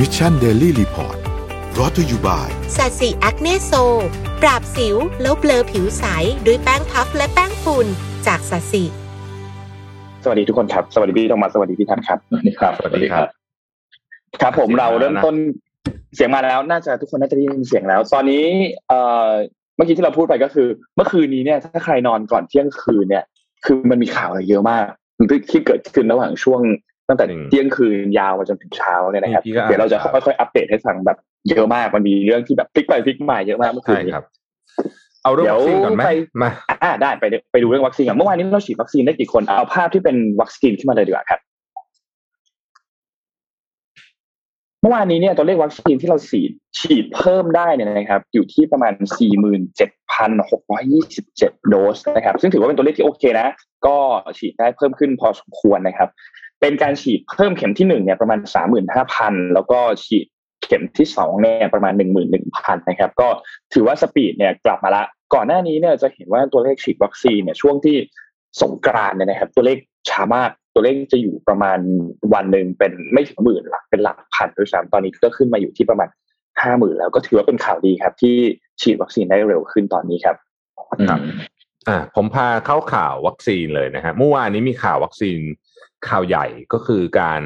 Mission Daily Report brought to you byสัตสีแอคเนโซ ปราบสิวแล้วเบลอผิวใส ด้วยแป้งพัฟและแป้งฝุ่นจากสัตสีสวัสดีทุกคนครับ สวัสดีพี่ธงมาสวัสดีพี่ทันครับ สวัสดีครับ สวัสดีครับ ครับผมเราเริ่มต้นเสียงมาแล้ว น่าจะทุกคนน่าจะได้ยินเสียงแล้ว ตอนนี้เอ่อเมื่อกี้ที่เราพูดไปก็คือ เมื่อคืนนี้เนี่ย ถ้าใครนอนก่อนเที่ยงคืนเนี่ย คือมันมีข่าวอะไรเยอะมากที่เกิดขึ้นระหว่างช่วง ตั้งแต่เที่ยงคืนยาวมาจนถึงเช้าเนี่ยนะครับพี่ก็อ่านเดี๋ยวเราจะค่อยๆอัปเดตให้ฟังแบบเยอะมากมันมีเรื่องที่แบบพลิกไปพลิกมาเยอะมากเมื่อคืใช่นนี้ครับเอาเรื่องเดี๋ยววัคซีนก่อนไหมไปมาอ่าได้ไปดูไปดูเรื่องวัคซีนกันเมื่อวานนี้เราฉีดวัคซีนได้กี่คนเอาภาพที่เป็นวัคซีนขึ้นมาเลยดีกว่าครับเมื่อวานนี้เนี่ยตัวเลขวัคซีนที่เราฉีดฉีดเพิ่มได้เนี่ยนะครับ อยู่ที่ประมาณ 47,627 โดสนะครับ ซึ่งถือว่าเป็นตัวเลขที่โอเคนะ ก็ฉีดได้เพิ่มขึ้นพอสมควรนะครับ เป็นการฉีดเพิ่มเข็มที่หนึ่งเนี่ยประมาณ35,000แล้วก็ฉีดเข็มที่สองเนี่ยประมาณ11,000นหนึ่งพันนะครับ ก็ถือว่าสปีดเนี่ยกลับมาละ ก่อนหน้านี้เนี่ยจะเห็นว่าตัวเลขฉีดวัคซีนเนี่ยช่วงที่สงกรานเนี่ยนะครับ ตัวเลขช้ามากตัวเลขจะอยู่ประมาณวันหนึ่งเป็นไม่ถึงหมื่นหลักเป็นหลักพันด้วยซ้ำตอนนี้ก็ขึ้นมาอยู่ที่ประมาณห้าหมื่นแล้วก็ถือว่าเป็นข่าวดีครับ ที่ฉีดวัคซีนได้เร็วขึ้นตอนนี้ครับครับอ่าผมพาเข้าข่าววัคซีนเลยนะฮะเมื่อวานนี้มีข่าววัคซีน ข่าวใหญ่ก็คือการ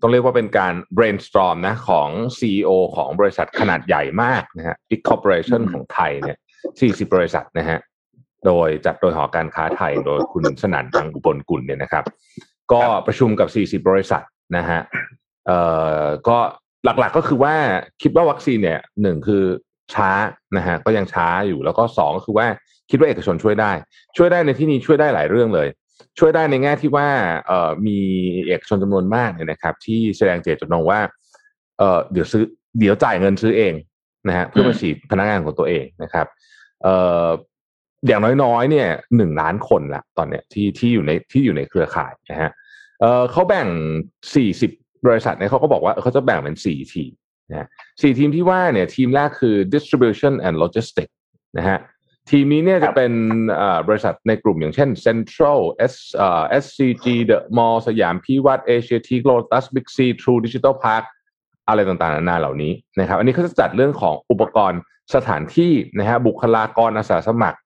ต้องเรียกว่าเป็นการ brainstorm นะของ CEO ของบริษัทขนาดใหญ่มากนะฮะ Big Corporation อืมของไทยเนี่ย40 บริษัทนะฮะ โดยจัดโดยหอการค้าไทยโดยคุณสนั่นทางอุบลกุลเนี่ยนะครับ ก็ประชุมกับ 40 บริษัทนะฮะ เอ่อ ก็หลักๆก็คือว่าคิดว่าวัคซีนเนี่ยหนึ่งคือช้านะฮะก็ยังช้าอยู่แล้วก็สองก็คือว่าคิดว่าเอกชนช่วยได้ ช่วยได้ในที่นี้ช่วยได้หลายเรื่องเลย ช่วยได้ในแง่ที่ว่าเอ่อมีเอกชนจำนวนมากเนี่ยนะครับ ที่แสดงเจตจำนงว่าเอ่อเดี๋ยวซื้อเดี๋ยวจ่ายเงินซื้อเองนะฮะเพื่อมาฉีดพนักงานของตัวเองนะครับเอ่ออย่างน้อยๆเนี่ยหนึ่งล้านคนละตอนเนี้ยที่ที่อยู่ในที่อยู่ในเครือข่ายนะฮะเอ่อเขาแบ่งสี่สิบบริษัทเนี่ยเขาก็บอกว่าเขาจะแบ่งเป็นสี่ทีมนะฮะสี่ทีมที่ว่าเนี่ยทีมแรกคือ distribution and logistics นะฮะ ทีมนี้เนี่ยครัจะบเป็นเอ่อบริษัทในกลุ่มอย่างเช่น Central S เอ่อ SCG The Mall สยามพีวัตเอเชียทีโ o ตัสบิ๊กซีทรูดิจิ t a ลพาร์คอะไรต่างๆนานาเหล่านี้นะครับอันนี้เขาจะจัดเรื่องของอุปกรณ์สถานที่นะฮะบุคลากรอาสาสมัคร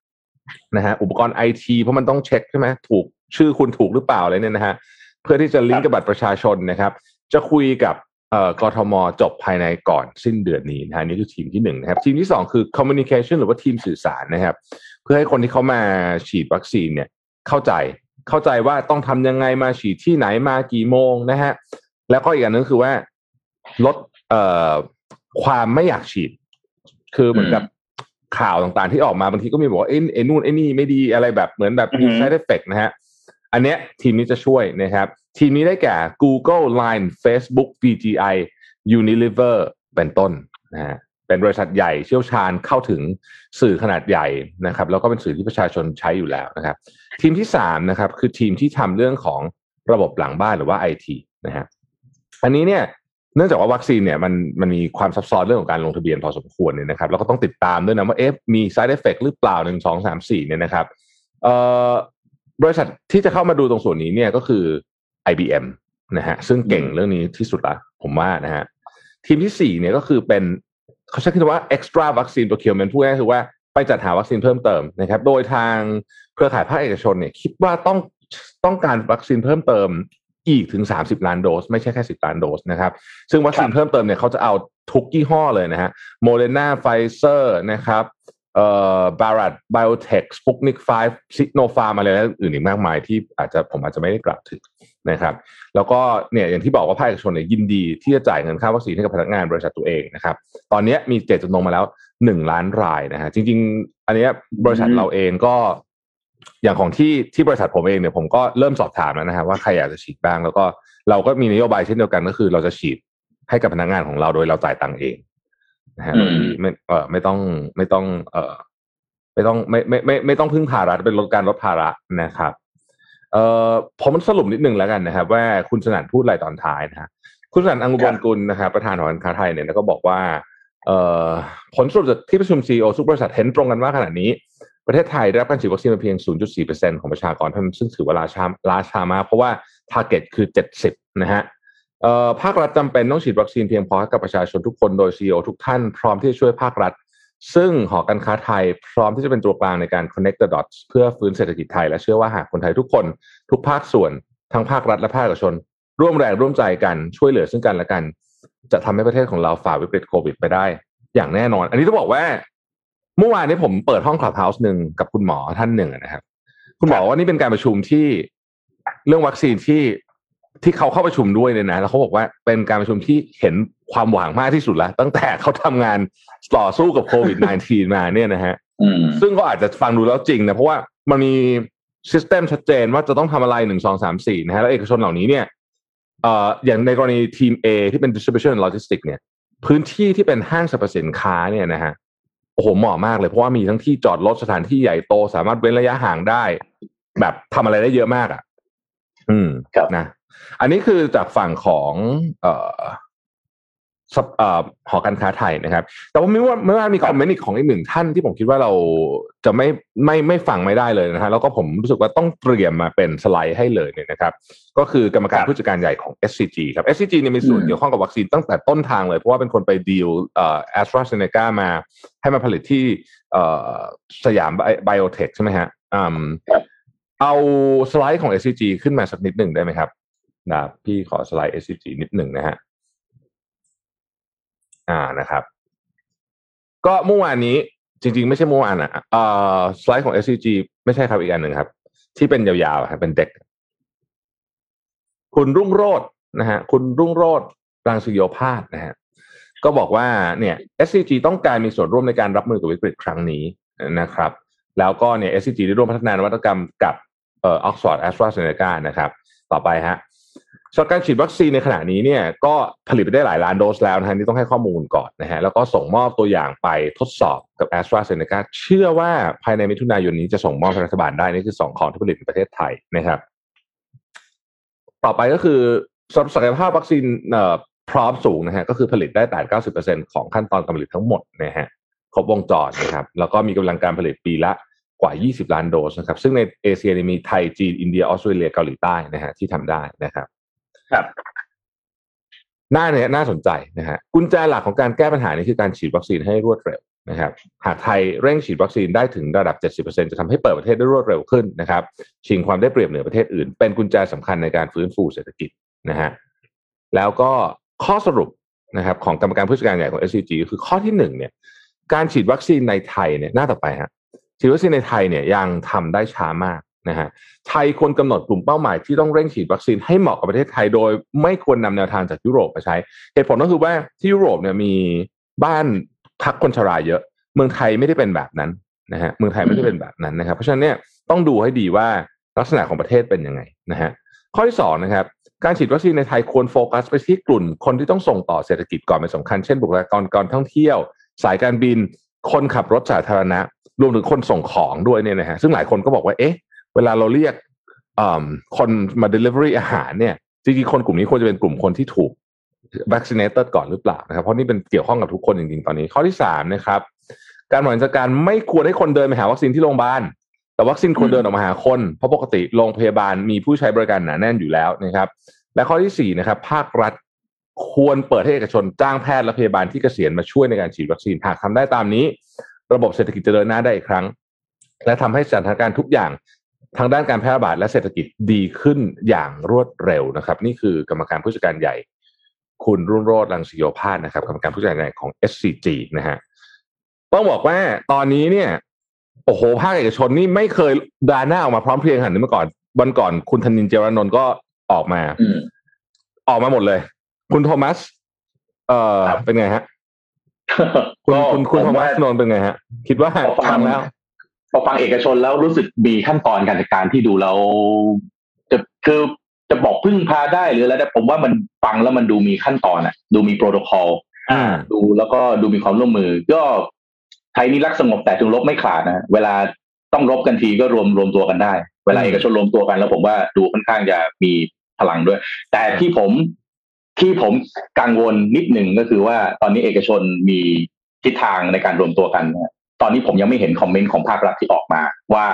นะฮะอุปกรณ์ไอทีเพราะมันต้องเช็คใช่ไหมถูกชื่อคุณถูกหรือเปล่าอะไรเนี่ยนะฮะเพื่อที่จะลิงก์กับบัตรประชาชนนะครับ จะคุยกับ เอ่อกทมจบภายในก่อนสิ้นเดือนนี้นะฮะนี่คือทีมที่หนึ่งนะครับ ทีมที่สองคือ communication หรือว่าทีมสื่อสารนะครับ เพื่อให้คนที่เขามาฉีดวัคซีนเนี่ยเข้าใจเข้าใจว่าต้องทำยังไงมาฉีดที่ไหนมากี่โมงนะฮะแล้วก็อีกอันนึงคือว่าลดเอ่อความไม่อยากฉีด คือเหมือนกับข่าวต่างๆที่ออกมาบางทีก็มีบอกว่าเอ้ยไอ้นู่นไอ้นี่ไม่ดีอะไรแบบเหมือนแบบมีอือฮึ side effect นะฮะอันเนี้ยทีมนี้จะช่วยนะครับ ทีมนี้ได้แก่ Google Line Facebook VGI Unilever เป็นต้นนะฮะเป็นบริษัทใหญ่เชี่ยวชาญเข้าถึงสื่อขนาดใหญ่นะครับ แล้วก็เป็นสื่อที่ประชาชนใช้อยู่แล้วนะครับ ทีมที่สามนะครับ คือทีมที่ทำเรื่องของระบบหลังบ้านหรือว่าไอทีนะฮะอันนี้เนี่ยเนื่องจากว่าวัคซีนเนี่ยมันมันมีความซับซ้อนเรื่องของการลงทะเบียนพอสมควรเนี่ยนะครับแล้วก็ต้องติดตามด้วยนะว่าเอ๊ะมี side effect หรือเปล่าหนึ่งสองสามสี่เนี่ยนะครับเอ่อบริษัทที่จะเข้ามาดูตรงส่วนนี้เนี่ยก็คือ IBM นะฮะซึ่งเก่งเรื่องนี้ที่สุดละผมว่านะฮะทีมที่สี่เนี่ยก็คือเป็นเขาใช้คำว่า extra vaccine procurement พูดง่ายๆคือว่าไปจัดหาวัคซีนเพิ่มเติมนะครับ โดยทางเครือข่ายภาคเอกชนเนี่ยคิดว่าต้องต้องการวัคซีนเพิ่มเติมอีกถึง 30 ล้านโดส ไม่ใช่แค่ 10 ล้านโดสนะครับ ซึ่งวัคซีนครับเพิ่มเติมเนี่ยเขาจะเอาทุกยี่ห้อเลยนะฮะโมเดอร์นาไฟเซอร์นะครับเอ่อบารัตไบโอเทคสปุตนิก5ซิโนฟาร์มอะไรและอื่นอีกมากมายที่อาจจะผมอาจจะไม่ได้กล่าวถึง นะครับ แล้วก็เนี่ยอย่างที่บอกว่าภาคเอกชนเนี่ยยินดีที่จะจ่ายเงินค่าวัคซีนให้กับพนักงานบริษัทตัวเองนะครับ ตอนนี้มีเจตจำนงมาแล้วหนึ่งล้านรายนะฮะจริง ๆ อันเนี้ยบริษัทอืมเราเองก็อย่างของที่ที่บริษัทผมเองเนี่ยผมก็เริ่มสอบถามแล้วนะฮะว่าใครอยากจะฉีดบ้าง แล้วก็เราก็มีนโยบายเช่นเดียวกันก็คือ เราจะฉีดให้กับพนักงานของเราโดยเราจ่ายตังค์เองนะฮะอืโดมยที่ไม่เออไม่ต้องไม่ต้อง เออไม่ต้องไม่ไม่ไม่ไม่ต้องพึ่งภาระเป็นลดการลดภาระนะครับ เอ่อผมสรุปนิดนึงแล้วกันนะครับ ว่าคุณสนั่นพูดอะไรตอนท้ายนะฮะคุณสนั่นอังอุบลกุลนะครับประธานหอการค้าไทยเนี่ยก็บอกว่าเอ่อผลสรุปจากที่ประชุมซีโอทุกบริษัทเห็นตรงกันว่าขณะนี้ ประเทศไทยได้รับการฉีดวัคซีนมาเพียง 0.4%ของประชากรเท่านั้นซึ่งถือว่าล้าช้าล้าช้ามากเพราะว่า target คือ 70 นะฮะเอ่อภาครัฐจำเป็นต้องฉีดวัคซีนเพียงพอให้กับประชาชนทุกคนโดยซีโอทุกท่านพร้อมที่จะช่วยภาครัฐ ซึ่งหอการค้าไทยพร้อมที่จะเป็นตัวกลางในการ connect the dots เพื่อฟื้นเศรษฐกิจไทย และเชื่อว่าหากคนไทยทุกคนทุกภาคส่วนทั้งภาครัฐและภาคเอกชน ร่วมแรงร่วมใจกันช่วยเหลือซึ่งกันและกัน จะทำให้ประเทศของเราฝ่าวิกฤตโควิดไปได้ อย่างแน่นอน อันนี้ต้องบอกว่า เมื่อวานนี้ผมเปิดห้องคลับเฮาส์หนึ่งกับคุณหมอท่านหนึ่งนะครับ คุณหมอว่านี่เป็นการประชุมที่เรื่องวัคซีนที่ ที่เขาเข้าประชุมด้วยเนี่ยนะแล้วเขาบอกว่าเป็นการประชุมที่เห็นความหวังมากที่สุดแล้วตั้งแต่เขาทำงานต่อสู้กับโควิด -19 มาเนี่ยนะฮะอืมซึ่งก็อาจจะฟังดูแล้วจริงนะเพราะว่ามันมี system ชัดเจนว่าจะต้องทำอะไรหนึ่งสองสามสี่นะฮะแล้วเอกชนเหล่านี้เนี่ยเอ่ออย่างในกรณีทีม A ที่เป็น distribution and logistics เนี่ย พื้นที่ที่เป็นห้างสรรพสินค้าเนี่ยนะฮะโอ้โหเหมาะมากเลยเพราะว่ามีทั้งที่จอดรถสถานที่ใหญ่โตสามารถเว้นระยะห่างได้ แบบทำอะไรได้เยอะมากอะ อืมครับนะ อันนี้คือจากฝั่งของเอ่อสับเอ่อหอการค้าไทยนะครับ แต่ว่าไม่ว่าไม่ว่ามีคอมเมนต์อีกของอีกหนึ่งท่านที่ผมคิดว่าเราจะไม่ไม่ไม่ฟังไม่ได้เลยนะฮะแล้วก็ผมรู้สึกว่าต้องเตรียมมาเป็นสไลด์ให้เลยเนี่ยนะครับ ก็คือกรรมการครับผู้จัดการใหญ่ของ SCG ครับ SCG เนี่ยมีส่วนอืมเกี่ยวข้องกับวัคซีนตั้งแต่ต้นทางเลย เพราะว่าเป็นคนไปดีลเอ่อแอสตราเซเนกามาให้มาผลิตที่เอ่อสยามไบโอเทคใช่ไหมฮะอืมครับเอาสไลด์ของ SCG ขึ้นมาสักนิดหนึ่งได้ไหมครับ นะพี่ขอสไลด์ SCG นิดหนึ่งนะฮะอ่านะครับ ก็เมื่อวานนี้จริง ๆ ไม่ใช่เมื่อวานอะเอ่อสไลด์ของ SCG ไม่ใช่ครับอีกอันหนึ่งครับ ที่เป็นยาวๆครับเป็นเด็ก คุณรุ่งโรจน์นะฮะคุณรุ่งโรจน์รังสิโยภาสนะฮะก็บอกว่าเนี่ย SCG ต้องการมีส่วนร่วมในการรับมือกับวิกฤตครั้งนี้นะครับ แล้วก็เนี่ย SCG ได้ร่วมพัฒนานวัตกรรมกับเอ่อ Oxford AstraZeneca นะครับ ต่อไปฮะ สำหรับการฉีดวัคซีนในขณะนี้เนี่ยก็ผลิตไปได้หลายล้านโดสแล้วนะฮะนี่ต้องให้ข้อมูลก่อนนะฮะแล้วก็ส่งมอบตัวอย่างไปทดสอบกับ AstraZeneca เชื่อว่าภายในมิถุนายนนี้จะส่งมอบให้รัฐบาลได้นี่คือสองของที่ผลิตในประเทศไทยนะครับ ต่อไปก็คือสำหรับศักยภาพวัคซีนเอ่อพร้อมสูงนะฮะก็คือผลิตได้แต่90%ของขั้นตอนการผลิตทั้งหมดนะฮะครบวงจรนะครับ แล้วก็มีกำลังการผลิตปีละกว่า 20 ล้านโดสนะครับ ซึ่งในเอเชียเนี่ยมีไทย จีน อินเดีย ออสเตรเลีย เกาหลีใต้นะฮะที่ทำได้นะครับ ครับน้าเนี่ยน่าสนใจนะฮะกุญแจหลักของการแก้ปัญหานี้คือการฉีดวัคซีนให้รวดเร็วนะครับหากไทยเร่งฉีดวัคซีนได้ถึงระดับ 70%จะทำให้เปิดประเทศได้รวดเร็วขึ้นนะครับชิงความได้เปรียบเหนือประเทศอื่น เป็นกุญแจสำคัญในการฟื้นฟูเศรษฐกิจนะฮะแล้วก็ข้อสรุปนะครับของกรรมการผู้จัดการใหญ่ของ SCG คือข้อที่หนึ่งเนี่ยการฉีดวัคซีนในไทยเนี่ยหน้าต่อไปฮะฉีดวัคซีนในไทยเนี่ยยังทำได้ช้ามาก นะฮะไทยควรกำหนดกลุ่มเป้าหมายที่ต้องเร่งฉีดวัคซีนให้เหมาะกับประเทศไทยโดย ไม่ควรนำแนวทางจากยุโรปมาใช้ เหตุผลก็คือว่าที่ยุโรปเนี่ยมีบ้านพักคนชราเยอะ เมืองไทยไม่ได้เป็นแบบนั้นนะฮะเมืองไทยไม่ได้เป็นแบบนั้นนะครับ เพราะฉะนั้นเนี่ยต้องดูให้ดีว่าลักษณะของประเทศเป็นยังไงนะฮะข้อที่สองนะครับการฉีดวัคซีนในไทยควรโฟกัสไปที่กลุ่มคนที่ต้องส่งต่อเศรษฐกิจก่อนเป็นสำคัญเช่นบุคลากรการท่องเที่ยว สายการบิน คนขับรถสาธารณะ รวมถึงคนส่งของด้วยเนี่ยนะฮะซึ่งหลายคนก็บอกว่าเอ๊ะ เวลาเราเรียกคนมา delivery อาหารเนี่ยจริงๆคนกลุ่มนี้ควรจะเป็นกลุ่มคนที่ถูก vaccinated ก่อนหรือเปล่านะครับ เพราะนี่เป็นเกี่ยวข้องกับทุกคนจริงๆตอนนี้ ข้อที่สามนะครับ การบริหารจัดการไม่ควรให้คนเดินไปหาวัคซีนที่โรงพยาบาลแต่วัคซีนควรเดินออกมาหาคน เพราะปกติโรงพยาบาลมีผู้ใช้บริการหนาแน่นอยู่แล้วนะครับ และข้อที่สี่นะครับ ภาครัฐควรเปิดให้เอกชนจ้างแพทย์และพยาบาลที่เกษียณมาช่วยในการฉีดวัคซีนหากทำได้ตามนี้ ระบบเศรษฐกิจจะเดินหน้าได้อีกครั้ง และทำให้สถานการณ์ทุกอย่าง ทางด้านการแพร่ระบาดและเศรษฐกิจดีขึ้นอย่างรวดเร็วนะครับ นี่คือกรรมการผู้จัดการใหญ่ คุณรุ่งโรจน์รังสิโยภาสนะครับกรรมการผู้จัดการใหญ่ของ SCG นะฮะต้องบอกว่าตอนนี้เนี่ยโอ้โหภาคเอกชนนี่ไม่เคยดาหน้าออกมาพร้อมเพรียงขนาดนี้มาก่อน วันก่อนคุณธนินเจรานนท์ก็ออกมาอืมออกมาหมดเลย คุณโทมัส เอ่อครับเป็นไงฮะ คุณก็คุณคุณผโทมมัว่าสนนท์เป็นไงฮะ คิดว่าพอฟังฟังแล้ว พอฟังเอกชนแล้วรู้สึกมีขั้นตอนการจัดการที่ดูแล้วจะคือจะบอกพึ่งพาได้หรืออะไรแต่ผมว่ามันฟังแล้วมันดูมีขั้นตอนอะดูมีโปรโตคอลอืมดูแล้วก็ดูมีความร่วมมือ ก็ไทยนี่รักสงบแต่ถึงรบไม่ขาดนะเวลาต้องรบกันทีก็รวมรวมตัวกันได้ เวลาอืมเอกชนรวมตัวกันแล้วผมว่าดูค่อนข้างจะมีพลังด้วย แต่ที่ผมที่ผมกังวลนิดหนึ่งก็คือว่าตอนนี้เอกชนมีทิศทางในการรวมตัวกันเนี่ย ตอนนี้ผมยังไม่เห็นคอมเมนต์ของภาครัฐที่ออกมา ว่า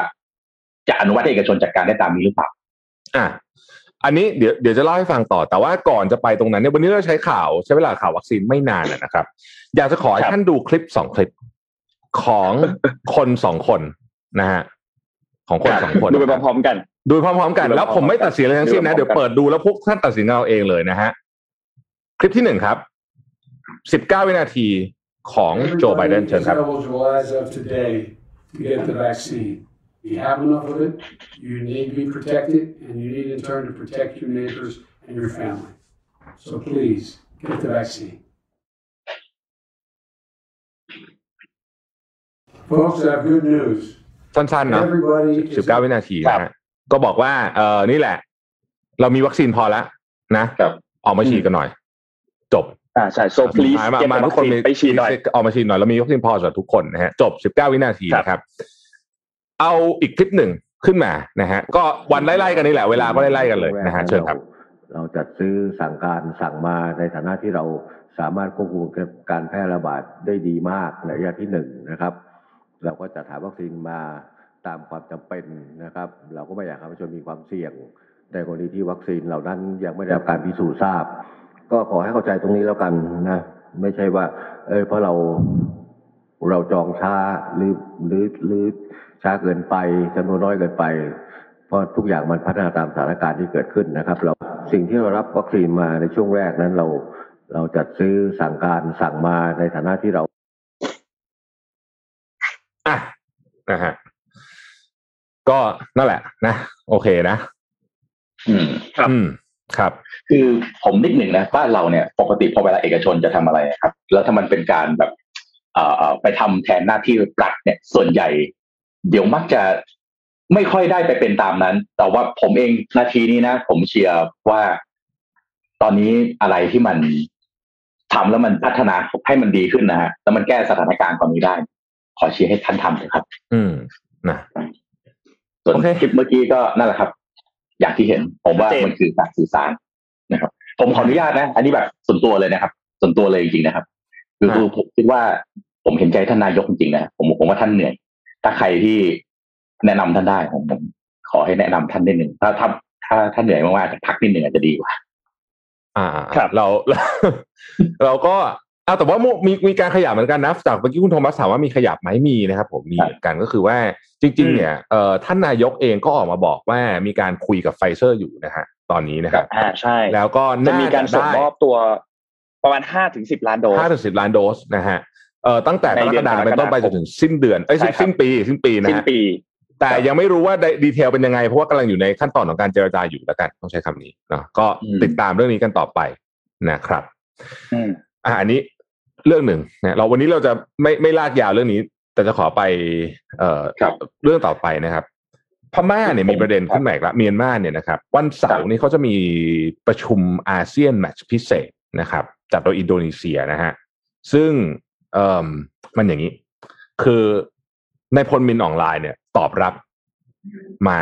จะอนุมัติให้เอกชนจัดการได้ตามนี้หรือเปล่าอะอันนี้เดี๋ยวเดี๋ยวจะเล่าให้ฟังต่อแต่ว่าก่อนจะไปตรงนั้นเนี่ยวันนี้เราใช้ข่าวใช้เวลาข่าววัคซีนไม่นานอะนะครับ อยากจะขอให้ครับท่านดูคลิปสองคลิปของคนสองคนนะฮะของคนสองคนดูไปนะครับพร้อมๆกัน ดูพร้อมๆกันดูไปแล้วผมไม่ตัดสินอะไรทั้งสิ้นนะดูไปพร้อมกันเดี๋ยวเปิดดูแล้วพวกท่านตัดสินเอาเองเลยนะฮะคลิปที่หนึ่งครับสิบเก้าวินาที ของโจไบเดน Everybody เชิญ is ครับ eligible as of today to get the vaccine. You have enough of it, you need to be protected, and you need in turn to protect your neighbors and your family. So please, get the vaccine. Folks, I have good news. สั้นๆเนาะ Everybody สิบ is เก้าวินาทีครันะบฮะก็บอกว่าเออนี่แหละ เรามีวัคซีนพอแล้วนะครับออกมาฉีดกันหน่อย จบ อ่าใช่ so please มา get มา the ทุกคน vaccine ไปฉีดหน่อยออกมาฉีดหน่อยเรามีวัคซีนพอสำหรับทุกคนนะฮะจบสิบเก้าวินาทีครับนะครับ เอาอีกคลิปหนึ่งขึ้นมานะฮะ ก็วันไล่ๆกันนี่แหละเวลาก็ไล่ๆกันเลยนะฮะเชิญครับ เราจัดซื้อสั่งการสั่งมาในฐานะที่เราสามารถควบคุมการแพร่ระบาดได้ดีมากในระยะที่หนึ่งนะครับ เราก็จัดหาวัคซีนมาตามความจำเป็นนะครับ เราก็ไม่อยากให้ประชาชนมีความเสี่ยงในกรณีที่วัคซีนเหล่านั้นยังไม่ได้รับการพิสูจน์ทราบ ก็ขอให้เข้าใจตรงนี้แล้วกันนะ ไม่ใช่ว่า เออเพราะเราเราจองช้าหรือหรือหรือช้าเกินไปจำนวนน้อยเกินไป เพราะทุกอย่างมันพัฒนาตามสถานการณ์ที่เกิดขึ้นนะครับ เราสิ่งที่เรารับวัคซีนมาในช่วงแรกนั้นเราเราจัดซื้อสั่งการสั่งมาในฐานะที่เราอะนะฮะก็นั่นแหละ นะ โอเคนะ อืมครับอืม ครับ คือผมนิดหนึ่งนะบ้านเราเนี่ยปกติพอเวลาเอกชนจะทำอะไรครับ แล้วถ้ามันเป็นการแบบเอ่อเอ่อไปทำแทนหน้าที่รัฐเนี่ยส่วนใหญ่ เดี๋ยวมักจะไม่ค่อยได้ไปเป็นตามนั้น แต่ว่าผมเองนาทีนี้นะ ผมเชียร์ว่าตอนนี้อะไรที่มันทำแล้วมันพัฒนาให้มันดีขึ้นนะฮะแล้วมันแก้สถานการณ์ตอนนี้ได้ ขอเชียร์ให้ท่านทำเถอะครับ อืมนะส่วนโอเคคลิปเมื่อกี้ก็นั่นแหละครับ อย่างที่เห็น ผมว่าชัดเจนมันคือการสื่อสารนะครับ ผมขออนุญาตนะ อันนี้แบบส่วนตัวเลยนะครับ ส่วนตัวเลยจริงๆนะครับ คือคือผมคิดว่าผมเห็นใจท่านนายกจริงๆนะผมผมว่าท่านเหนื่อย ถ้าใครที่แนะนำท่านได้ผมผมขอให้แนะนำท่านนิดหนึ่งถ้าถ้าถ้าท่านเหนื่อยมากๆพักนิดหนึ่งอาจจะดีกว่า อ่าครับเราเราเราก็ เอาแต่ว่ามีมีการขยับเหมือนกันนะจากเมื่อกี้คุณโทมัสถามว่ามีขยับไหมมีนะครับผมมีครับเหมือนกันก็คือว่าจริง ๆ เนี่ยเอ่อท่านนายกเองก็ออกมาบอกว่ามีการคุยกับไฟเซอร์อยู่นะฮะตอนนี้นะครับอ่าใช่ แล้วก็จะน่ามีการส่งมอบตัวประมาณห้าถึงสิบล้านโดสห้าถึงสิบล้านโดสนะฮะเอ่อตั้งแต่กในรเดืกอนฎาคมกรกฎาคมเป็นต้นไปจนถึงสิ้นเดือนเอ้ยใช่ครับสิ้นปี สิ้นปีนะสิ้นฮะปีแต่ยังไม่รู้ว่าดีเทลเป็นยังไงเพราะว่ากำลังอยู่ในขั้นตอนของการเจรจาอยู่แล้วกันต้องใช้คำนี้เนาะก็อืมติดตามเรื่องนี้กันต่อไปนะครับอืมอ่าอันนี้ เรื่องหนึ่งนะเราวันนี้เราจะไม่ไม่ลากยาวเรื่องนี้ แต่จะขอไป เอ่อครับเรื่องต่อไปนะครับพม่าเนี่ยมีประเด็นขึ้นมาอีกแล้วเมียนมาเนี่ยนะครับ วันเสาร์นี้เขาจะมีประชุมอาเซียนแมตช์พิเศษนะครับ จัดโดยอินโดนีเซียนะฮะซึ่งเอ่อมันอย่างนี้ คือในพลมินออนไลน์เนี่ย ตอบรับมา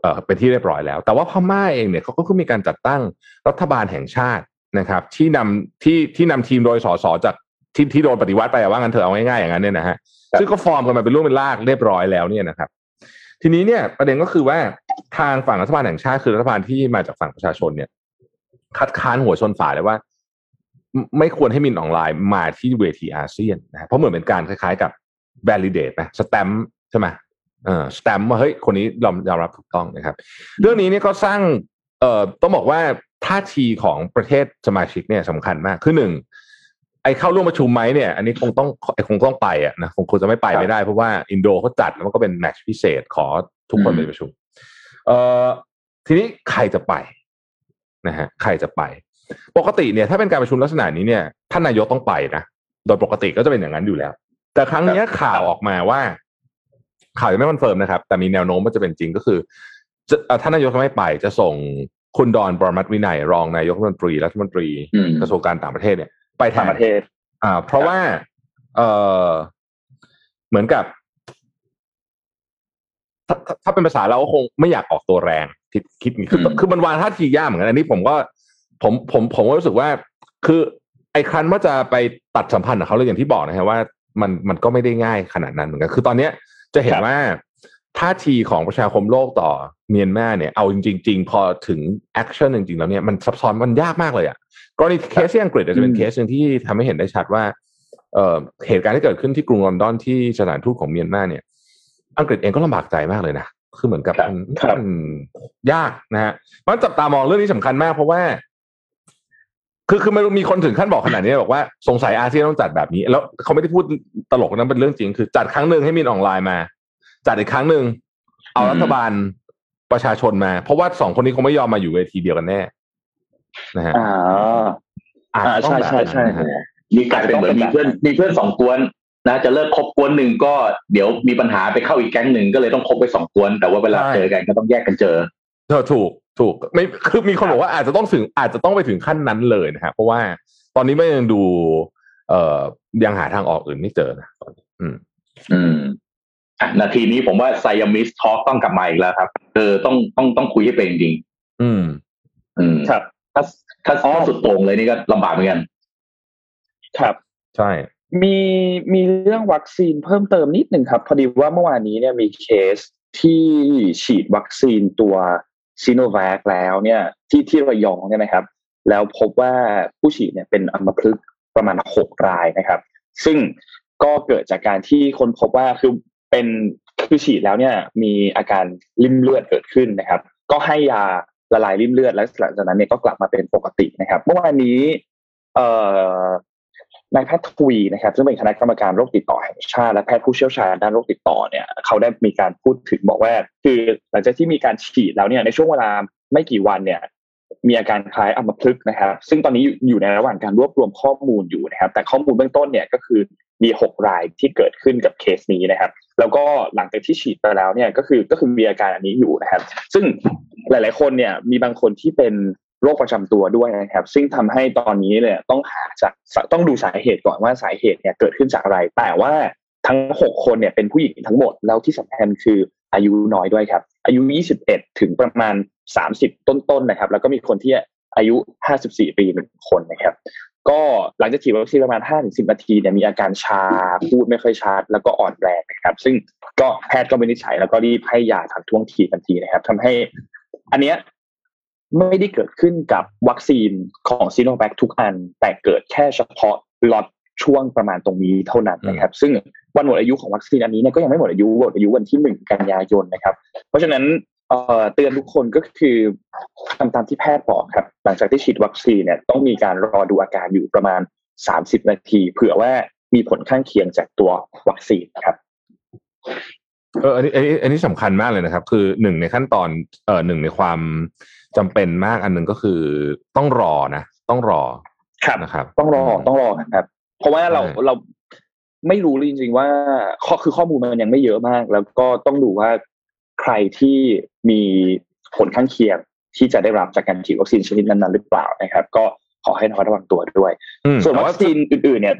เอ่อเป็นที่เรียบร้อยแล้ว แต่ว่าพม่าเองเนี่ยเขาก็มีการจัดตั้งรัฐบาลแห่งชาติ นะครับ ที่นำที่ที่นำทีมโดยสสจากที่ที่โดนปฏิวัติไปอะว่างั้นเถอะเอาง่ายๆอย่างนั้นเนี่ยนะฮะซึ่งก็ฟอร์มกันมาเป็นรูปเป็นรากเรียบร้อยแล้วเนี่ยนะครับ ทีนี้เนี่ยประเด็นก็คือว่าทางฝั่งรัฐบาลแห่งชาติคือรัฐบาลที่มาจากฝั่งประชาชนเนี่ย คัดค้านหัวชนฝาเลยว่า ไม่ไม่ควรให้มินออนไลน์มาที่เวทีอาเซียนนะฮะเพราะเหมือนเป็นการคล้ายๆกับ validate นะสแตมใช่ไหมเออสแตมว่าเฮ้ยคนนี้ยอมยอมรับถูกต้องนะครับ เรื่องนี้เนี่ยก็สร้างเอ่อต้องบอกว่า ท่าทีของประเทศสมาชิกเนี่ยสำคัญมากคือหนึ่งไอ้เข้าร่วมประชุมไหมเนี่ย อันนี้คงต้องคงต้องไปอะนะคงคงจะไม่ไปครับไม่ได้เพราะว่าอินโดเขาจัดแล้วมันก็เป็นแมตช์พิเศษของทุกคนอืมไปประชุม เอ่อทีนี้ใครจะไปนะฮะใครจะไป ปกติเนี่ยถ้าเป็นการประชุมลักษณะนี้เนี่ยท่านนายกต้องไปนะโดยปกติก็จะเป็นอย่างนั้นอยู่แล้ว แต่ครั้งเนี้ยข่าวออกมาว่า ข่าวยังไม่ confirm นะครับ แต่มีแนวโน้มว่าจะเป็นจริงก็คือจะเอ่อท่านนายกจะไม่ไปจะส่ง คุณดอนปรมัตถ์วินัยรองนายกรัฐมนตรีรัฐมนตรีอืมกระทรวงการต่างประเทศเนี่ย ไปแทต่างนประเทศ อ่า เพราะว่าเออเหมือนกับถ้าถ้าถ้าเป็นภาษาเราก็คงไม่อยากออกตัวแรงคิดคิดอย่างนี้คืออืมคือมันวางท่าทียากเหมือนกันอันนี้ผมก็ ผมผมผมก็รู้สึกว่า คือ ไอ้ครั้นว่าจะไปตัดสัมพันธ์กับเขาเลยอย่างที่บอกนะฮะว่ามันมันก็ไม่ได้ง่ายขนาดนั้นเหมือนกัน คือตอนเนี้ยจะเห็นครับว่า ท่าทีของประชาคมโลกต่อเมียนมาเนี่ยเอาจจริง ๆ พอถึง action จริงๆแล้วเนี่ยมันซับซ้อนมันยากมากเลยอะกรณีเคสที่อังกฤษอาจจะเป็นเคสหนึ่งที่ทำให้เห็นได้ชัดว่าเอ่อเหตุการณ์ที่เกิดขึ้นที่กรุงลอนดอนที่สถานทูตของเมียนมาเนี่ย อังกฤษเองก็ลำบากใจมากเลยนะคือเหมือนกับครับมันครับมันยากนะฮะเพราะฉะนั้นจับตามองเรื่องนี้สำคัญมากเพราะว่า คือคือมันมีคนถึงขั้นบอกขนาดนี้บอกว่าสงสัยอาเซียนต้องจัดแบบนี้ แล้วเขาไม่ได้พูดตลกนะเป็นเรื่องจริง คือจัดครั้งหนึ่งให้มินอ่องหล่ายมา จัดอีกครั้งหนึ่งเอาอืมรัฐบาลประชาชนมา เพราะว่าสองคนนี้คงไม่ยอมมาอยู่เวทีเดียวกันแน่นะฮะอ่าอาจจะต้องแบบใช่ใช่นั้นใช่นะฮะนี่กลายเป็นเหมือนมีเพื่อนมีเพื่อนสองกวนนะจะเลิกคบกวนหนึ่งก็เดี๋ยวมีปัญหาไปเข้าอีกแก๊งหนึ่งก็เลยต้องคบไปสองกวน แต่ว่าเวลาเจอกันก็ต้องแยกกันเจอเธอถูกถูกไม่คือมีคนบอกว่าอาจจะต้องถึงอาจจะต้องไปถึงขั้นนั้นเลยนะฮะเพราะว่าตอนนี้ไม่ยังดู เอ่อยังหาทางออกอื่นไม่เจอนะตอนนี้อืม อืมอะ นาทีนี้ผมว่าไซยามิสทอ k ต้องกลับมาอีกแล้วครับเออต้องต้องต้องคุยให้เป็นจริง อืมๆอืมครับ ถ้าถ้าอ๋อถ้าสุดโต่งเลยนี่ก็ลำบากเหมือนกัน ครับ ใช่ มีมีเรื่องวัคซีนเพิ่มเติมนิดหนึ่งครับ พอดีว่าเมื่อวานนี้เนี่ยมีเคสที่ฉีดวัคซีนตัวซีโนแวคแล้วเนี่ย ที่ที่ระยองเนี่ยนะครับ แล้วพบว่าผู้ฉีดเนี่ยเป็นอัมพฤกษ์ประมาณหกรายนะครับ ซึ่งก็เกิดจากการที่คนพบว่าคือ เป็นคือฉีดแล้วเนี่ยมีอาการริ่มเลือดเกิดขึ้นนะครับ ก็ให้ยาละลายริ่มเลือดแล้วหลังจากนั้นเนี่ยก็กลับมาเป็นปกตินะครับ เมื่อวานนี้ เอ่อนายแพทย์ทวีนะครับ ซึ่งเป็นคณะกรรมการโรคติดต่อแห่งชาติและแพทย์ผู้เชี่ยวชาญด้านโรคติดต่อเนี่ย เขาได้มีการพูดถึงบอกว่า คือหลังจากที่มีการฉีดแล้วเนี่ยในช่วงเวลาไม่กี่วันเนี่ย มีอาการคล้ายอัมพฤกษ์นะครับ ซึ่งตอนนี้อยู่ในระหว่างการรวบรวมข้อมูลอยู่นะครับ แต่ข้อมูลเบื้องต้นเนี่ยก็คือมีหกรายที่เกิดขึ้นกับเคสนี้นะครับ แล้วก็หลังจากที่ฉีดไปแล้วเนี่ยก็คือก็คือมีอาการอันนี้อยู่นะครับ ซึ่งหลาย ๆ คนเนี่ยมีบางคนที่เป็นโรคประจำตัวด้วยนะครับ ซึ่งทำให้ตอนนี้เนี่ยต้องหาจากต้องดูสาเหตุก่อนว่าสาเหตุเนี่ยเกิดขึ้นจากอะไร แต่ว่าทั้งหกคนเนี่ยเป็นผู้หญิงทั้งหมดแล้วที่สำคัญคืออายุน้อยด้วยครับ อายุ 21 ถึงประมาณ 30ต้นๆนะครับ แล้วก็มีคนที่อายุ54ปีหนึ่งคนนะครับ ก็หลังจากฉีดวัคซีนประมาณ5-10นาทีเนี่ยมีอาการชาพูดไม่ค่อยชัดแล้วก็อ่อนแรงนะครับ ซึ่งก็แพทย์ก็วินิจฉัยแล้วก็รีบให้ยาทันท่วงทีทันทีนะครับทำให้ อันเนี้ยไม่ได้เกิดขึ้นกับวัคซีนของซีโนแวคทุกอัน แต่เกิดแค่เฉพาะล็อตช่วงประมาณตรงนี้เท่านั้นนะครับ ซึ่งวันหมดอายุของวัคซีนอันนี้เนี่ยก็ยังไม่หมดอายุหมดอายุวันที่หนึ่งกันยายนนะครับ เพราะฉะนั้น เอ่อเตือนทุกคนก็คือทำตามที่แพทย์บอกครับ หลังจากที่ฉีดวัคซีนเนี่ยต้องมีการรอดูอาการอยู่ประมาณ 30 นาที เผื่อว่ามีผลข้างเคียงจากตัววัคซีนครับเอออันนี้อันนี้อันนี้สำคัญมากเลยนะครับ คือหนึ่งในขั้นตอนเอ่อหนึ่งในความจำเป็นมากอันหนึ่งก็คือต้องรอนะ ต้องรอครับนะครับ ต้องรอต้องรอครับ เพราะว่าเราใช่เราไม่รู้เลยจริงๆว่าข้อคือข้อมูลมันยังไม่เยอะมาก แล้วก็ต้องดูว่าใค รที่มีผลข้างเคียงที่จะได้รับจากการฉีดวัคซีนชนิดนั้นๆหรือเปล่านะครับ ก็ขอให้ระมัดระวังตัวด้วยอืมส่วนแต่วัคซีนอื่น ๆ เนี่ย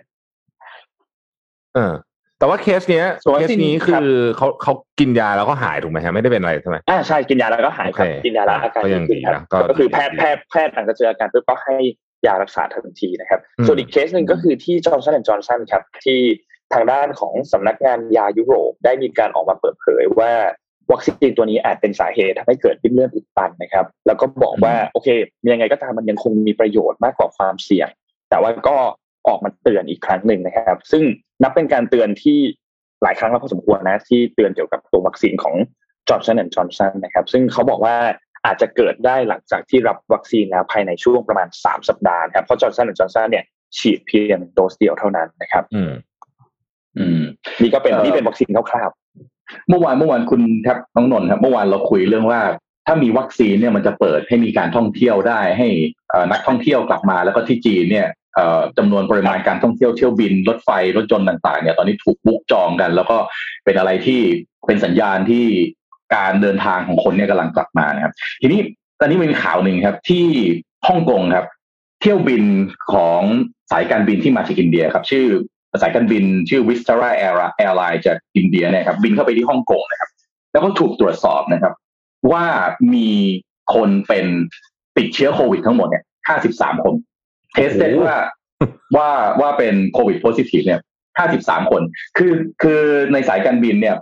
เออแต่ว่าเคสเนี้ยส่วนวัเคคสซีนนี้ครัคืบอเขาเขากินยาแล้วก็หายถูกไหมฮะไม่ได้เป็นอะไรใช่ไหมอ่าใช่กินยาแล้วก็หายครับโอเคกินยาแล้วอาการก็ยังขึ้นดีครับนะก็ก็คือดีแพทย์แพทย์แพทย์หลังจากเจออาการปุ๊บก็ให้ยารักษาทันทีนะครับอืมส่วนอีกเคสหนึ่งก็คือที่จอห์นสันแอนด์จอห์นสันครับ ที่ทางด้านของสำนักงานยายุโรปได้มีการออกมาเปิดเผยว่า วัคซีนตัวนี้อาจเป็นสาเหตุทำให้เกิดลิ่มเลือดอุดตันนะครับ แล้วก็บอกว่าโอเคยังไงก็ตามมันยังคงมีประโยชน์มากกว่าความเสี่ยง แต่ว่าก็ออกมาเตือนอีกครั้งหนึ่งนะครับ ซึ่งนับเป็นการเตือนที่หลายครั้งแล้วพอสมควรนะที่เตือนเกี่ยวกับตัววัคซีนของจอร์ n สันแอนด์จอร์ s สันนะครับ ซึ่งเขาบอกว่าอาจจะเกิดได้หลังจากที่รับวัคซีนแล้วภายในช่วงประมาณ 3 สัปดาห์นะครับเพราะจอร์ n สันแอนด์จอร์ s สันเนี่ยฉีดเพียงโดสเดียวเท่านั้นนะครับ อืม อืม นี่ก็เป็นเอ่อนี่เป็นวัคซีนคร่าว เมื่อวานเมื่อวานคุณครับน้องนนท์ครับ เมื่อวานเราคุยเรื่องว่า ถ้ามีวัคซีนเนี่ยมันจะเปิดให้มีการท่องเที่ยวได้ให้นักท่องเที่ยวกลับมา แล้วก็ที่จีนเนี่ยจำนวนปริมาณการท่องเที่ยวเที่ยวบินรถไฟรถยนต์ต่างๆเนี่ยตอนนี้ถูกบุกจองกัน แล้วก็เป็นอะไรที่เป็นสัญญาณที่การเดินทางของคนเนี่ยกำลังกลับมานะครับ ทีนี้ตอนนี้มีข่าวหนึ่งครับ ที่ฮ่องกงครับ เที่ยวบินของสายการบินที่มาจากอินเดียครับ ชื่อ สายการบินชื่อ Vistara Airline จากอินเดียเนี่ยครับบินเข้าไปที่ฮ่องกงนะครับ แล้วก็ถูกตรวจสอบนะครับ ว่ามีคนเป็นติดเชื้อโควิดทั้งหมดเนี่ย53คน tested ว่าว่าว่าเป็นโควิด positive เนี่ย53คน คือคือในสายการบินเนี่ย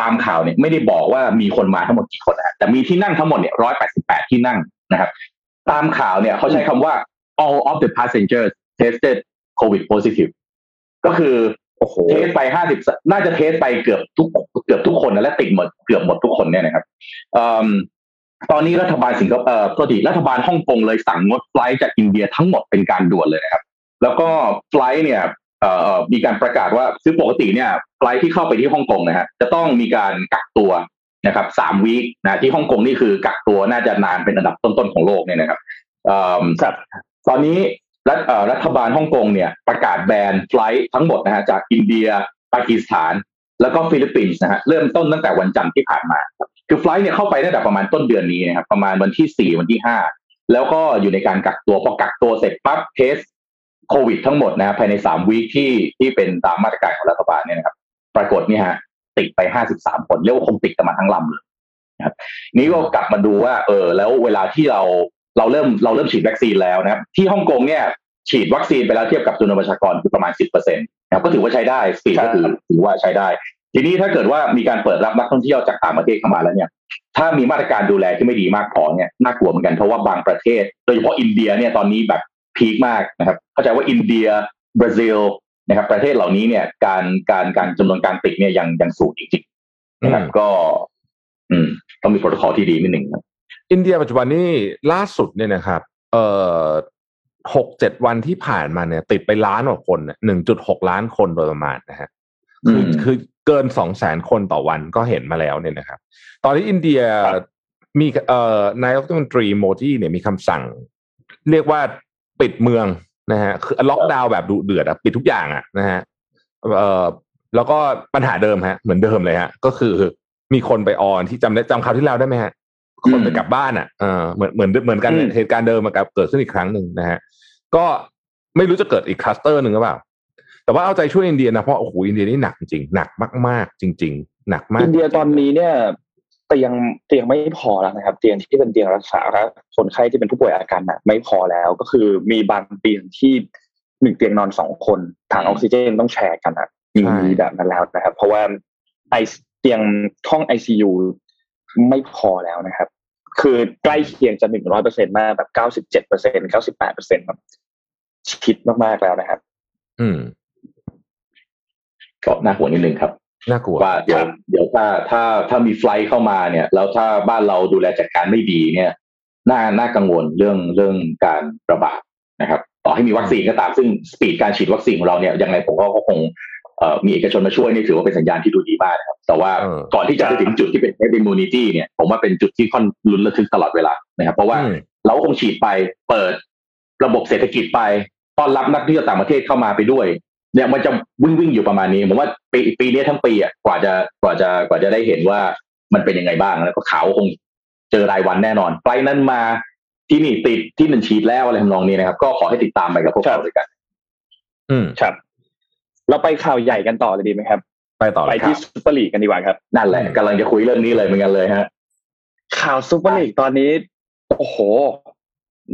ตามข่าวเนี่ยไม่ได้บอกว่ามีคนมาทั้งหมดกี่คนนะแต่มีที่นั่งทั้งหมดเนี่ยร้อยแปดสิบแปดที่นั่งนะครับ ตามข่าวเนี่ยเขาใช้คำว่า all of the passengers tested covid positive ก็คือโอ้โห test ไปห้าสิบน่าจะ test ไปเกือบทุกเกือบทุกคนนะและติดหมดเกือบหมดทุกคนเนี่ยนะครับตอนนี้รัฐบาลสิงคโปร์เอ่อตัวดีรัฐบาลฮ่องกงเลยสั่งงด flight จากอินเดียทั้งหมดเป็นการด่วนเลยนะครับ แล้วก็ flight เนี่ยเอ่อมีการประกาศว่าคือปกติเนี่ย flight ที่เข้าไปที่ฮ่องกงนะฮะจะต้องมีการกักตัวนะครับสาม week นะที่ฮ่องกงนี่คือกักตัวน่าจะนานเป็นอันดับต้นๆของโลกเนี่ยนะครับครับตอนนี้ รัฐรัฐบาลฮ่องกงเนี่ยประกาศแบน flight ทั้งหมดนะฮะจากอินเดียปากีสถาน แล้วก็ฟิลิปปินส์นะฮะเริ่มต้นตั้งแต่วันจันทร์ที่ผ่านมาคือ flight เนี่ยเข้าไปตั้งแต่ประมาณต้นเดือนนี้นะครับประมาณวันที่สี่วันที่ห้าแล้วก็อยู่ในการกักตัวพอกักตัวเสร็จปั๊บ test โควิดทั้งหมดนะภายในสาม week ที่ที่เป็นตามมาตรการของรัฐบาลเนี่ยนะครับ ปรากฏนี่ฮะติดไปห้าสิบสามคนเรียกว่าคงติดกันมาทั้งลำเลยนะครับ ทีนี้ก็กลับมาดูว่า เออ แล้วเวลาที่เรา เราเริ่มเราเริ่มฉีดวัคซีนแล้วนะครับที่ฮ่องกงเนี่ยฉีดวัคซีนไปแล้วเทียบกับจำนวนประชากรคือประมาณสิบเปอร์เซ็นต์นะครับก็ถือว่าใช้ได้ speed ก็ถือถือว่าใช้ได้ ทีนี้ถ้าเกิดว่ามีการเปิดรับนักท่องเที่ยวจากต่างประเทศเข้ามาแล้วเนี่ย ถ้ามีมาตรการดูแลที่ไม่ดีมากพอเนี่ยน่ากลัวเหมือนกันเพราะว่าบางประเทศ โดยเฉพาะอินเดียเนี่ยตอนนี้แบบ peak มากนะครับ เข้าใจว่าอินเดียบราซิลนะครับ ประเทศเหล่านี้เนี่ยการการการจำนวนการติดเนี่ยยังยังสูงจริงๆนะครับก็ อืมต้องมีโปรโตคอลที่ดีนิดหนึ่งครับ อินเดียปัจจุบันนี้ล่าสุดเนี่ยนะครับเอ่อหกเจ็ดวันที่ผ่านมาเนี่ย ติดไปล้านกว่าคนหนึ่งจุดหกล้านคนโดยประมาณนะฮะคือคือเกินสองแสนคนต่อวันก็เห็นมาแล้วเนี่ยนะครับ ตอนนี้อินเดียมีเอ่อนายกรัฐมนตรีโมดีเนี่ยมีคำสั่ง เรียกว่าปิดเมืองนะฮะคือล็อกดาวน์แบบดุเดือดอะปิดทุกอย่างอะนะฮะเอ่อแล้วก็ปัญหาเดิมฮะ เหมือนเดิมเลยฮะ ก็คือมีคนไปออนที่จำได้จำคราวที่แล้วได้ไหมฮะ คนไปกลับบ้านอะเออเหมือนเหมือนเหมือนกันเหตุการณ์เดิมมากับเกิดขึ้นอีกครั้งหนึ่งนะฮะก็ไม่รู้จะเกิดอีกคลัสเตอร์หนึ่งหรือเปล่า แต่ว่าเอาใจช่วยอินเดียนะเพราะโอ้โหอินเดียนี่หนักจริงหนักมาก ๆ จริง ๆ หนักมาก อินเดียตอนนี้เนี่ยเตียงเตียงไม่พอแล้วนะครับ เตียงที่เป็นเตียงรักษาคนไข้ที่เป็นผู้ป่วยอาการหนักไม่พอแล้วก็คือมีบางเตียงที่หนึ่งเตียงนอนสองคนถังออกซิเจนต้องแชร์กันอะมีแบบนั้นแล้วนะครับ เพราะว่าไอ้เตียงห้องไอซียู ไม่พอแล้วนะครับ คือใกล้เคียงจะหนึ่งร้อยเปอร์เซ็นมากแบบเก้าสิบเจ็ดเปอร์เซ็นเก้าสิบแปดเปอร์เซ็นแบบชิดมากๆแล้วนะครับ อืมก็น่าห่วงนิดนึงครับน่ากลัวว่าเดี๋ยวเดี๋ยวถ้าถ้าถ้ามี flight เข้ามาเนี่ย แล้วถ้าบ้านเราดูแลจัดการไม่ดีเนี่ยน่าน่ากังวลเรื่องเรื่องการระบาดนะครับ ต่อให้มีวัคซีนก็ตามซึ่ง speed การฉีดวัคซีนของเราเนี่ยยังไงผมก็คง มีเอกชนมาช่วยนี่ถือว่าเป็นสัญญาณที่ดูดีมากนะครับ แต่ว่าก่อนที่จะไปถึงจุดที่เป็น herd immunity เนี่ย ผมว่าเป็นจุดที่ค่อนลุ้นระทึกตลอดเวลานะครับ เพราะว่าเราคงฉีดไปเปิดระบบเศรษฐกิจไปต้อนรับนักท่องเที่ยวต่างประเทศเข้ามาไปด้วยเนี่ยมันจะวิ่งวิ่งอยู่ประมาณนี้ผมว่าปีปีนี้ทั้งปีอะกว่าจะกว่าจะกว่าจะได้เห็นว่ามันเป็นยังไงบ้างแล้วก็ข่าวคงเจอรายวันแน่นอนไปนั้นมาที่นี่ติดที่หนึ่งฉีดแล้วอะไรทำนองนี้นะครับ ก็ขอให้ติดตามไปกับพวกเราด้วยกัน อืมครับ เราไปข่าวใหญ่กันต่อเลยดีไหมครับ ไปต่อไปที่ซูเปอร์ลีกกันดีกว่าครับ นั่นแหละกำลังจะคุยเรื่องนี้เลยเหมือนกันเลยฮะ ข่าวซูเปอร์ลีกตอนนี้ โอ้โห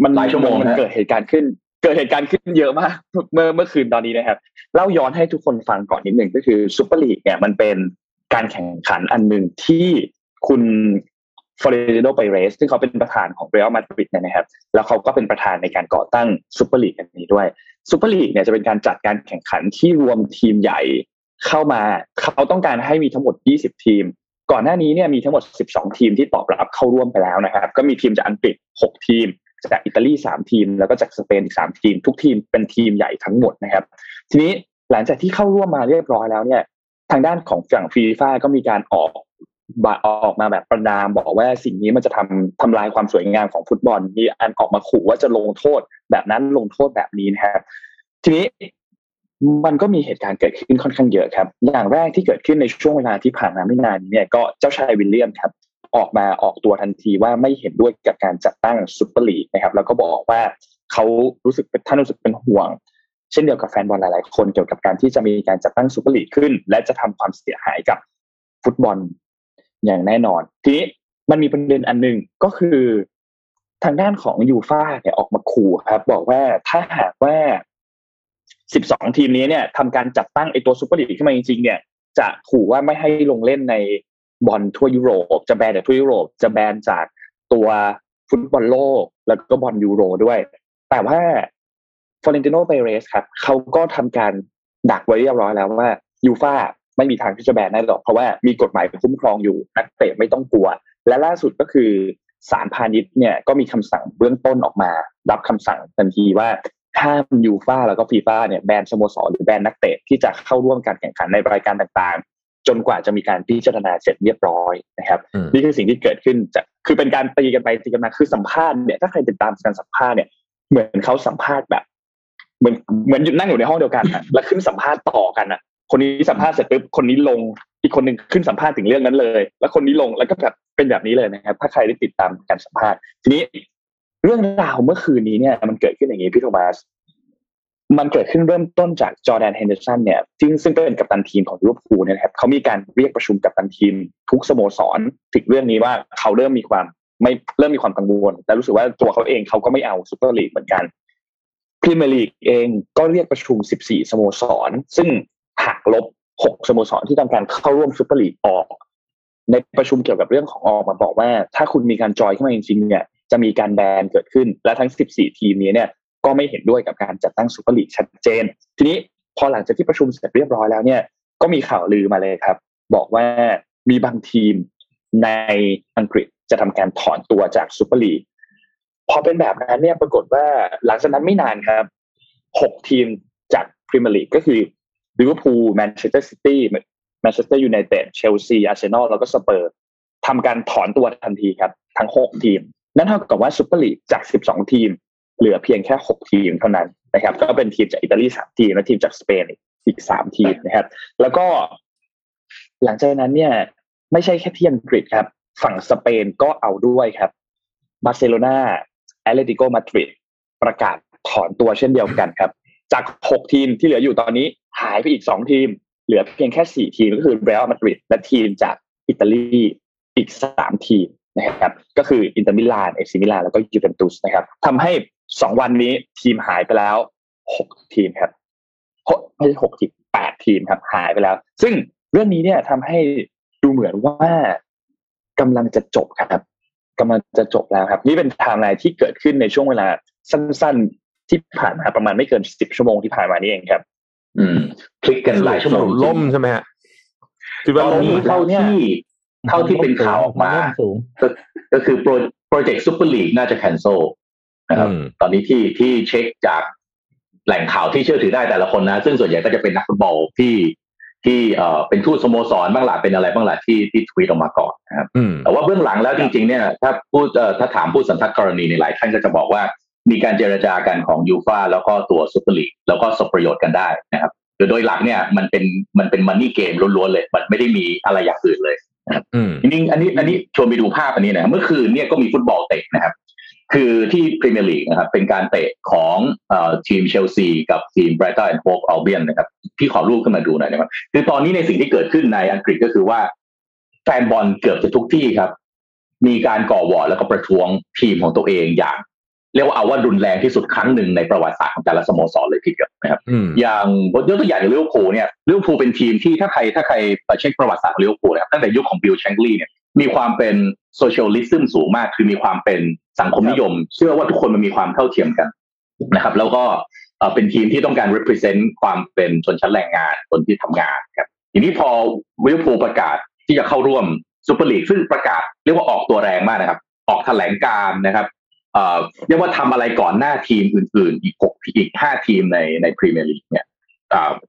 มันหลายชั่วโมงมันเกิดเหตุการณ์ขึ้น เกิดเหตุการณ์ขึ้นเยอะมากเมื่อเมื่อคืนตอนนี้นะครับ เล่าย้อนให้ทุกคนฟังก่อนนิดหนึ่งก็คือซูเปอร์ลีกเนี่ยมันเป็นการแข่งขันอันหนึ่งที่คุณฟลอเรนติโนเปเรซซึ่งเขาเป็นประธานของเรอัลมาดริดนะครับ แล้วเขาก็เป็นประธานในการก่อตั้งซูเปอร์ลีกอันนี้ด้วย ซูเปอร์ลีกเนี่ยจะเป็นการจัดการแข่งขันที่รวมทีมใหญ่เข้ามาเขาต้องการให้มีทั้งหมด 20 ทีม ก่อนหน้านี้เนี่ยมีทั้งหมด 12 ทีมที่ตอบรับเข้าร่วมไปแล้วนะครับ ก็มีทีมจากอังกฤษ 6 ทีม จากอิตาลีสามทีม แล้วก็จากสเปนอีกสามทีม ทุกทีมเป็นทีมใหญ่ทั้งหมดนะครับ ทีนี้หลังจากที่เข้าร่วมมาเรียบร้อยแล้วเนี่ยทางด้านของฝั่งฟีฟ่าก็มีการออก ออกมาแบบประณามบอกว่าสิ่งนี้มันจะทำทำลายความสวยงามของฟุตบอลมีอันออกมาขู่ว่าจะลงโทษ แบบนั้นลงโทษแบบนี้นะครับทีนี้มันก็มีเหตุการณ์เกิดขึ้นค่อนข้างเยอะครับ อย่างแรกที่เกิดขึ้นในช่วงเวลาที่ผ่านมาไม่นานนี้เนี่ยก็เจ้าชายวิลเลียมครับ ออกมาออกตัวทันทีว่าไม่เห็นด้วยกับการจัดตั้งซุปเปอร์ลีกนะครับ แล้วก็บอกว่าเขารู้สึกเป็นท่านรู้สึกเป็นห่วง เช่นเดียวกับแฟนบอลหลาย ๆ คนเกี่ยวกับการที่จะมีการจัดตั้งซุปเปอร์ลีกขึ้น และจะทำความเสียหายกับฟุตบอล อย่างแน่นอน ทีนี้มันมีประเด็นอันหนึ่งก็คือทางด้านของยูฟ่าเนี่ยออกมาขู่ครับ บอกว่าถ้าหากว่า 12 ทีมนี้เนี่ยทำการจัดตั้งไอตัวซูเปอร์ลีกขึ้นมาจริงๆเนี่ยจะขู่ว่าไม่ให้ลงเล่นในบอลทั่วยุโรป จะแบนจากทั่วยุโรป จะแบนจากตัวฟุตบอลโลก แล้วก็บอลยูโรด้วย แต่ว่าฟลอเรนติโนเปเรสครับเขาก็ทำการดักไว้เรียบร้อยแล้วว่ายูฟา ไม่มีทางที่จะแบนได้หรอก เพราะว่ามีกฎหมายคุ้มครองอยู่นักเตะไม่ต้องกลัว และล่าสุดก็คือศาลพาณิชย์เนี่ยก็มีคำสั่งเบื้องต้นออกมา รับคำสั่งทันทีว่าห้ามยูฟาแล้วก็ฟีฟ่าเนี่ยแบนสโมสรหรือแบนนักเตะที่จะเข้าร่วมการแข่งขันในรายการต่างๆ จนกว่าจะมีการพิจารณาเสร็จเรียบร้อยนะครับอืมนี่คือสิ่งที่เกิดขึ้นจากคือเป็นการตีกันไปตีกันมาคือสัมภาษณ์เนี่ยถ้าใครติดตามการสัมภาษณ์เนี่ยเหมือนเขาสัมภาษณ์แบบ เหมือนเหมือนอยู่นั่งอยู่ในห้องเดียวกันอะแล้วขึ้นสัมภาษณ์ต่อกันอะ คนนี้สัมภาษณ์เสร็จปุ๊บคนนี้ลงอีกคนหนึ่งขึ้นสัมภาษณ์ถึงเรื่องนั้นเลย แล้วคนนี้ลงแล้วก็แบบเป็นแบบนี้เลยนะครับ ถ้าใครได้ติดตามการสัมภาษณ์ ทีนี้เรื่องราวเมื่อคืนนี้เนี่ย มันเกิดขึ้นอย่างนี้พี่โทมัสมันเกิดขึ้นเริ่มต้นจากจอร์แดนเฮนเดอร์สันเนี่ยซึ่งซึ่งเป็นกัปตันทีมของลิเวอร์พูลเนี่ยนะครับเขามีการเรียกประชุมกัปตันทีม ทุกสโมสรถึงเรื่องนี้ว่าเขาเริ่มมีความไม่เริ่มมีความกังวลและรู้สึกว่าตัวเขาเองเขาก็ไม่เอาซูเปอร์ลีกเหมือนกันพรีเมียร์ลีกเองก็เรียกประชุม 14 สโมสร ซึ่ง หักลบ6สโมสรที่ต้องการเข้าร่วมซูเปอร์ลีกออก ในประชุมเกี่ยวกับเรื่องของออกมาบอกว่า ถ้าคุณมีการจอยเข้ามาจริงๆเนี่ยจะมีการแบนเกิดขึ้นและทั้ง 14 ทีมนี้เนี่ยก็ไม่เห็นด้วยกับการจัดตั้งซูเปอร์ลีกชัดเจน ทีนี้พอหลังจากที่ประชุมเสร็จเรียบร้อยแล้วเนี่ยก็มีข่าวลือมาเลยครับ บอกว่ามีบางทีมในอังกฤษจะทำการถอนตัวจากซูเปอร์ลีกพอเป็นแบบนั้นเนี่ยปรากฏว่าหลังจากนั้นไม่นานครับหกทีมจากพรีเมียร์ลีกก็คือ ลิเวอร์พูลแมนเชสเตอร์ซิตี้แมนเชสเตอร์ยูไนเต็ดเชลซีอาร์เซนอลแล้วก็สเปอร์ทำการถอนตัวทันทีครับ ทั้งหกทีม นั่นเท่ากับว่าซูเปอร์ลีกจากสิบสองทีม เหลือเพียงแค่หกทีมเท่านั้นนะครับ ก็เป็นทีมจากอิตาลีสามทีมและทีมจากสเปนอีกสามทีมนะครับ แล้วก็ หลังจากนั้นเนี่ย ไม่ใช่แค่ที่อังกฤษครับ ฝั่งสเปนก็เอาด้วยครับบาร์เซโลนาแอตเลติโกมาดริดประกาศถอนตัวเช่นเดียวกันครับ จากหกทีมที่เหลืออยู่ตอนนี้หายไปอีกสองทีม เหลือเพียงแค่สี่ทีมก็คือเรอัลมาดริดและทีมจากอิตาลีอีกสามทีมนะครับ ก็คืออินเตอร์มิลานเอซีมิลานแล้วก็ยูเวนตุสนะครับทำให้สองวันนี้ทีมหายไปแล้วหกทีมครับไม่ใช่หกทีมแปดทีมครับ หายไปแล้ว ซึ่งเรื่องนี้เนี่ยทำให้ดูเหมือนว่ากำลังจะจบครับกำลังจะจบแล้วครับ นี่เป็นไทม์ไลน์ที่เกิดขึ้นในช่วงเวลาสั้น ที่ผ่านมาประมาณไม่เกินสิบชั่วโมงที่ผ่านมานี่เองครับ อืมพลิกกันรายชั่วโมงล่มใช่ไหมฮะคิดว่าตอนนี้ล่มไหมเท่าที่เท่าที่เป็นข่าวออกมาสูงก็ก็คือโปรโปรเจกต์ซูเปอร์ลีกน่าจะ cancelนะครับอืมตอนนี้ที่ที่เช็คจากแหล่งข่าวที่เชื่อถือได้แต่ละคนนะ ซึ่งส่วนใหญ่ก็จะเป็นนักฟุตบอลที่ที่เอ่อเป็นทูตสโมสรบ้างหล่ะเป็นอะไรบ้างหล่ะที่ที่ทวีตออกมาก่อนนะครับอืมแต่ว่าเบื้องหลังแล้วจริง ๆ เนี่ย ถ้าพูดเอ่อถ้าถามผู้สันทัดกรณีในหลายท่านก็จะบอกว่า มีการเจรจากันของยูฟาแล้วก็ตัวซูเปอร์ลีกแล้วก็สมประโยชน์กันได้นะครับโดยโดยหลักเนี่ยมันเป็นมันเป็น money game ล้วนๆเลย มันไม่ได้มีอะไรอย่างอื่นเลยอืมจริงๆอันนี้อันนี้ชวนไปดูภาพอันนี้นะครับเมื่อคืนเนี่ยก็มีฟุตบอลเตะนะครับ คือที่พรีเมียร์ลีกนะครับเป็นการเตะของเอ่อทีมเชลซีกับทีมไบรตันแอนด์โฮฟอัลเบียนนะครับ พี่ขอรูปขึ้นมาดูหน่อยนะครับคือตอนนี้ในสิ่งที่เกิดขึ้นในอังกฤษก็คือว่า แฟนบอลเกือบจะทุกที่ครับ มีการก่อหวอดแล้วก็ประท้วงทีมของตัวเองอย่าง เรียกว่าเอาว่ารุนแรงที่สุดครั้งหนึ่งในประวัติศาสตร์ของแต่ละสโมสรเลยทีเดียวนะครับอืมอย่างผมยกตัวอย่างอย่างลิเวอร์พูลเนี่ยลิเวอร์พูลเป็นทีมที่ถ้าใครถ้าใครเช็คประวัติศาสตร์ของลิเวอร์พูลนะครับตั้งแต่ยุคของบิลแชงคลีย์เนี่ยมีความเป็น socialism สูงมาก คือมีความเป็นสังคมนิยม เชื่อว่าทุกคนมันมีความเท่าเทียมกันนะครับ แล้วก็เอ่อเป็นทีมที่ต้องการ represent ความเป็นชนชั้นแรงงานคนที่ทำงานครับทีนี้พอลิเวอร์พูลประกาศที่จะเข้าร่วมซูเปอร์ลีกซึ่งประกาศเรียกว่าออกตัวแรงมากนะครับ ออกแถลงการณ์นะครับ เรียกว่าทำอะไรก่อนหน้าทีมอื่น ๆ อีกหกอีกห้าทีมในในพรีเมียร์ลีกเนี่ย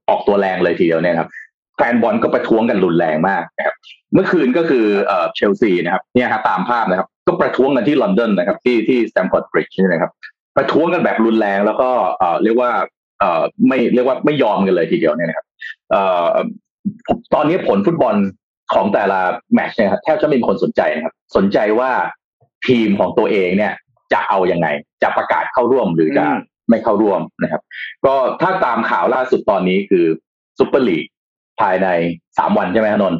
ออกตัวแรงเลยทีเดียวเนี่ยครับแฟนบอลก็ประท้วงกันรุนแรงมากนะครับเมื่อคืนก็คือเชลซีนะครับเนี่ยครับตามภาพนะครับ ก็ประท้วงกันที่ลอนดอนนะครับ ที่ที่สแตมฟอร์ดบริดจ์นะครับ ประท้วงกันแบบรุนแรงแล้วก็เรียกว่าไม่เรียกว่าไม่ยอมกันเลยทีเดียวเนี่ยนะครับตอนนี้ผลฟุตบอลของแต่ละแมตช์เนี่ยครับแทบจะไม่มีคนสนใจนะครับ สนใจว่าทีมของตัวเองเนี่ย จะเอายังไง จะประกาศเข้าร่วมหรือจะอืมไม่เข้าร่วมนะครับ ก็ถ้าตามข่าวล่าสุดตอนนี้คือซุปเปอร์ลีกภายในสามวันใช่ไหมฮะนนท์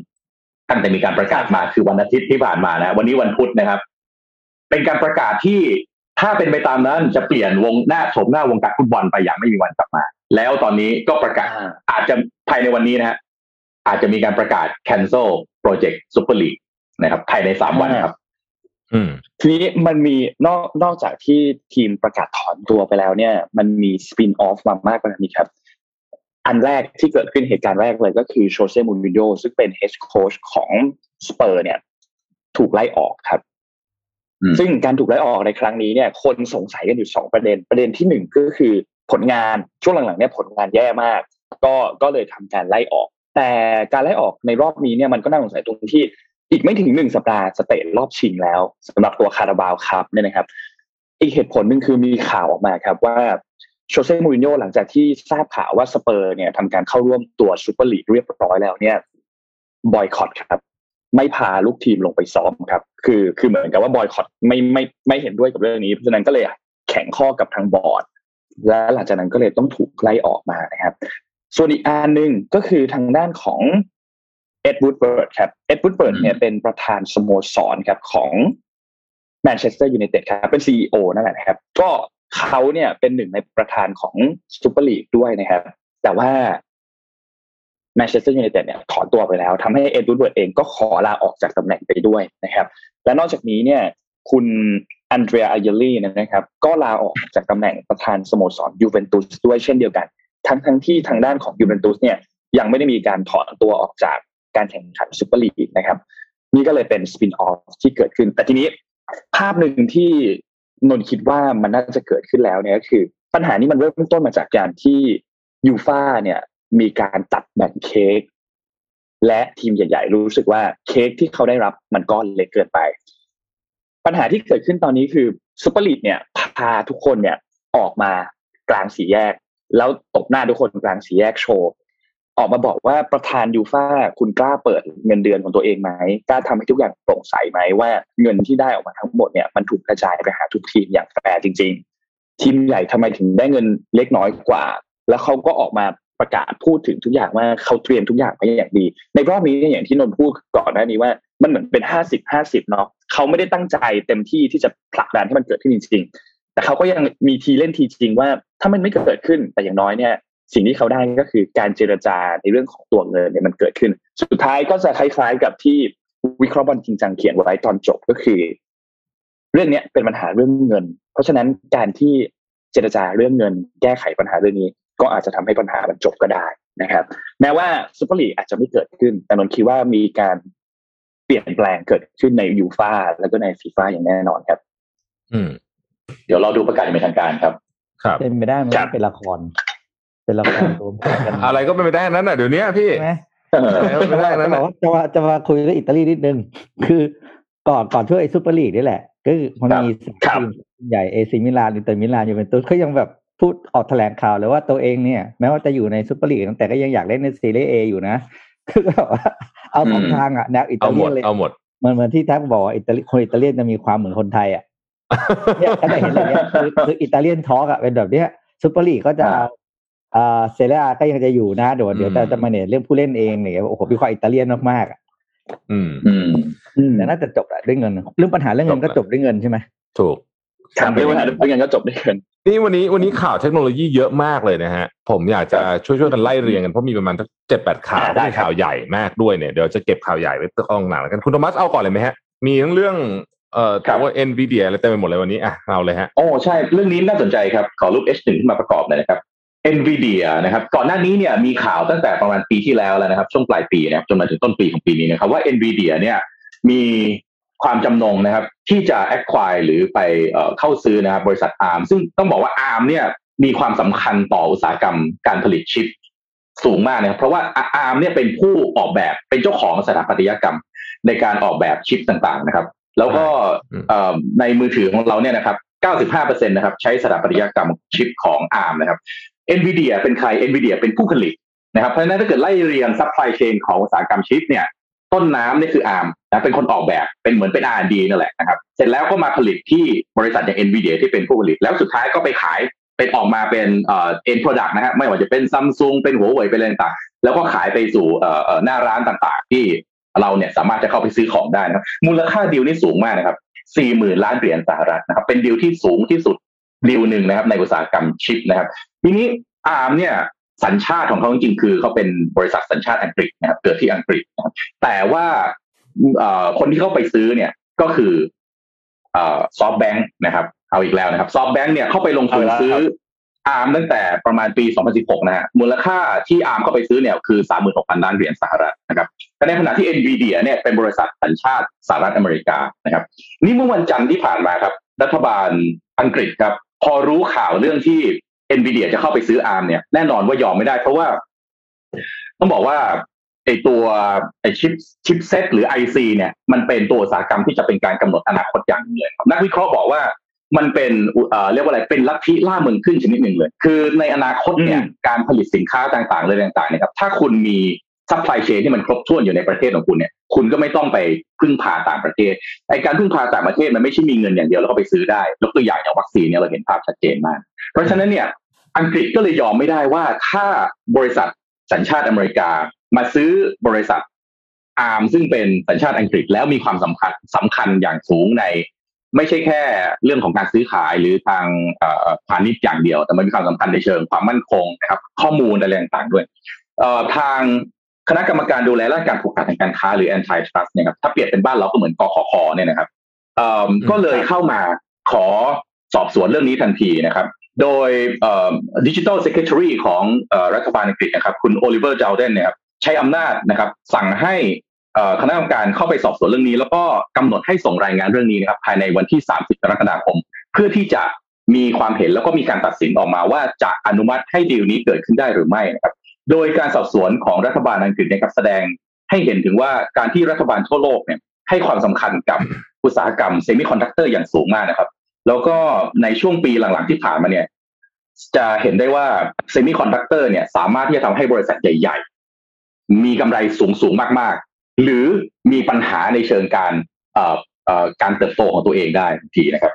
ตั้งแต่มีการประกาศมาคือวันอาทิตย์ที่ผ่านมานะวันนี้วันพุธนะครับ เป็นการประกาศที่ถ้าเป็นไปตามนั้นจะเปลี่ยนวงหน้าโฉมหน้าวงการฟุตบอลไปอย่างไม่มีวันกลับมา แล้วตอนนี้ก็ประกาศอาจจะภายในวันนี้นะฮะอาจจะมีการประกาศ cancel project super league นะครับภายในสามวันครับอืม ทีนี้มันมีนอกนอกจากที่ทีมประกาศถอนตัวไปแล้วเนี่ย มันมีสปินออฟมามากกว่านี้ครับ อันแรกที่เกิดขึ้นเหตุการณ์แรกเลยก็คือโชเซ่มูรินโญ่ซึ่งเป็นเฮดโค้ชของสเปอร์เนี่ย ถูกไล่ออกครับอืมซึ่งการถูกไล่ออกในครั้งนี้เนี่ย คนสงสัยกันอยู่สองประเด็น ประเด็นที่หนึ่งก็คือผลงานช่วงหลังๆเนี่ยผลงานแย่มาก ก็ก็เลยทำการไล่ออก แต่การไล่ออกในรอบนี้เนี่ยมันก็น่าสงสัยตรงที่ อีกไม่ถึงหนึ่งสัปดาห์จะเตะรอบชิงแล้วสำหรับตัวคาราบาวครับเนี่ยนะครับ อีกเหตุผลหนึ่งคือมีข่าวออกมาครับว่าโชเซ่มูรินโญ่หลังจากที่ทราบข่าวว่าสเปอร์เนี่ยทำการเข้าร่วมตัวซูเปอร์ลีกเรียบร้อยแล้วเนี่ยบอยคอตครับ ไม่พาลูกทีมลงไปซ้อมครับ คือคือเหมือนกับว่าบอยคอตไม่ไม่ไม่เห็นด้วยกับเรื่องนี้เพราะฉะนั้นก็เลยแข็งข้อกับทางบอร์ด และหลังจากนั้นก็เลยต้องถูกไล่ออกมานะครับ ส่วนอีกอันหนึ่งก็คือทางด้านของ เอ็ดวูดเวิร์ดครับเอ็ดวูดเวิร์ดเนี่ยเป็นประธานสโมสรครับของแมนเชสเตอร์ยูไนเต็ดครับเป็น CEO นั่นแหละนะครับ ก็เขาเนี่ยเป็นหนึ่งในประธานของซูเปอร์ลีกด้วยนะครับ แต่ว่าแมนเชสเตอร์ยูไนเต็ดเนี่ยถอนตัวไปแล้วทำให้เอ็ดวูดเวิร์ดเองก็ขอลาออกจากตำแหน่งไปด้วยนะครับ และนอกจากนี้เนี่ยคุณอันเดรียอาเญลลี่นะครับ ก็ลาออกจากตำแหน่งประธานสโมสรยูเวนตุสด้วยเช่นเดียวกัน ทั้งทั้งที่ทางด้านของยูเวนตุสเนี่ยยังไม่ได้มีการถอนตัวออกจาก การแข่งขันซูเปอร์ลีกนะครับ นี่ก็เลยเป็น spin-off ที่เกิดขึ้น แต่ทีนี้ภาพหนึ่งที่นนท์คิดว่ามันน่าจะเกิดขึ้นแล้วเนี่ยก็คือ ปัญหานี้มันเริ่มต้นมาจากการที่ยูฟ่าเนี่ยมีการตัดแบ่งเค้กและทีมใหญ่ ๆ รู้สึกว่าเค้กที่เขาได้รับมันก้อนเล็กเกินไป ปัญหาที่เกิดขึ้นตอนนี้คือซูเปอร์ลีกเนี่ยพาทุกคนเนี่ยออกมากลางสี่แยก แล้วตบหน้าทุกคนกลางสี่แยกโชว์ ออกมาบอกว่าประธานยูฟ่าคุณกล้าเปิดเงินเดือนของตัวเองไหมกล้าทำให้ทุกอย่างโปร่งใสไหมว่าเงินที่ได้ออกมาทั้งหมดเนี่ยมันถูกกระจายไปหาทุกทีมอย่างแฟร์จริง ๆ ทีมใหญ่ทำไมถึงได้เงินเล็กน้อยกว่า แล้วเขาก็ออกมาประกาศพูดถึงทุกอย่างว่าเขาเตรียมทุกอย่างไว้อย่างดี ในรอบนี้อย่างที่นนท์พูดก่อนหน้านี้ว่ามันเหมือนเป็นห้าสิบห้าสิบเนาะเขาไม่ได้ตั้งใจเต็มที่ที่จะผลักดันให้มันเกิดขึ้นจริง ๆ แต่เขาก็ยังมีทีเล่นทีจริงว่าถ้ามันไม่เกิดขึ้นแต่อย่างน้อยเนี่ย สิ่งที่เขาได้ก็คือการเจรจาในเรื่องของตัวเงินเนี่ยมันเกิดขึ้น สุดท้ายก็จะคล้าย ๆ กับที่วิเคราะห์บอลจริงจังเขียนไว้ตอนจบก็คือ เรื่องเนี้ยเป็นปัญหาเรื่องเงิน เพราะฉะนั้นการที่เจรจาเรื่องเงิน แก้ไขปัญหาเรื่องนี้ ก็อาจจะทำให้ปัญหามันจบก็ได้นะครับแม้ว่าซูเปอร์ลีกอาจจะไม่เกิดขึ้น แต่นนท์คิดว่ามีการเปลี่ยนแปลงเกิดขึ้นในยูฟ่าแล้วก็ในฟีฟ่าอย่างแน่นอนครับ อืม เดี๋ยวเราดูประกาศอย่างเป็นทางการครับ ครับ เป็นไปได้ไหมครับเป็นละคร เป็นละครรวมกันอะไรก็เป็นไปได้นั้นน่ะเดี๋ยวนี้พี่ใช่ไหมอะไรก็เป็นไปได้นั้นจะบน่ะอกว่าจะมาจะมาคุยเรื่องอิตาลีนิดนึง คือก่อนก่อนช่วยไอ้ซูเปอร์ลีกนี่แหละ ก็คือมันมีสามครับทีมใหญ่เอซิมิลานอินเตอร์มิลานยูเวนตุสเขายังแบบพูดออกแถลงข่าวเลยว่าตัวเองเนี่ย แม้ว่าจะอยู่ในซูเปอร์ลีกแต่ก็ยังอยากเล่นในซีเรียเออยู่นะ คือแบบว่าเอาสองอืมทางอะแนวอิเอาตาหมเลียดนเลยเอาหมดเหมือนเหมือนที่แท็กบอกว่าอิตาลีคนอิตาเลียนจะมีความเหมือนคนไทยอะเนี่ยถ้าได้เห็นอะไรเนี้ยคือคืออิตาเลียนทอล์กอะเป็นแบบเนี้ยซูเปอร์ลีกก็จะเอาอ่า เซเรียก็ยังจะอยู่นะเดี๋ยวเดี๋ยวจะอืมจะมาเนตเรื่องผู้เล่นเองเนี่ยโอ้โหมีความอิตาเลียนมากๆอะอืมอืมแต่น่าจะจบแหละด้วยเงิน เรื่องปัญหาเรื่องเงินก็จจบบแล้วด้วยเงินใช่ไหมถูกครับเรื่องปัญหาเรื่องเงินก็จบได้เกินนี่วันนี้วันนี้ข่าวเทคโนโลยีเยอะมากเลยนะฮะ ผมอยากจะช่วยช่วยๆกันไล่เรียงกันเพราะมีประมาณสักเจ็ดแปดข่าวได้ที่ครับข่าวใหญ่มากด้วยเนี่ยเดี๋ยวจะเก็บข่าวใหญ่ไว้ตองหนังแล้วกันคุณโทมัสเอาก่อนเลยไหมฮะ มีทั้งเรื่องเอ่อครับตัว NVIDIA อะไรเต็มไปหมดเลยวันนี้อะเอาเลยฮะโอ้ใช่เรื่องนี้น่าสนใจครับ ขอรูป H1 ขึ้นมาประกอบหน่อยนะครับ NVIDIA นะครับก่อนหน้านี้เนี่ยมีข่าวตั้งแต่ประมาณปีที่แล้วแล้วนะครับ ช่วงปลายปีนะครับจนมาถึงต้นปีของปีนี้นะครับว่า NVIDIA เนี่ยมีความจำนงนะครับ ที่จะ acquire หรือไปเอ่อเข้าซื้อนะครับบริษัท ARM ซึ่งต้องบอกว่า ARM เนี่ยมีความสำคัญต่ออุตสาหกรรมการผลิตชิปสูงมากนะครับเพราะว่า ARM เนี่ยเป็นผู้ออกแบบเป็นเจ้าของสถาปัตยกรรมในการออกแบบชิปต่างๆนะครับ แล้วก็อืมเอ่อในมือถือของเราเนี่ยนะครับ 95%นะครับใช้สถาปัตยกรรมชิปของ ARM นะครับ NVIDIA เป็นใคร NVIDIA เป็นผู้ผลิตนะครับเพราะฉะนั้นถ้าเกิดไล่เรียง supply chain ของอุตสาหกรรมชิปเนี่ยต้นน้ำนี่คือ ARM นะเป็นคนออกแบบเป็นเหมือนเป็น R&D นั่นแหละนะครับเสร็จแล้วก็มาผลิตที่บริษัทอย่าง NVIDIA ที่เป็นผู้ผลิต แล้วสุดท้ายก็ไปขายเป็นออกมาเป็นเอ่อ end product นะฮะไม่ว่าจะเป็นซัมซุงเป็นหัวเว่ยเป็นอะไรต่างแล้วก็ขายไปสู่เอ่อเอ่อหน้าร้านต่างๆ ที่เราเนี่ยสามารถจะเข้าไปซื้อของได้นะครับมูลค่าดีลนี่สูงมากนะครับสี่หมื่นล้านเหรียญสหรัฐนะครับเป็นดีลที่สูงที่สุด ดีลหนึ่งนะครับ ในอุตสาหกรรมชิปนะครับ ทีนี้อาร์มเนี่ยสัญชาติของเขาจริงๆคือเขาเป็นบริษัทสัญชาติอังกฤษนะครับเกิดที่อังกฤษนะครับแต่ว่าเอ่อคนที่เข้าไปซื้อเนี่ยก็คือซอฟแบงค์นะครับ เอาอีกแล้วนะครับซอฟแบงค์เนี่ยเข้าไปลงทุนซื้ออาร์มตั้งแต่ประมาณปี 2016 นะฮะมูลค่าที่อาร์มเข้าไปซื้อเนี่ยคือ 36,000 ล้านเหรียญสหรัฐนะครับแต่ในขณะที่ NVIDIA เนี่ยเป็นบริษัทสัญชาติสหรัฐอเมริกานะครับ นี่เมื่อวันจันทร์ที่ผ่านมาครับ รัฐบาลอังกฤษครับ พอรู้ข่าวเรื่องที่ NVIDIA จะเข้าไปซื้ออาร์มเนี่ยแน่นอนว่ายอมไม่ได้ เพราะว่า ต้องบอกว่าไอตัวไอชิปชิปเซตหรือ IC เนี่ย มันเป็นตัวอุตสาหกรรมที่จะเป็นการกำหนดอนาคตอย่างหนึ่งเลยครับนักวิเคราะห์บอกว่ามันเป็นเอ่อเรียกว่าอะไรเป็นลัทธิล่าเมืองขึ้นชนิดหนึ่งเลย คือในอนาคตเนี่ยการผลิตสินค้าต่างๆเลยต่างๆนะครับ ถ้าคุณมี supply chain ที่มันครบถ้วนอยู่ในประเทศของคุณเนี่ย คุณก็ไม่ต้องไปพึ่งพาต่างประเทศไอการพึ่งพาต่างประเทศมันไม่ใช่มีเงินอย่างเดียวแล้วก็ไปซื้อได้ยกตัวอย่างอย่างวัคซีนเนี่ยเราเห็นภาพชัดเจนมาก เพราะฉะนั้นเนี่ยอังกฤษก็เลยยอมไม่ได้ว่าถ้าบริษัทสัญชาติอเมริกามาซื้อบริษัทอาร์มซึ่งเป็นสัญชาติอังกฤษแล้วมีความสำคัญสำคัญอย่างสูงใน ไม่ใช่แค่เรื่องของการซื้อขายหรือทางพาณิชย์อย่างเดียว แต่มันมีความสำคัญในเชิงความมั่นคงนะครับ ข้อมูลอะไรต่างๆด้วยทาง คณะกรรมการดูแลราชการผูกขาดทางการค้าหรือ antitrust เนี่ยครับถ้าเปรียบเป็นบ้านเราก็เหมือนกขคเนี่ยนะครับก็เลยเข้ามาขอสอบสวนเรื่องนี้ทันทีนะครับ โดยดิจิทัลเซ c r e t a r y ของรัฐบาลอังกฤษนะครับ คุณโอลิเวอร์ดาวเดนเนี่ยครับใช้อำนาจนะครับสั่งให้คณะกรรมการเข้าไปสอบสวนเรื่องนี้ แล้วก็กำหนดให้ส่งรายงานเรื่องนี้นะครับภายในวันที่ 30 กรกฎาคม เพื่อที่จะมีความเห็นแล้วก็มีการตัดสินออกมาว่าจะอนุมัติให้ดีลนี้เกิดขึ้นได้หรือไม่นะครับ โดยการสอบสวนของรัฐบาลอังกฤษเนี่ยครับแสดงให้เห็นถึงว่าการที่รัฐบาลทั่วโลกเนี่ยให้ความสำคัญกับอุตสาหกรรมเซมิคอนดักเตอร์อย่างสูงมากนะครับ แล้วก็ในช่วงปีหลังๆที่ผ่านมาเนี่ย จะเห็นได้ว่าเซมิคอนดักเตอร์เนี่ย สามารถที่จะทำให้บริษัทใหญ่ ๆ มีกำไรสูงสูงมากๆ หรือมีปัญหาในเชิงการการเติบโตของตัวเองได้ทันทีนะครับ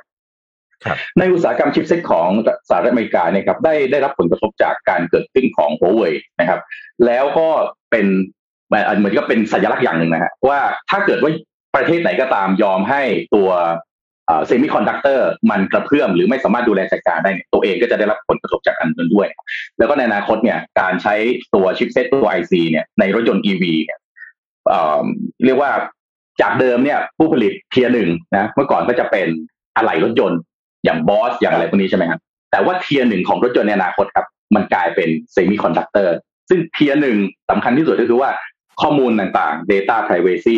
ในอุตสาหกรรม chipset ของสหรัฐอเมริกาเนี่ยครับได้ได้รับผลกระทบจากการเกิดขึ้นของ Huawei นะครับ แล้วก็เป็นเหมือนก็เป็นสัญลักษณ์อย่างหนึ่งนะฮะว่าถ้าเกิดว่าประเทศไหนก็ตามยอมให้ตัวเซมิคอนดักเตอร์มันกระเพื่อมหรือไม่สามารถดูแลจัดการได้ตัวเองก็จะได้รับผลกระทบจากอันนั้นด้วย แล้วก็ในอนาคตเนี่ยการใช้ตัว chipset ตัว IC เนี่ยในรถยนต์ EV เนี่ยเรียกว่าจากเดิมเนี่ยผู้ผลิต tier หนึ่งนะเมื่อก่อนก็จะเป็นอะไหล่รถยนต์ อย่าง Bosch อย่างอะไรพวกนี้ใช่ไหมครับแต่ว่า tier หนึ่งของรถยนต์ในอนาคตครับมันกลายเป็นเซมิคอนดักเตอร์ซึ่ง tier หนึ่งสำคัญที่สุดก็คือว่าข้อมูลต่างๆ Data Privacy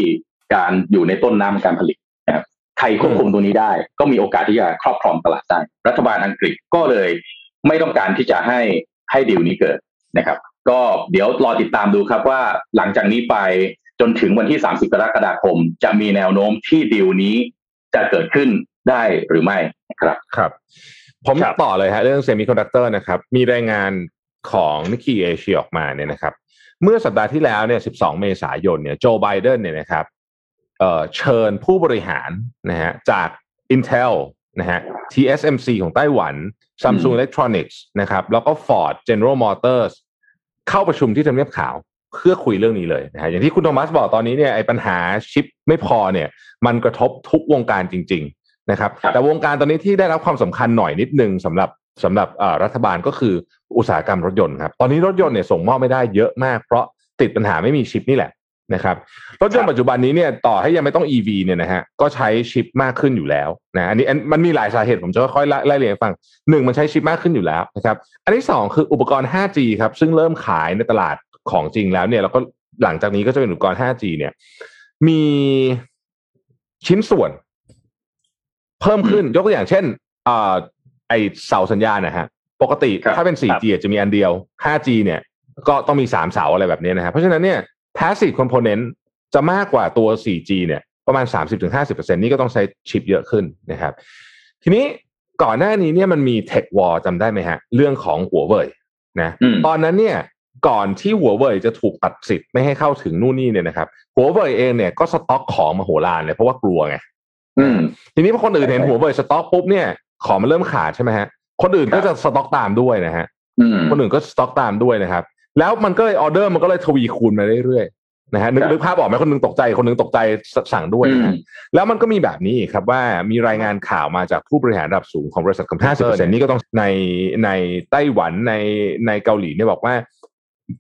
การอยู่ในต้นน้ำการผลิตนะครับใครควบคุมตัวนี้ได้ ก็มีโอกาสที่จะครอบครองตลาดได้รัฐบาลอังกฤษก็เลยไม่ต้องการที่จะให้ให้ดีลนี้เกิดนะครับ ก็เดี๋ยวรอติดตามดูครับว่าหลังจากนี้ไปจนถึงวันที่ 30 กรกฎาคม จะมีแนวโน้มที่ดีลนี้จะเกิดขึ้น ได้หรือไม่ครับครับ ผมต่อเลยฮะเรื่องเซมิคอนดักเตอร์นะครับ มีรายงานของ Nikkei Asia ออกมาเนี่ยนะครับ เมื่อสัปดาห์ที่แล้วเนี่ย 12 เมษายนเนี่ยโจไบเดนเนี่ยนะครับเชิญผู้บริหารนะฮะจาก Intel นะฮะ TSMC ของไต้หวัน Samsung Electronics นะครับ แล้วก็ Ford General Motors เข้าประชุมที่ทำเนียบขาวเพื่อคุยเรื่องนี้เลยนะฮะอย่างที่คุณโทมัสบอกตอนนี้เนี่ยไอ้ปัญหาชิปไม่พอเนี่ย มันกระทบทุกวงการจริงๆ นะครับ แต่วงการตอนนี้ที่ได้รับความสำคัญหน่อยนิดนึงสำหรับสำหรับรัฐบาลก็คืออุตสาหกรรมรถยนต์ครับ ตอนนี้รถยนต์เนี่ยส่งมอบไม่ได้เยอะมาก เพราะติดปัญหาไม่มีชิปนี่แหละนะครับรถยนต์ปัจจุบันนี้เนี่ยต่อให้ยังไม่ต้อง EV เนี่ยนะฮะก็ใช้ชิปมากขึ้นอยู่แล้วนะอันนี้มันมีหลายสาเหตุผมจะค่อยไล่เรียงฟังหนึ่งมันใช้ชิปมากขึ้นอยู่แล้วนะครับอันที่สองคืออุปกรณ์ 5G ครับซึ่งเริ่มขายในตลาดของจริงแล้วเนี่ยแล้วก็หลังจากนี้ก็จะเป็นอุปกรณ์ 5G เนี่ยมีชิ้นส่วน เพิ่มขึ้นยกตัวอย่างเช่นอ่าไอเสาสัญญาณนะฮะปกติถ้าเป็น 4G จะมีอันเดียว 5G เนี่ยก็ต้องมีสามเสาอะไรแบบนี้นะฮะเพราะฉะนั้นเนี่ย passive component จะมากกว่าตัว 4G เนี่ยประมาณ 30-50%นี่ก็ต้องใช้ชิปเยอะขึ้นนะครับ ทีนี้ก่อนหน้านี้เนี่ยมันมี tech war จำได้ไหมฮะ เรื่องของหัวเว่ยนะตอนนั้นเนี่ยก่อนที่หัวเว่ยจะถูกตัดสิทธิ์ไม่ให้เข้าถึงนู่นนี่เนี่ยนะครับหัวเว่ยเองเนี่ยก็สต็อกของมโหฬารเลยเพราะว่ากลัวไง ทีนี้พอคนอื่นเห็นหัวเว่ยสต็อกปุ๊บเนี่ยของมันเริ่มขาดใช่ไหมฮะคนอื่นก็จะสต็อกตามด้วยนะฮะคนอื่นก็สต็อกตามด้วยนะครับ แล้วมันก็เลยออเดอร์มันก็เลยทวีคูณมาเรื่อยๆนะฮะนึกภาพออกไหมคนนึงตกใจคนนึงตกใจสั่งด้วยนะแล้วมันก็มีแบบนี้ครับว่ามีรายงานข่าวมาจากผู้บริหารระดับสูงของบริษัทคอมพิวเตอร์นี่ก็ต้องในในไต้หวันในในเกาหลีเนี่ยบอกว่า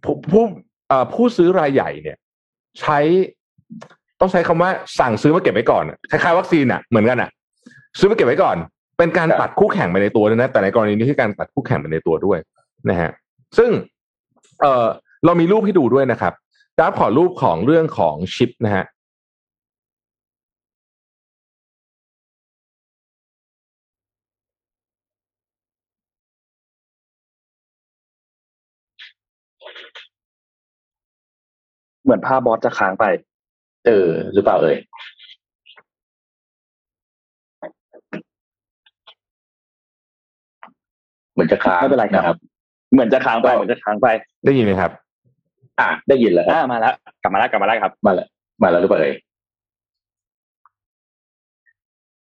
ผู้ผู้เอ่อผู้ซื้อรายใหญ่เนี่ย ใช้ ต้องใช้คำว่าสั่งซื้อมาเก็บไว้ก่อนคล้ายๆวัคซีนอะเหมือนกันอะ ซื้อมาเก็บไว้ก่อน เป็นการครับตัดคู่แข่งไปในตัวด้วยนะแต่ในกรณีนี้คือการตัดคู่แข่งไปในตัวด้วยนะฮะซึ่งเอ่อเรามีรูปให้ดูด้วยนะครับดาบขอรูปของเรื่องของชิปนะฮะเหมือนภาพบอสจะค้างไป เออ หรือเปล่าเอ่ยเหมือนจะค้างไม่เป็นไรครับนะครับ เหมือนจะค้างไปเหมือนจะค้างไป ได้ยินไหมครับ อะได้ยินแล้วครับอ่ามาแล้วกลับมาแล้วกลับมาแล้วครับ มาแล้วมาแล้วหรือเปล่าเอ่ย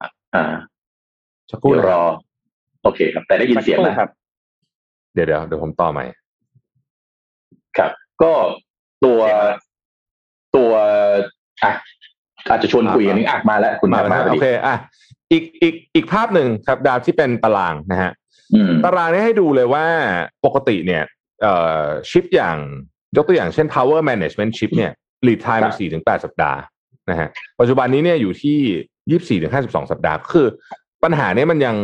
อะอ่าสักครู่เดี๋ยวนะรอ โอเคครับ แต่ได้ยินเสียงสักคนะรู่ครับ เดี๋ยวเดี๋ยวเดี๋ยวผมต่อใหม่ครับ ก็ตัวตัว อะอาจจะชวนคุยกันนึงอะมาแล้วคุณมามาแล้วมานะพอโอดีเคอะอีกอีกอีกภาพหนึ่งครับ ดาวที่เป็นตารางนะฮะอืมตารางนี้ให้ดูเลยว่าปกติเนี่ยเอ่อชิปอย่างยกตัวอย่างเช่น power management chip เนี่ย lead time ครับสี่ถึงแปดสัปดาห์นะฮะปัจจุบันนี้เนี่ยอยู่ที่ยี่สี่ถึงห้าสิบสองสัปดาห์คือปัญหาเนี้มันยัง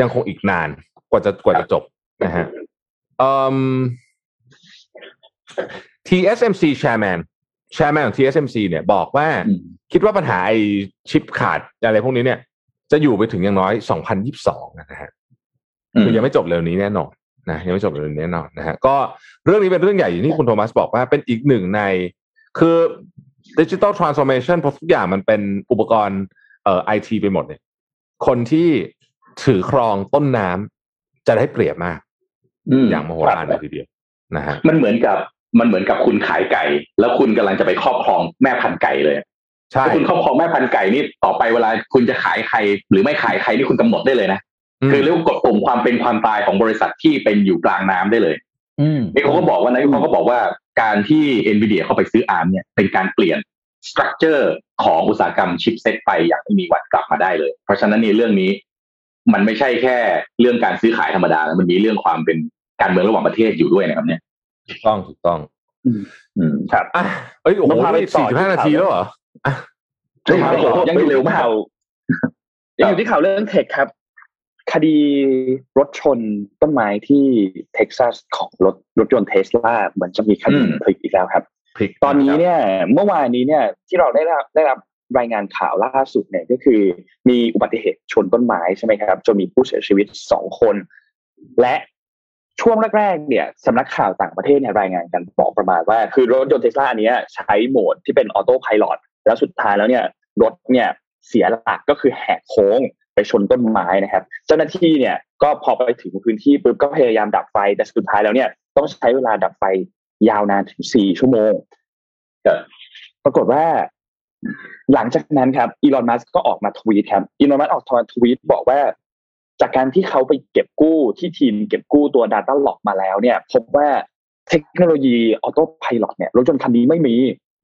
ยังคงอีกนานกว่าจะกว่าจะจบนะฮะ เอ่อ TSMC chairman chairman ของ TSMC เนี่ยบอกว่าอืมคิดว่าปัญหาไอชิปขาดอะไรพวกนี้เนี่ย จะอยู่ไปถึงอย่างน้อย 2022 นะฮะคือยังไม่จบเร็วนี้แน่นอนนะยังไม่จบเร็วนี้แน่นอนนะฮะก็เรื่องนี้เป็นเรื่องใหญ่อย่างที่คุณโทมัสบอกว่าเป็นอีกหนึ่งใน คือดิจิ t a ลทรานส์ o r มชันเพราะทุกอย่างมันเป็นอุปกรณ์เอ่อไอทีไปหมดเนี่ยคนที่ถือครองต้นน้ำจะได้เปรียบมากมอย่างมโหฬารเลยทีเดียวนะฮะมันเหมือนกับ มันเหมือนกับคุณขายไก่ แล้วคุณกำลังจะไปครอบครองแม่พันธุ์ไก่เลยใช่ถ้าคุณครอบครองแม่พันธุ์ไก่นี่ต่อไปเวลาคุณจะขายใคร หรือไม่ขายใครนี่คุณกำหนดได้เลยนะมคือเรียกว่ากดปุ่มความเป็นความตายของบริษัทที่เป็นอยู่กลางน้ำได้เลยอืมนี่เขาก็บอกว่านะเขาก็บอกว่าการที่ NVIDIA เข้าไปซื้อ ARM เนี่ยเป็นการเปลี่ยนสตรัคเจอร์ของอุตสาหกรรมชิปเซตไปอย่างไม่มีวันกลับมาได้เลย เพราะฉะนั้นในเรื่องนี้ มันไม่ใช่แค่เรื่องการซื้อขายธรรมดานะมันมีเรื่องความเป็นการเมืองระหว่างประเทศอยู่ด้วยนะครับเนี่ย ถูกต้องถูกต้อง อืมครับอะเอ้ยโอ้โหเราพาไปต่อสี่สิบห้าที่นาทีข่าวแล้วเหรออะใช่โอ้โหยังอยู่เร็วมากข่าวยังอยู่ที่ข่าวเรื่องเทคครับ คดีรถชนต้นไม้ที่เท็กซัสของรถรถยนต์เทสลาเหมือนจะมีคดีพลิกอีกแล้วครับพลิกตอนนี้เนี่ย เมื่อวานนี้เนี่ย ที่เราได้รับได้รับรายงานข่าวล่าสุดเนี่ยก็คือ มีอุบัติเหตุชนต้นไม้ใช่ไหมครับจนมีผู้เสียชีวิตสองคน และ ช่วงแรกๆเนี่ยสำนักข่าวต่างประเทศเนี่ยรายงานกันบอกประมาณว่า คือรถยนต์เทสลาอันนี้ใช้โหมดที่เป็น Autopilot แล้วสุดท้ายแล้วเนี่ยรถเนี่ยเสียหลักก็คือแหกโค้งไปชนต้นไม้นะครับ เจ้าหน้าที่เนี่ยก็พอไปถึงพื้นที่ปุ๊บก็พยายามดับไฟ แต่สุดท้ายแล้วเนี่ยต้องใช้เวลาดับไฟยาวนานถึงสี่ชั่วโมงปรากฏว่า หลังจากนั้นครับอีลอนมัสก์ก็ออกมาทวีตครับอีลอนมัสก์ออกมาทวีตบอกว่า จากการที่เขาไปเก็บกู้ที่ทีมเก็บกู้ตัว Data Log มาแล้วเนี่ย พบว่าเทคโนโลยี Autopilot เนี่ยรถยนต์คันนี้ไม่มี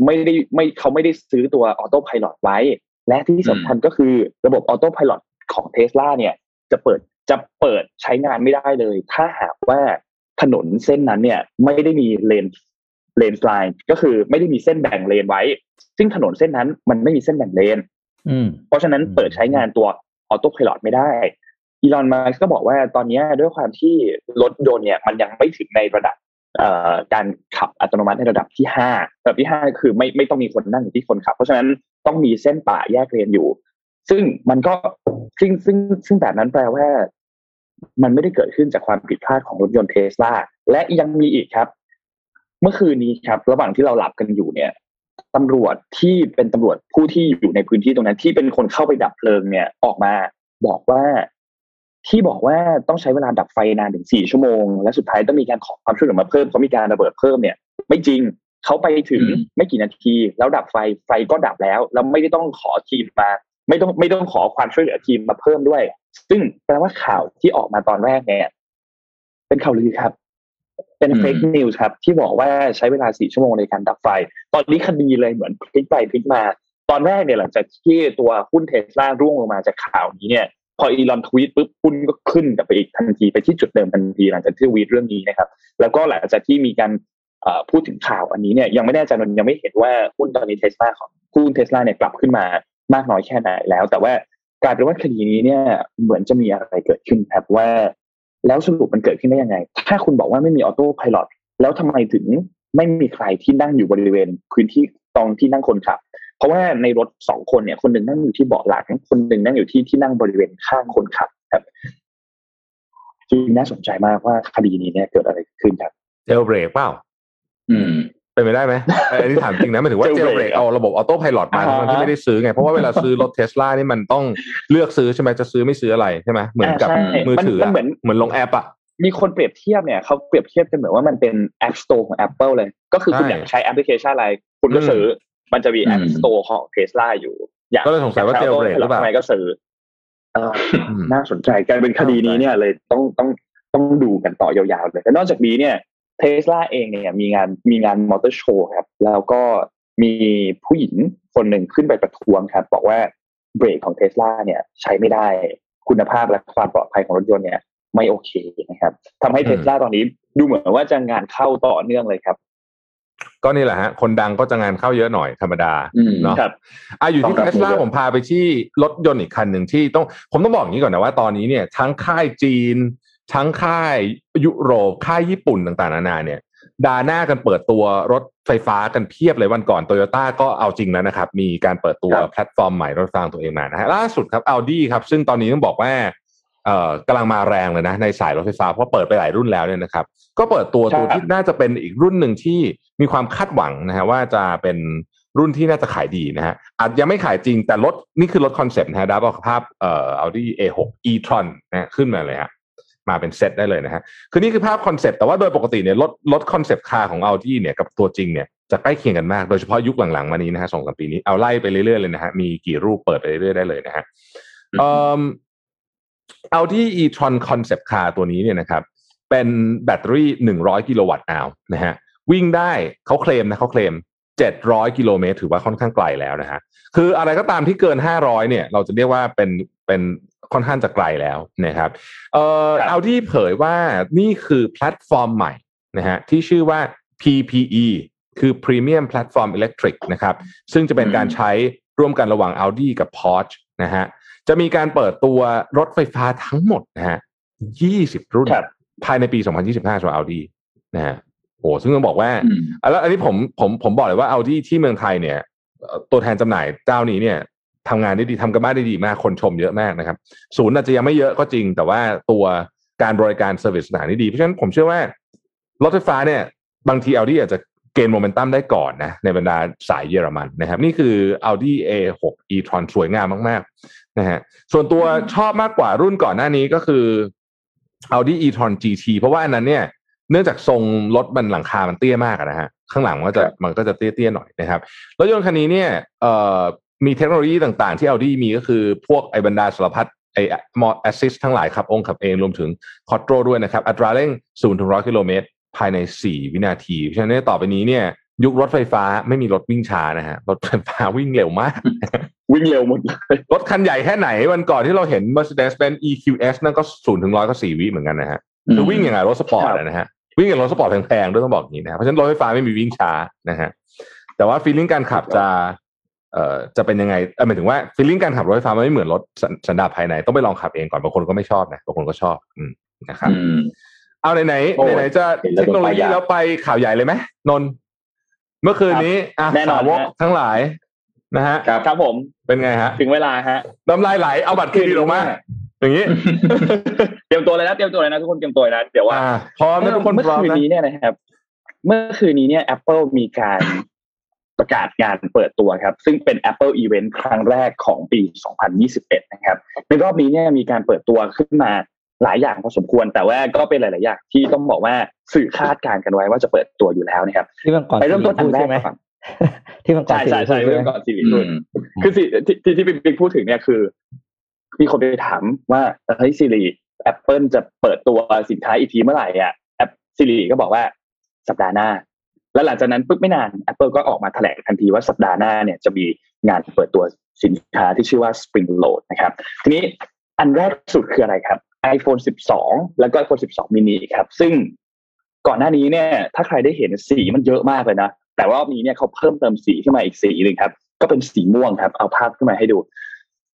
ไม่ได้ไม่เขาไม่ได้ซื้อตัว Autopilot ไว้ และที่สำคัญก็คือระบบ Autopilot ของเทสลาเนี่ย จะเปิดจะเปิดใช้งานไม่ได้เลย ถ้าหากว่าถนนเส้นนั้นเนี่ย ไม่ได้มีเลน lanes line ก็คือไม่ได้มีเส้นแบ่งเลนไว้ ซึ่งถนนเส้นนั้นมันไม่มีเส้นแบ่งเลนอืมเพราะฉะนั้นเปิดใช้งานตัว Autopilot ไม่ได้ อีลอนมัสก์ก็บอกว่าตอนนี้ด้วยความที่รถยนต์เนี่ยมันยังไม่ถึงในระดับการขับอัตโนมัติในระดับที่ห้าระดับที่ห้าคือไม่ไม่ต้องมีคนนั่งอยู่ที่คนขับ เพราะฉะนั้นต้องมีเส้นแบ่งแยกเลนอยู่ ซึ่งมันก็ซึ่งซึ่งซึ่งแบบนั้นแปลว่า มันไม่ได้เกิดขึ้นจากความผิดพลาดของรถยนต์เทสลาและยังมีอีกครับ เมื่อคืนนี้ครับ ระหว่างที่เราหลับกันอยู่เนี่ยตำรวจที่เป็นตำรวจผู้ที่อยู่ในพื้นที่ตรงนั้น ที่เป็นคนเข้าไปดับเพลิงเนี่ยออกมา บอกว่า ที่บอกว่าต้องใช้เวลาดับไฟนานถึงสี่ชั่วโมง และสุดท้ายต้องมีการขอความช่วยเหลือมาเพิ่มเขามีการระเบิดเพิ่มเนี่ย ไม่จริงเขาไปถึงอืมไม่กี่นาที แล้วดับไฟไฟก็ดับแล้วแล้วไม่ได้ต้องขอทีมมา ไม่ต้องไม่ต้องขอความช่วยเหลือทีมมาเพิ่มด้วย ซึ่งแปลว่าข่าวที่ออกมาตอนแรกเนี่ยเป็นข่าวลือครับ เป็น fake news ครับ ที่บอกว่าใช้เวลาสี่ชั่วโมงในการดับไฟ ตอนนี้คดีเลยเหมือนพลิกไปพลิกมา ตอนแรกเนี่ยหลังจากที่ตัวหุ้นเทสลาร่วงลงมาจากข่าวนี้เนี่ย พออีลอนทวีตปุ๊บหุ้นก็ขึ้นกลับไปอีกทันทีไปที่จุดเดิมทันทีหลังจากที่ทวีตเรื่องนี้นะครับ แล้วก็หลังจากที่มีการพูดถึงข่าวอันนี้เนี่ยยังไม่แน่ใจนนยังไม่เห็นว่าหุ้นตอนนี้เทสลาของหุ้นเทสลาเนี่ยกลับขึ้นมามากน้อยแค่ไหนแล้ว แต่ว่ากลายเป็นว่าคดีนี้เนี่ยเหมือนจะมีอะไรเกิดขึ้นครับว่า แล้วสรุปมันเกิดขึ้นได้ยังไง ถ้าคุณบอกว่าไม่มีออโต้พายロแล้วทำไมถึงไม่มีใครที่นั่งอยู่บริเวณพื้นที่ตรงที่นั่งคนขับ เพราะว่าในรถสองคนเนี่ย คนหนึ่งนั่งอยู่ที่เบาะหลัง คนหนึ่งนั่งอยู่ที่ที่นั่งบริเวณข้างคนขับครับจริงน่าสนใจมากว่าคดีนี้เนี่ยเกิดอะไรขึ้นครับ jailbreak เปล่า อืมเป็นไปได้ไหมเอออันนี้ถามจริงนะหมายถึงว่าเจล jailbreak เบรกเอาระบบออโต้พายロมาอ่าฮะทั้งที่ไม่ได้ซื้อไง เพราะว่าเวลาซื้อรถเทสลานี่มันต้องเลือกซื้อใช่ไหมจะซื้อไม่ซื้ออะไรใช่ไหมเหมือนกับใช้มือถือมันอะเหมือนเหมือนลงแอปอะมีคนเปรียบเทียบเนี่ยเขาเปรียบเทียบกันเหมือนว่ามันเป็น App Store ของ Apple เลย ก็คือคุณใช่อยากใช้แอปพลิเคชันอะไร คุณก็ซื้อ มันจะมี App อืม Store ของ Tesla อยู่ อยากก็เลยสงสัยว่า jailbreak หรือเปล่าทำไมก็ซื้อเอออมน่าสนใจกลายเป็นคดีนี้เนี่ยเลยต้องต้องต้องดูกันต่อยาวๆเลยแต่นอกจากนี้เนี่ยเทสลาเองเนี่ยมีงานมีงานมอเตอร์โชว์ครับ แล้วก็มีผู้หญิงคนหนึ่งขึ้นไปประท้วงครับ บอกว่าเบรกของเทสลาเนี่ยใช้ไม่ได้คุณภาพและความปลอดภัยของรถยนต์เนี่ยไม่โอเคนะครับทำให้อืมเทสลาตอนนี้ดูเหมือนว่าจะงานเข้าต่อเนื่องเลยครับ ก็นี่แหละฮะ คนดังก็จะงานเข้าเยอะหน่อยธรรมดาอืมเนาะครับอะอยู่ที่ต้องเทรับสลามือด้วยผมพาไปที่รถยนต์อีกคันหนึ่งที่ต้องผมต้องบอกอย่างนี้ก่อนนะว่าตอนนี้เนี่ย ทั้งค่ายจีน ทั้งค่ายยุโรปค่ายญี่ปุ่นต่างๆนานาเนี่ยดาหน้ากันเปิดตัวรถไฟฟ้ากันเพียบเลยวันก่อนโตโยต้าก็เอาจริงแล้วนะครับ มีการเปิดตัวครับแพลตฟอร์มใหม่รถไฟฟ้าของตัวเองมานะฮะล่าสุดครับ Audi ครับ ซึ่งตอนนี้ต้องบอกว่าเอ่อ กำลังมาแรงเลยนะในสายรถไฟฟ้าเพราะเปิดไปหลายรุ่นแล้วเนี่ยนะครับ ก็เปิดตัวครับตัวที่น่าจะเป็นอีกรุ่นหนึ่งที่มีความคาดหวังนะฮะว่าจะเป็นรุ่นที่น่าจะขายดีนะฮะอาจยังไม่ขายจริงแต่รถนี่คือรถ concept นะฮะดาวบอกภาพเอ่อ Audi A6 e-tron นะฮะขึ้นมาเลยฮะมาเป็นเซตได้เลยนะฮะคือนี่คือภาพ concept แต่ว่าโดยปกติเนี่ยรถรถ concept car ของ Audi เนี่ยกับตัวจริงเนี่ยจะใกล้เคียงกันมากโดยเฉพาะยุคหลังๆ มานี้นะฮะสองสามปีนี้เอาไล่ไปเรื่อยๆเลยนะฮะมีกี่รูปเปิดไปเรื่อยๆได้เลยนะฮะ เอ่อ Audi e-tron concept car ตัวนี้เนี่ยนะครับ เป็นแบตเตอรี่ 100 กิโลวัตต์อาวนะฮะวิ่งได้เขาเคลมนะเขาเคลม 700 กิโลเมตรถือว่าค่อนข้างไกลแล้วนะฮะคืออะไรก็ตามที่เกิน 500 เนี่ย เราจะเรียกว่าเป็นเป็นค่อนข้างจะไกลแล้วนะครับเอ่อครับเอาที่เผยว่านี่คือแพลตฟอร์มใหม่นะฮะที่ชื่อว่า PPE คือ Premium Platform Electric นะครับ ซึ่งจะเป็นการใช้ร่วมกันระหว่าง Audi กับ Porsche นะฮะ จะมีการเปิดตัวรถไฟฟ้าทั้งหมดนะฮะ 20 รุ่นครับภายในปี 2025สำหรับ Audi นะฮะโอ้ซึ่งต้องบอกว่าอืมอะแล้วอันนี้ผมผมผมบอกเลยว่า Audi ที่เมืองไทยเนี่ยเอ่อตัวแทนจำหน่ายเจ้านี้เนี่ยทำงานได้ดีทำกันบ้านได้ดีมาก คนชมเยอะมากนะครับ ศูนย์อาจจะยังไม่เยอะก็จริง แต่ว่าตัวการบริการเซอร์วิสต่างๆนี่ดี เพราะฉะนั้นผมเชื่อว่า รถไฟฟ้าเนี่ย บางที Audi อาจจะ เกณฑ์โมเมนตัมได้ก่อนนะในบรรดาสายเยอรมันนะครับ นี่คือ Audi A6 e-tron สวยงามมากๆนะฮะส่วนตัวชอบมากกว่ารุ่นก่อนหน้านี้ก็คือ Audi e-tron GT เพราะว่าอันนั้นเนี่ยเนื่องจากทรงรถมันหลังคา มันเตี้ยมากอะนะฮะข้างหลังมันก็จะมันก็จะเตี้ยๆหน่อยนะครับรถยนต์คันนี้เนี่ยเอ่อมีเทคโนโลยีต่างๆ ที่ Audi มีก็คือพวกไอ้บรรดาสารพัดไอ้มอ assist ทั้งหลายขับองค์ขับเองรวมถึงคอร์โตรด้วยนะครับ อัตราเร่ง0ถึง100 กิโลเมตร ภายใน 4 วินาที เพราะฉะนั้นต่อไปนี้เนี่ย ยุครถไฟฟ้าไม่มีรถวิ่งช้านะฮะรถไฟฟ้าวิ่งเร็วมาก วิ่งเร็วหมดเลยรถคันใหญ่แค่ไหน วันก่อนที่เราเห็น Mercedes-Benz EQS นั่นก็0ถึง100ก็4วิเหมือนกันนะฮะคือวิ่งอย่างไรรถสปอร์ตครับอะนะฮะวิ่งอย่างรถสปอร์ตแพงๆด้วยต้องบอกอย่างนี้นะครับเพราะฉะนั้นรถไฟฟ้าไม่มีวิ่งช้านะฮะแต่ว่า feeling การขับจะเอ่อจะเป็นยังไงเอ่อหมายถึงว่า feeling การขับรถไฟฟ้ามันไม่เหมือนรถสันสันดาปภายในต้องไปลองขับเองก่อนบางคนก็ไม่ชอบนะบางคนก็ชอบ อืมนะครับอืม เอาไหนโอ้ๆไหนๆจะเห็นแล้เทวคโนโลต้องไปยีอยากแล้วไปข่าวใหญ่เลยไหมนนท์เมื่อคืนนี้อะแน่นอนสาวกฮะทั้งหลายนะฮะครับครับผมเป็นไงฮะ ถึงเวลาฮะน้ำลายไหลเอาบัตรเครดิตออกมาอย่างนี้ เตรียมตัวเลยนะเตรียมตัวเลยนะทุกคนเตรียมตัวเลยนะเดี๋ยวว่าอ่าพร้อมนะทุกคนเมื่อพร้อมคืนนะนี้เนี่ยนะครับ เมื่อคืนนี้เนี่ย Apple มีการประกาศงานเปิดตัวครับ ซึ่งเป็น Apple Event ครั้งแรกของปี 2021 นะครับ ในรอบนี้เนี่ยมีการเปิดตัวขึ้นมา หลายอย่างพอสมควร แต่ว่าก็เป็นหลาย ๆ อย่างที่ต้องบอกว่าสื่อคาดการณ์กันไว้ว่าจะเปิดตัวอยู่แล้วนะครับที่มันก่อนไปเริ่มต้นอันแรกใช่ไหมก่อนที่มันก่อนใช่ใช่ใช่สี่เรื่องพูดก่อน Siri ด้วยไหมคือสิที่ที่ที่บิ๊กพูดถึงเนี่ยคือ มีคนไปถามว่าเฮ้ย Siri Apple จะเปิดตัวสินค้าอีกทีเมื่อไหร่อะแอป Siri ก็บอกว่าสัปดาห์หน้า แล้วหลังจากนั้นปุ๊บไม่นาน Apple ก็ออกมาแถลงทันทีว่าสัปดาห์หน้าเนี่ยจะมีงานเปิดตัวสินค้าที่ชื่อว่า Spring Load นะครับ ทีนี้อันแรกสุดคืออะไรครับ iPhone 12 แล้วก็ iPhone 12 mini ครับ ซึ่งก่อนหน้านี้เนี่ย ถ้าใครได้เห็นสีมันเยอะมากเลยนะ แต่ว่ารอบนี้เนี่ยเขาเพิ่มเติมสีขึ้นมาอีกสีหนึ่งครับ ก็เป็นสีม่วงครับ เอาภาพขึ้นมาให้ดู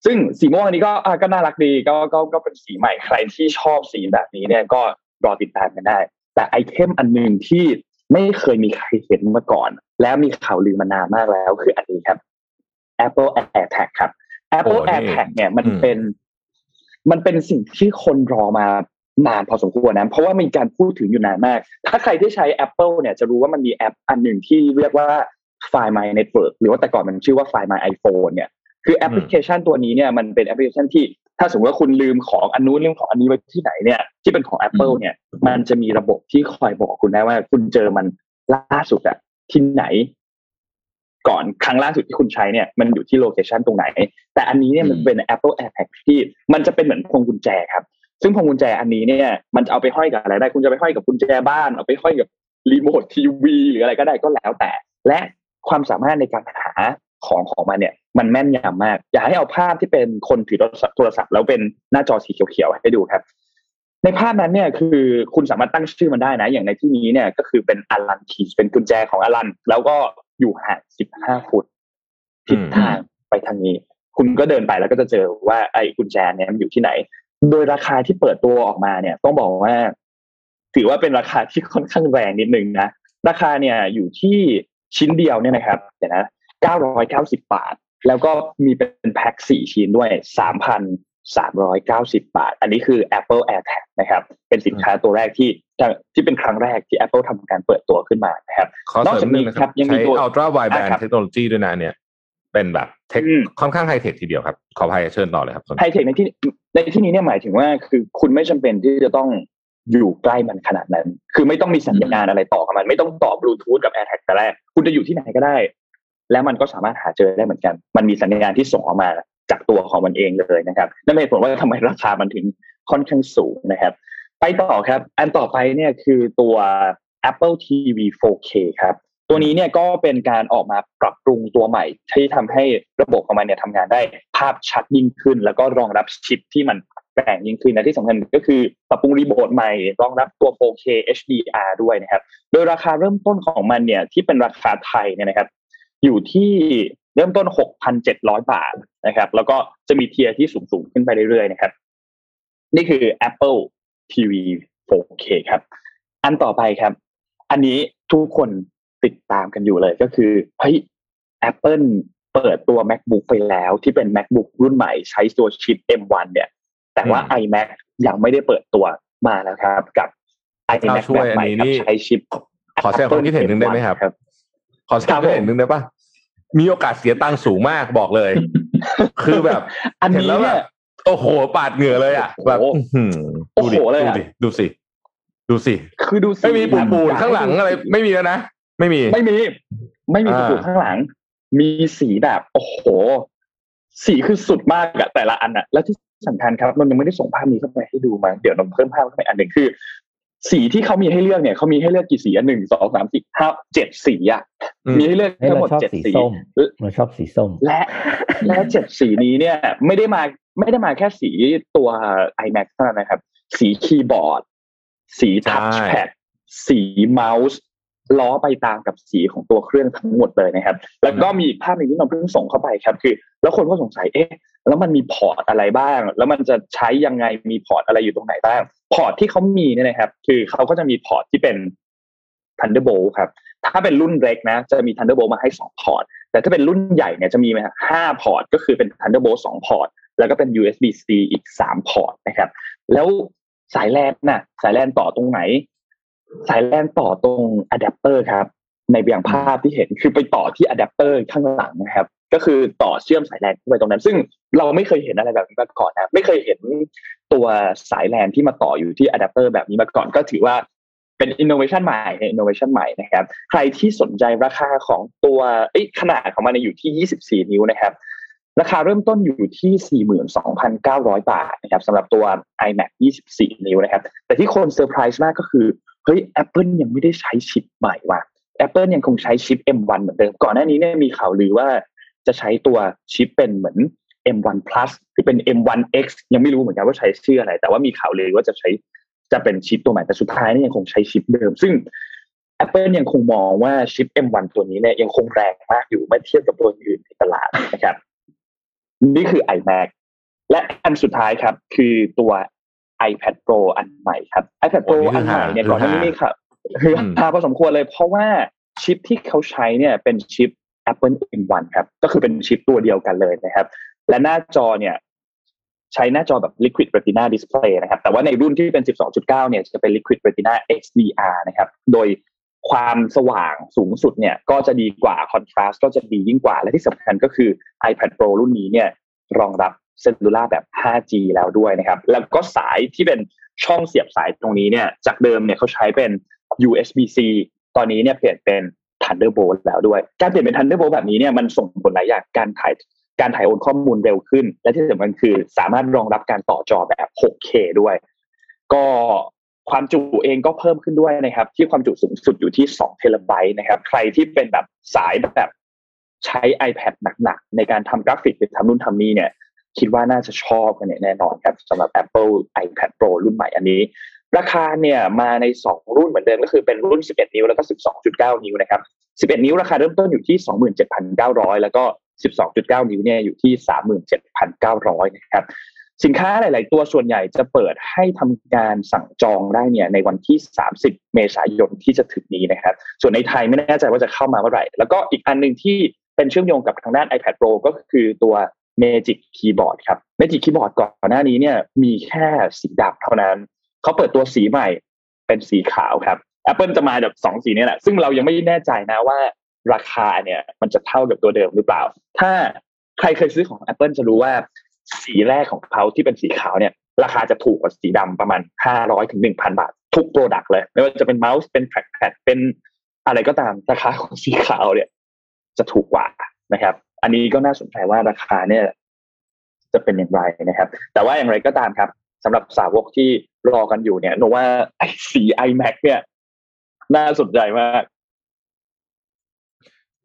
ซึ่งสีม่วงอันนี้ก็อะก็น่ารักดีก็ก็ก็เป็นสีใหม่ใครที่ชอบสีแบบนี้เนี่ยก็รอติดตามกันได้ แต่ไอเทมอันหนึ่งที่ไม่เคยมีใครเห็นมาก่อน แล้วมีข่าวลือมานานมากแล้วคืออันนี้ครับ Apple AirTag ครับ Apple โอ้นี่ AirTag เนี่ยมันอืมเป็น มันเป็นสิ่งที่คนรอมานานพอสมควรนะ เพราะว่ามีการพูดถึงอยู่นานมาก ถ้าใครที่ใช้ Apple เนี่ยจะรู้ว่ามันมีแอปอันหนึ่งที่เรียกว่า Find My Network หรือว่าแต่ก่อนมันชื่อว่า Find My iPhone เนี่ยคือแอปพลิเคชันตัวนี้เนี่ยมันเป็นแอปพลิเคชันที่ถ้าสมมติว่าคุณลืมของอันนู้นลืมของอันนี้ไว้ที่ไหนเนี่ยที่เป็นของ Apple เนี่ยมันจะมีระบบที่คอยบอกคุณได้ว่าคุณเจอมันล่าสุดอะที่ไหน ก่อนครั้งล่าสุดที่คุณใช้เนี่ยมันอยู่ที่โลเคชันตรงไหน แต่อันนี้เนี่ยมันเป็น Apple AirTag ที่มันจะเป็นเหมือนพวงกุญแจครับ ซึ่งพวงกุญแจอันนี้เนี่ยมันจะเอาไปห้อยกับอะไรได้ คุณจะไปห้อยกับกุญแจบ้านเอาไปห้อยกับรีโมททีวีหรืออะไรก็ได้ก็แล้วแต่ และความสามารถในการหาของของมันเนี่ยมันแม่นยำมาก อยากให้เอาภาพที่เป็นคนถือโทรศัพท์ แล้วเป็นหน้าจอสีเขียวๆให้ดูครับ ในภาพนั้นเนี่ยคือคุณสามารถตั้งชื่อมันได้นะ อย่างในที่นี้เนี่ยก็คือเป็นอลันคีเป็นกุญแจของอลัน แล้วก็ อยู่ห่าง15ฟุตทิศทางไปทางนี้ คุณก็เดินไปแล้วก็จะเจอว่าไอ้กุญแจเนี่ยมันอยู่ที่ไหน โดยราคาที่เปิดตัวออกมาเนี่ย ต้องบอกว่า ถือว่าเป็นราคาที่ค่อนข้างแรงนิดนึงนะราคาเนี่ยอยู่ที่ชิ้นเดียวเนี่ยนะครับเดี๋ยวนะ990บาท แล้วก็มีเป็นแพ็ค4ชิ้นด้วย 3,390 บาท อันนี้คือ Apple AirTag นะครับ เป็นสินค้าตัวแรกที่ที่เป็นครั้งแรกที่ Apple ทำการเปิดตัวขึ้นมานะครับขอเสริมนิดนึงนะครับนอกจากนี้ครับยังมีใช้ตัว Ultra Wideband อะครับเทคโนโลยีด้วยนะเนี่ยเป็นแบบเทคอืมค่อนข้างไฮเทคทีเดียวครับ ขออภัยเชิญต่อเลยครับไฮเทคในที่ในที่นี้เนี่ยหมายถึงว่าคือคุณไม่จำเป็นที่จะต้องอยู่ใกล้มันขนาดนั้น คือไม่ต้องมีสัญญาณอะไรต่อกับมัน ไม่ต้องต่อบลูทูธกับ AirTag แต่แรก คุณจะอยู่ที่ไหนก็ได้ แล้วมันก็สามารถหาเจอได้เหมือนกัน มันมีสัญญาณที่ส่งออกมา จากตัวของมันเองเลยนะครับนั่นเป็นผลว่าทำไมราคามันถึงค่อนข้างสูงนะครับ ไปต่อครับ อันต่อไปเนี่ยคือตัว Apple TV 4K ครับ ตัวนี้เนี่ยก็เป็นการออกมาปรับปรุงตัวใหม่ ที่ทำให้ระบบของมันเนี่ยทำงานได้ภาพชัดยิ่งขึ้น แล้วก็รองรับชิปที่มันแกร่งยิ่งขึ้นและที่สำคัญก็คือปรับปรุงรีโมทใหม่ รองรับตัว 4K HDR ด้วยนะครับ โดยราคาเริ่มต้นของมันเนี่ยที่เป็นราคาไทยเนี่ยนะครับ อยู่ที่เริ่มต้น 6,700 บาทนะครับ แล้วก็จะมีเทียร์ที่สูงๆขึ้นไปเรื่อยๆนะครับ นี่คือ Apple TV 4K ครับ อันต่อไปครับ อันนี้ทุกคนติดตามกันอยู่เลยก็คือเฮ้ย Apple เปิดตัว MacBook ไปแล้วที่เป็น MacBook รุ่นใหม่ใช้ตัวชิป M1 เนี่ย แต่ว่าอืม iMac ยังไม่ได้เปิดตัวมาแล้วครับ กับ iMac ช่วยแบบใหม่อันนี้ครับนี่ใช้ชิป ขอแสดงความคิดเห็นหนึ่งได้ไหมครับ ขอแสดงความคิดเห็นหนึ่งได้ปะ มีโอกาสเสียตังค์สูงมากบอกเลย คือแบบ อันเห็นนี้แล้วแบเนี่ยบโอ้โห ปาดเหงื่อเลยอะแบบโอ้อื้อหือโอ้ดูโหดิเลยดูอะดิดูสิ ดูสิ คือดูสิไม่มีปูนปูนอยกข้างหลังดูอะไร ไม่มีแล้วนะไม่มี ไม่มี ไม่มีอ่าปูนข้างหลัง มีสีแบบโอ้โห สีคือสุดมากอะแต่ละอันอะแล้วที่สำคัญครับนนยังไม่ได้ส่งภาพนี้เข้าไปให้ดูมาเดี๋ยวนนเพิ่มภาพเข้าไปอันหนึ่งคือ สีที่เขามีให้เลือกเนี่ยเขามีให้เลือกกี่สีอันหนึ่งสองสามสี่ห้าเจ็ดสีอะอืมมีให้เลือกให้ทั้งเราหมดชอบเจ็ดสีสีส้มเราชอบสีส้ม และและเจ็ดสีนี้เนี่ย ไม่ได้มาไม่ได้มาแค่สีตัว iMac เท่านั้นนะครับ สีคีย์บอร์ด สีทัชแพดสีเมาส์ ล้อไปตามกับสีของตัวเครื่องทั้งหมดเลยนะครับ แล้วก็มีอีกภาพหนึ่งที่เราเพิ่งส่งเข้าไปครับ คือ แล้วคนก็สงสัยเอ๊ะแล้วมันมีพอร์ตอะไรบ้าง แล้วมันจะใช้ยังไงมีพอร์ตอะไรอยู่ตรงไหนบ้าง พอร์ตที่เขามีเนี่ยนะครับ คือเขาก็จะมีพอร์ตที่เป็น Thunderbolt ครับ ถ้าเป็นรุ่นเล็กนะ จะมี Thunderbolt มาให้สองพอร์ต แต่ถ้าเป็นรุ่นใหญ่เนี่ยจะมีมาห้าพอร์ต ก็คือเป็น Thunderbolt สองพอร์ต แล้วก็เป็น USB-C อีกสามพอร์ตนะครับ แล้วสายแลนน่ะ สายแลนต่อตรงไหน สายแลนต่อตรงอะแดปเตอร์ครับ ในอย่างภาพที่เห็นคือไปต่อที่อะแดปเตอร์ข้างหลังนะครับ ก็คือต่อเชื่อมสายแลนเข้าไปตรงนั้น ซึ่งเราไม่เคยเห็นอะไรแบบนี้มาก่อนนะไม่เคยเห็นตัวสายแลนที่มาต่ออยู่ที่อะแดปเตอร์แบบนี้มาก่อนก็ถือว่าเป็น innovation ใหม่ innovation ใหม่นะครับ ใครที่สนใจราคาของตัวขนาดของมันอยู่ที่ 24 นิ้วนะครับ ราคาเริ่มต้นอยู่ที่ 42,900 บาทนะครับสำหรับตัว iMac 24 นิ้วนะครับ แต่ที่คนเซอร์ไพรส์มากก็คือ เฮ้ย Apple ยังไม่ได้ใช้ชิปใหม่ว่ะ Apple ยังคงใช้ชิป M1 เหมือนเดิม ก่อนหน้านี้เนี่ยมีข่าวลือว่าจะใช้ตัวชิปเป็นเหมือน M1 Plus หรือเป็น M1X ยังไม่รู้เหมือนกันว่าใช้ชื่ออะไร แต่ว่ามีข่าวลือว่าจะใช้จะเป็นชิปตัวใหม่แต่สุดท้ายเนี่ยยังคงใช้ชิปเดิม ซึ่ง Apple ยังคงมองว่าชิป M1 ตัวนี้เนี่ยยังคงแรงมากอยู่เมื่อเทียบกับตัวอื่นในตลาดนะครับ นี่คือ iMac และอันสุดท้ายครับ คือตัว iPad Pro อันใหม่ครับ iPad Pro อันใหม่เนี่ยก่อนหน้านี้นี่ครับคือฮาพอสมควรเลยเพราะว่าชิปที่เขาใช้เนี่ยเป็นชิป Apple M1 ครับ ก็คือเป็นชิปตัวเดียวกันเลยนะครับ และหน้าจอเนี่ย ใช้หน้าจอแบบ Liquid Retina Display นะครับ แต่ว่าในรุ่นที่เป็น 12.9 เนี่ยจะเป็น Liquid Retina XDR นะครับ โดยความสว่างสูงสุดเนี่ย ก็จะดีกว่า contrast ก็จะดียิ่งกว่า และที่สำคัญก็คือ iPad Pro รุ่นนี้เนี่ย รองรับ เซลลูล่าแบบ 5G แล้วด้วยนะครับ แล้วก็สายที่เป็นช่องเสียบสายตรงนี้เนี่ยจากเดิมเนี่ยเขาใช้เป็น USB-C ตอนนี้เนี่ยเปลี่ยนเป็น Thunderbolt แล้วด้วย การเปลี่ยนเป็น Thunderbolt แบบนี้เนี่ยมันส่งผลหลายอย่างการถ่ายการถ่ายโอนข้อมูลเร็วขึ้น และที่สำคัญคือสามารถรองรับการต่อจอแบบ 6K ด้วย ก็ความจุเองก็เพิ่มขึ้นด้วยนะครับ ที่ความจุสูงสุดอยู่ที่ 2 เทราไบต์นะครับ ใครที่เป็นแบบสายแบบใช้ iPad หนักๆ ในการทำกราฟิกหรือทำนู่นทำนี่เนี่ย คิดว่าน่าจะชอบกันเนี่ยแน่นอนครับสำหรับ Apple iPad Pro รุ่นใหม่อันนี้ ราคาเนี่ยมาใน 2 รุ่นเหมือนเดิมก็คือเป็นรุ่น 11 นิ้วแล้วก็ 12.9 นิ้วนะครับ 11 นิ้วราคาเริ่มต้นอยู่ที่ 27,900 แล้วก็ 12.9 นิ้วเนี่ยอยู่ที่ 37,900 นะครับ สินค้าหลาย ๆ ตัวส่วนใหญ่จะเปิดให้ทำการสั่งจองได้เนี่ยในวันที่ 30 เมษายนที่จะถึงนี้นะครับ ส่วนในไทยไม่แน่ใจว่าจะเข้ามาเมื่อไหร่ แล้วก็อีกอันหนึ่งที่เป็นเชื่อมโยงกับทางด้าน iPad Pro ก็คือตัว Magic Keyboard ครับ Magic Keyboard ก่อนหน้านี้เนี่ยมีแค่สีดำเท่านั้น เขาเปิดตัวสีใหม่เป็นสีขาวครับ Apple จะมาแบบสองสีนี้แหละ ซึ่งเรายังไม่แน่ใจนะว่าราคาเนี่ยมันจะเท่ากับตัวเดิมหรือเปล่า ถ้าใครเคยซื้อของ Apple จะรู้ว่าสีแรกของเขาที่เป็นสีขาวเนี่ย ราคาจะถูกกว่าสีดำประมาณ 500ถึง1,000 บาท ทุก product เลย ไม่ว่าจะเป็นเมาส์เป็น trackpad เป็นอะไรก็ตามราคาของสีขาวเนี่ย จะถูกกว่านะครับ อันนี้ก็น่าสนใจว่าราคาเนี่ย จะเป็นอย่างไรนะครับ แต่ว่าอย่างไรก็ตามครับสำหรับสาวกที่รอกันอยู่เนี่ยโนว่าไอ้สี iMac เนี่ย น่าสนใจมาก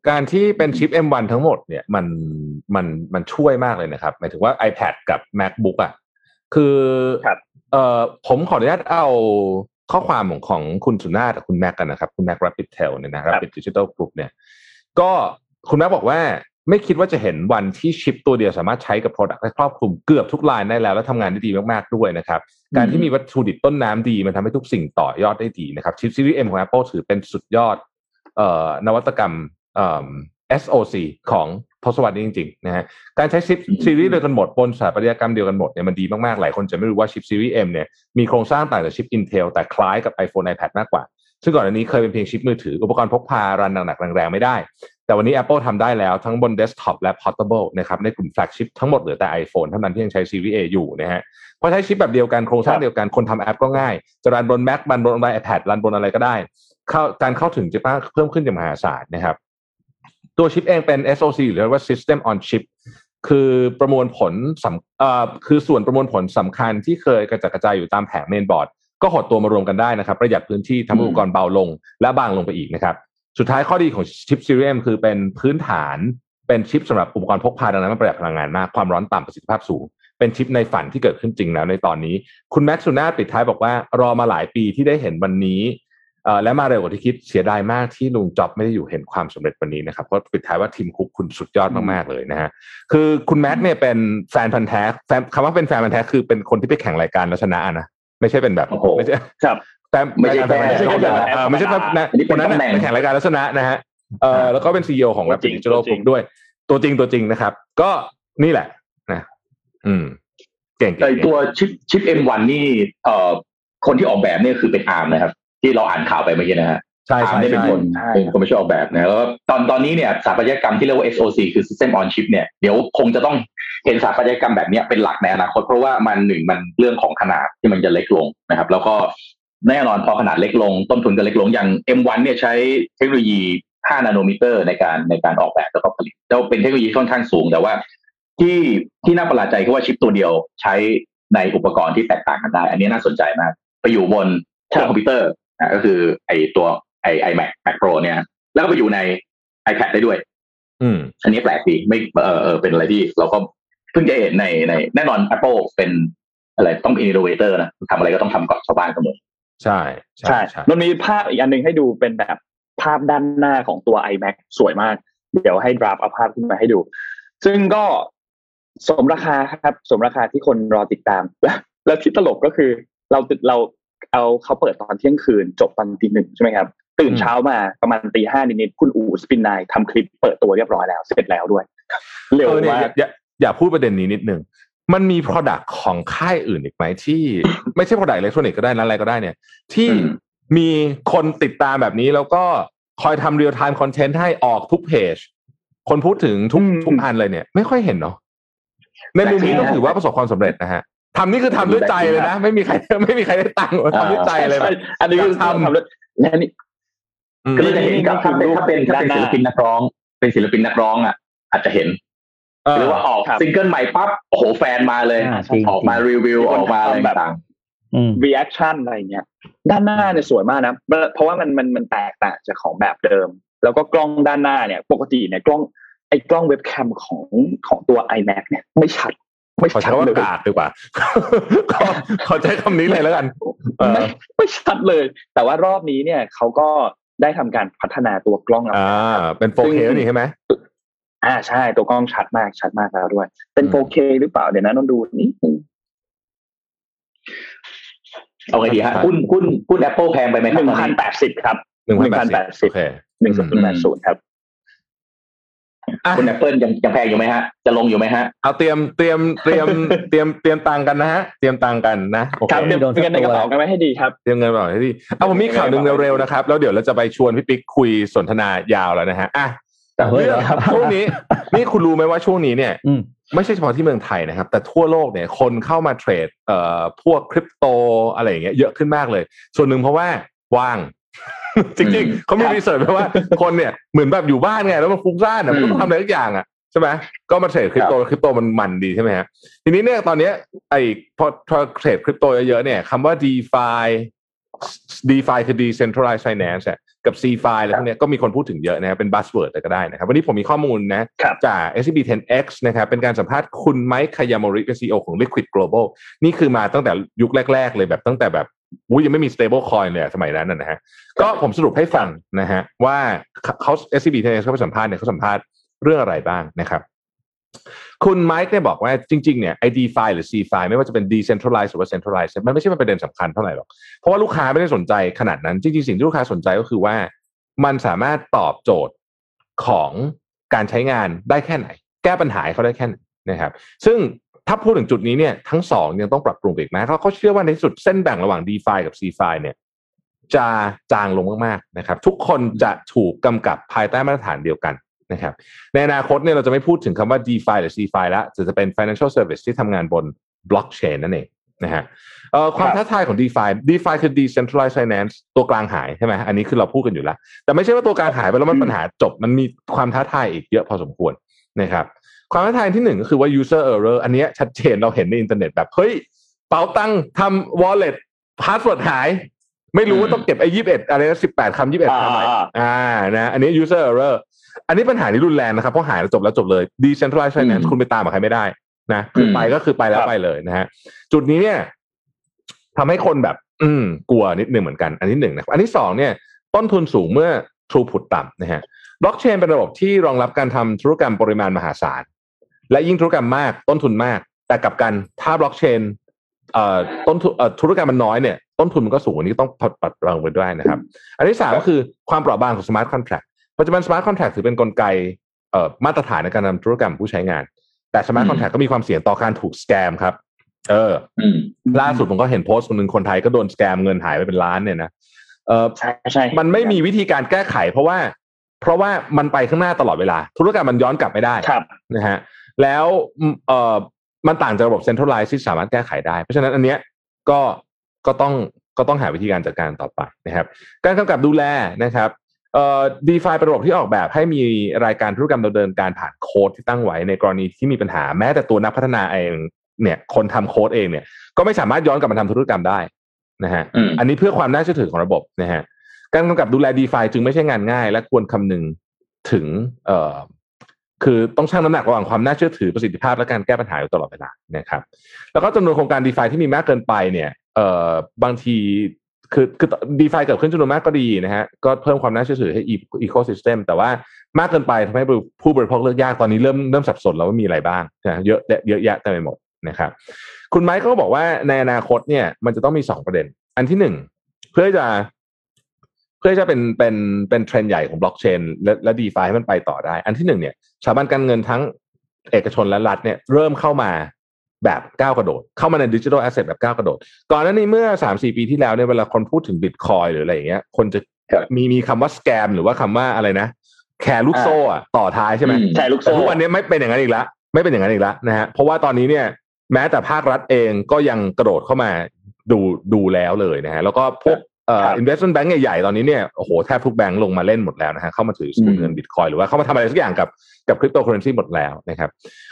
การที่เป็นชิป M1 ทั้งหมดเนี่ยมันมันมันช่วยมากเลยนะครับหมายถึงว่า iPad กับ MacBook อะ คือครับเอ่อผมขออนุญาตเอาข้อความของของคุณสุนาถกับคุณแม็กกันนะครับ คุณแม็ก Rapid Tel เนี่ยนะ Rapid Digital Group เนี่ย ก็คุณแม็กบอกว่า ไม่คิดว่าจะเห็นวันที่ชิปตัวเดียวสามารถใช้กับ Product และครอบคลุมเกือบทุกไลน์ได้แล้ว และทำงานได้ดีมากๆด้วยนะครับ การที่มีวัตถุดิบต้นน้ำดี มันทำให้ทุกสิ่งต่อยอดได้ดีนะครับชิปซีรีส์ M ของ Apple ถือเป็นสุดยอดเอ่อนวัตกรรมเอ่อ SOC ของทศวรรษนี้จริงๆนะฮะการใช้ชิปซีรีส์เดียวกันหมดบนสถาปัตยกรรมเดียวกันหมดเนี่ยมันดีมากๆ หลายคนจะไม่รู้ว่าชิปซีรีส์ M เนี่ยมีโครงสร้างต่างจากชิป Intel แต่คล้ายกับ iPhone iPad มากกว่าซึ่งก่อนอันนี้เคยเป็นเพียงชิปมือถืออุปกรณ์พกพารันหนักๆแรงๆไม่ได้ แต่วันนี้ Apple ทำได้แล้วทั้งบนเดสก์ท็อปและ Portable นะครับในกลุ่ม flagship ทั้งหมดเหลือแต่ iPhone เท่านั้นที่ยังใช้ Series A อยู่นะฮะเพราะใช้ชิปแบบเดียวกันโครงสร้างเดียวกันคนทำแอปก็ง่าย จะรันบน Mac รันบน iPad รันบนอะไรก็ได้เข้าการเข้าถึงจะเพิ่มขึ้นอย่างมหาศาลนะครับ ตัวชิปเองเป็น SoC หรือว่า System on Chip คือประมวลผลสำเอ่อคือส่วนประมวลผลสำคัญที่เคยกระจัดกระจายอยู่ตามแผงเมนบอร์ดก็หดตัวมารวมกันได้นะครับ ประหยัดพื้นที่ทำอุปกรณ์เบาลง และบางลงไปอีกนะครับ สุดท้ายข้อดีของชิปซีรีส์คือเป็นพื้นฐานเป็นชิปสำหรับอุปกรณ์พกพาดังนั้นมันประหยัดพลังงานมากความร้อนต่ำประสิทธิภาพสูง เป็นชิปในฝันที่เกิดขึ้นจริงแล้วในตอนนี้ คุณแม็กซ์ซูน่าปิดท้ายบอกว่ารอมาหลายปีที่ได้เห็นวันนี้และมาเร็วกว่าที่คิดเสียดายมากที่ลุงจ็อบไม่ได้อยู่เห็นความสำเร็จวันนี้นะครับเพราะปิดท้ายว่าทีมคุกคุณสุดยอดมากๆเลยนะฮะคือคุณแม็กเนี่ยเป็นแฟนพันธ์แท้แฟนคำว่าเป็นแฟนพันธ์แท้คือเป็นคนที่ไปแข่งรายการแล้วชนะนะไม่ใช่เป็นแบบไม่ใช่ครับ แต่ไม่ใช่แฟนไม่ใช่แฟนไม่ใช่นะคนนั้นไปแข่งรายการลักษณะนะฮะเออแล้วก็เป็นซีอของ Rapid Digital Group ด้วย ตัวจริงตัวจริงนะครับ ก็นี่แหละนะอืม เก่งแต่ตัวชิปชิป M1 นี่เอ่อคนที่ออกแบบเนี่ยคือเป็นอาร์มนะครับ ที่เราอ่านข่าวไปเมื่อกี้นะฮะใช่อาร์ใช่มเนี่ยเป็นคนใช่เป็นคนไม่ช่วยออกแบบนะแล้วตอนตอนนี้เนี่ยสถาปัตยกรรมที่เรียกว่า SOC คือ System on Chip เนี่ยเดี๋ยวคงจะต้องเห็นสถาปัตยกรรมแบบเนี้ยเป็นหลักในอนาคต เพราะว่ามันหนึ่งมันเรื่องของขนาดที่มันจะเล็กลงนะครับ แล้วก็ แน่นอนพอขนาดเล็กลง ต้นทุนก็เล็กลงอย่าง M1 เนี่ยใช้เทคโนโลยี 5 nanometer ในการในการออกแบบแล้วก็ผลิตแล้วเป็นเทคโนโลยีค่อนข้างสูง แต่ว่าที่ที่น่าประหลาดใจคือว่าชิปตัวเดียวใช้ในอุปกรณ์ที่แตกต่างกันได้ อันนี้น่าสนใจมาก ไปอยู่บนเครื่องคอมพิวเตอร์นะก็คือไอตัวไอ iMac Mac Pro เนี่ย แล้วก็ไปอยู่ใน iPad ได้ด้วย อืม อันนี้แปลกดีไม่เออเออเป็นอะไรที่เราก็เพิ่งจะเห็นในในแน่นอน Apple เป็นอะไรต้องเป็น innovator นะทำอะไรก็ต้องทำก่อนชาวบ้านเสมอ ใช่ใช่ มันมีภาพอีกอันหนึงให้ดูเป็นแบบภาพด้านหน้าของตัว iMac สวยมาก เดี๋ยวให้ดราฟเอาภาพขึ้นมาให้ดู ซึ่งก็สมราคาครับ สมราคาที่คนรอติดตาม และแล้วที่ตลกก็คือเราเราเอาเขาเปิดตอนเที่ยงคืน จบตอนตีหนึ่งใช่ไหมครับ ตื่นเช้ามาประมาณตีห้านิดๆคุณอูสปินนายทำคลิปเปิดตัวเรียบร้อยแล้ว เสร็จแล้วด้วย เร็วเออเนี่ยมากอย่าอย่าพูดประเด็นนี้นิดนึง มันมี Product ของค่ายอื่นอีกไหมที่ไม่ใช่ Product อิเล็กทรอนิกส์ก็ได้นั้นอะไรก็ได้เนี่ย ที่อืมมีคนติดตามแบบนี้แล้วก็คอยทำ real-time content ให้ออกทุกเพจ คนพูดถึงทุกอืมทุกอันเลยเนี่ย ไม่ค่อยเห็นเนาะในมุมนี้ต้องถือว่าประสบความสำเร็จนะฮะทำนี่คือทำด้วยใจเลยนะ ไม่มีใครไม่มีใครได้ตังค์ทำด้วยใจเลยแบบอันนี้คือทำทำด้วยและนี่อืมก็เลยจะเห็นกับถ้าเป็นถ้าเป็นถ้าเป็นด้านหน้าศิลปินนักร้อง เป็นศิลปินนักร้องอะอาจจะเห็น หรือว่าออกครับซิงเกิลใหม่ปั๊บโอ้โหแฟนมาเลยอ่าจริงออกมารีวิวมีอคนอกมาอะไรทำแบบต่างอืม reaction อะไรเงี้ยด้านหน้าเนี่ยสวยมากนะ เพราะว่ามันมันมันแตกต่างจากของแบบเดิม แล้วก็กล้องด้านหน้าเนี่ย ปกติเนี่ยกล้องไอ้กล้องเว็บแคมของของตัว iMac เนี่ยไม่ชัดไม่ขอชัใช้ดคำว่าเลยกาดดีกว่าขอขอใช้คำนี้เลยแล้วกันเออไม่ไม่ชัดเลย แต่ว่ารอบนี้เนี่ยเขาก็ได้ทำการพัฒนาตัวกล้องแล้วอ่าเป็น 4K แล้วนี่ใช่ไหม อ่าใช่ตัวกล้องชัดมากชัดมากแล้วด้วย เป็นอืม 4K หรือเปล่าเดี๋ยวนะต้องดูนิดนึงๆเอาไงดีฮะหุ้นหุ้นหุ้น Apple แพงไปไหมหครับนึ่งตอนพันนี้แปดสิบครับหนึ่งพันแปดสิบ1080โอเคหนึ่งศูนย์แปดศูนย์ครับอะคุณ Apple ยังยังแพงอยู่ไหมฮะ จะลงอยู่ไหมฮะ เอาเตรียมเตรียมเตรียมเตรียมเตรียมตังค์กันนะฮะ เตรียมตังค์กันนะโอเคครับเตรียมโดนสักเงินในกระเป๋ากันไว้ให้ดีครับเตรียมเงินก่อนให้ดีเอาผมมีข่าวหนึ่งเร็วๆนะครับ แล้วเดี๋ยวเราจะไปชวนพี่ปิ๊กคุยสนทนายาวแล้วนะฮะอะ เฮ้ยเรื่องครับช่วงนี้นี่คุณรู้ไหมว่าช่วงนี้เนี่ยอืมไม่ใช่เฉพาะที่เมืองไทยนะครับ แต่ทั่วโลกเนี่ยคนเข้ามาเทรดเอ่อพวกคริปโตอะไรอย่างเงี้ยเยอะขึ้นมากเลย ส่วนหนึ่งเพราะว่าว่างจริงๆเขามีรีเสิร์ชไว้ว่าคนเนี่ยเหมือนแบบอยู่บ้านไงแล้วมันฟุ้งซ่านอะมันต้องทำอะไรทุกอย่างอะใช่ไหมก็มาเทรดคริปโตคริปโตมันมันดีใช่ไหมฮะทีนี้เนี่ยตอนเนี้ยไอ้พอพอเทรดคริปโตเยอะๆเนี่ยคำว่า DeFi DeFi คือ Decentralized Finance อะกับ CFI อะไรพวกเนี้ยก็มีคนพูดถึงเยอะนะครับเป็น buzzword แต่ก็ได้นะครับ วันนี้ผมมีข้อมูลนะครับจาก SCB 10X นะครับเป็นการสัมภาษณ์คุณไมค์คายามอริเป็น CEO ของ Liquid Global นี่คือมาตั้งแต่ยุคแรก ๆ เลยแบบตั้งแต่แบบอุ้ยยังไม่มี stable coin เลยอะสมัยนั้นนะนะฮะก็ผมสรุปให้ฟังนะฮะว่าเขา SCB 10X เขาไปสัมภาษณ์เนี่ยเขาสัมภาษณ์เรื่องอะไรบ้างนะครับ คุณไมค์เนี่ยบอกว่าจริงๆเนี่ยไอ้ DeFi หรือ CFI ไม่ว่าจะเป็น decentralized หรือว่า centralized มันไม่ใช่เป็นประเด็นสำคัญเท่าไหร่หรอก เพราะว่าลูกค้าไม่ได้สนใจขนาดนั้น จริงๆ สิ่งที่ลูกค้าสนใจก็คือว่า มันสามารถตอบโจทย์ของการใช้งานได้แค่ไหน แก้ปัญหาเขาได้แค่ไหนนะครับ ซึ่งถ้าพูดถึงจุดนี้เนี่ยทั้งสองยังต้องปรับปรุงไปอีกไหมเพราะเขาเชื่อว่าในที่สุดเส้นแบ่งระหว่าง DeFi กับ CFI เนี่ยจะจางลงมากๆนะครับ ทุกคนจะถูกกำกับภายใต้มาตรฐานเดียวกัน นะครับในอนาคตเนี่ยเราจะไม่พูดถึงคำว่า DeFi หรือ CFI แล้วแต่จะเป็น financial service ที่ทำงานบน blockchain นั่นเองนะฮะเอ่อความท้าทายของ DeFi DeFi คือ decentralized finance ตัวกลางหายใช่ไหมอันนี้คือเราพูดกันอยู่แล้ว แต่ไม่ใช่ว่าตัวกลางหายไปแล้วมันปัญหาจบมันมีความท้าทายอีกเยอะพอสมควรนะครับความท้าทายที่หนึ่งก็คือว่า user error อันเนี้ยชัดเจนเราเห็นในอินเทอร์เน็ตแบบ เฮ้ย เป๋าตังค์ทำ wallet password หาย ไม่รู้ว่าต้องเก็บไอ้ยี่สิบเอ็ดอะไรนะสิบแปดคำยี่สิบเอ็ดคำไว้อ่าอ่านะอันนี้ user error อันนี้ปัญหานี้รุนแรงนะครับเพราะหายแล้วจบแล้วจบเลย decentralized finance คุณไปตามกับใครไม่ได้นะคือไปก็คือไปแล้วไปเลยนะฮะจุดนี้เนี่ยทำให้คนแบบ อืม กลัวนิดนึงเหมือนกัน อันที่หนึ่งนะครับอันที่สองเนี่ย ต้นทุนสูงเมื่อ throughput ต่ำนะฮะบล็อกเชนเป็นระบบที่รองรับการทำธุรกรรมปริมาณมหาศาล และยิ่งธุรกรรมมากต้นทุนมาก แต่กลับกันถ้าบล็อกเชนเอ่อต้นทุนเอ่อธุรกรรมมันน้อยเนี่ยต้นทุนมันก็สูงอันนี้ต้องปัดปัดระวังไปด้วยนะครับ อันที่สามก็คือความเปราะบางของ smart contract ปัจจุบัน smart contract ถือเป็นกลไกเอ่อมาตรฐานในการทำธุรกรรมผู้ใช้งาน แต่ smart contract ก็มีความเสี่ยงต่อการถูก scam ครับ เอออืมล่าสุดผมก็เห็นโพสต์คนหนึ่งคนไทยก็โดน scam เงินหายไปเป็นล้านเนี่ยนะเออใช่ใช่มันไม่มีวิธีการแก้ไข เพราะว่า เพราะว่ามันไปข้างหน้าตลอดเวลา ธุรกรรมมันย้อนกลับไม่ได้ครับนะฮะแล้วเอ่อมันต่างจากระบบเซ็นทรัลไลซ์ที่สามารถแก้ไขได้ เพราะฉะนั้นอันเนี้ยก็ก็ต้องก็ต้องหาวิธีการจัดการต่อไปนะครับ การกำกับดูแลนะครับเอ่อ ดีฟาเป็นระบบที่ออกแบบให้มีรายการธุรกรรมดำเนินการผ่านโค้ดที่ตั้งไว้ในกรณีที่มีปัญหาแม้แต่ตัวนักพัฒนาเองเนี่ยคนทำโค้ดเองเนี่ย ก็ไม่สามารถย้อนกลับมาทำธุรกรรมได้นะฮะอืมอันนี้เพื่อความน่าเชื่อถือของระบบนะฮะการกำกับดูแล d e f าจึงไม่ใช่งานง่าย และควรคำนึงถึงเอ่อคือต้องชั่งน้ำหนักระหว่างความน่าเชื่อถือประสิทธิภาพและการแก้ปัญหาอยู่ตลอดเวลานะครับ แล้วก็จำนวนโครงการดีฟาที่มีมากเกินไปเนี่ยเอ่อบางที คือคือดีฟาเกิดขึ้นจำนวนมากก็ดีนะฮะก็เพิ่มความน่าเชื่อถือให้อีโคซิสเต็มแต่ว่ามากเกินไปทำให้ผู้บริโภคเลือกยากตอนนี้เริ่มเริ่มสับสนแล้วว่ามีอะไรบ้างนะเยอะเยอะแยะเต็มไปหมดนะครับคุณไมค์ก็บอกว่าในอนาคตเนี่ยมันจะต้องมีสองประเด็น อันที่หนึ่งเพื่อจะเพื่อจะเป็นเป็นเป็นเทรนด์ใหญ่ของบล็อกเชนและและ DeFi ให้มันไปต่อได้ อันที่หนึ่งเนี่ยสถาบันการเงินทั้งเอกชนและรัฐเนี่ยเริ่มเข้ามา แบบก้าวกระโดด เข้ามาใน digital asset แบบก้าวกระโดด ก่อนหน้านี้เมื่อสามสี่ปีที่แล้วเนี่ยเวลาคนพูดถึงบิตคอยน์หรืออะไรอย่างเงี้ย คนจะมีมีคำว่า scam หรือว่าคำว่าอะไรนะ แชร์ลูกโซ่อะต่อท้ายใช่ไหมใช่ลูกโซ่แต่ทุกวันนี้ไม่เป็นอย่างนั้นอีกแล้วไม่เป็นอย่างนั้นอีกแล้วนะฮะเพราะว่าตอนนี้เนี่ยแม้แต่ภาครัฐเองก็ยังกระโดดเข้ามาดูดูแล้วเลยนะฮะแล้วก็พวก เอ่อ investment bank ใหญ่ๆ ตอนนี้เนี่ยโอ้โหแทบทุกแบงก์ลงมาเล่นหมดแล้วนะฮะเข้ามาถือสกุลเงินบิตคอยน์หรือว่าเข้ามาทำอะไรสักอย่างกับกับคริปโตเคอเรนซีหมดแล้วนะครับ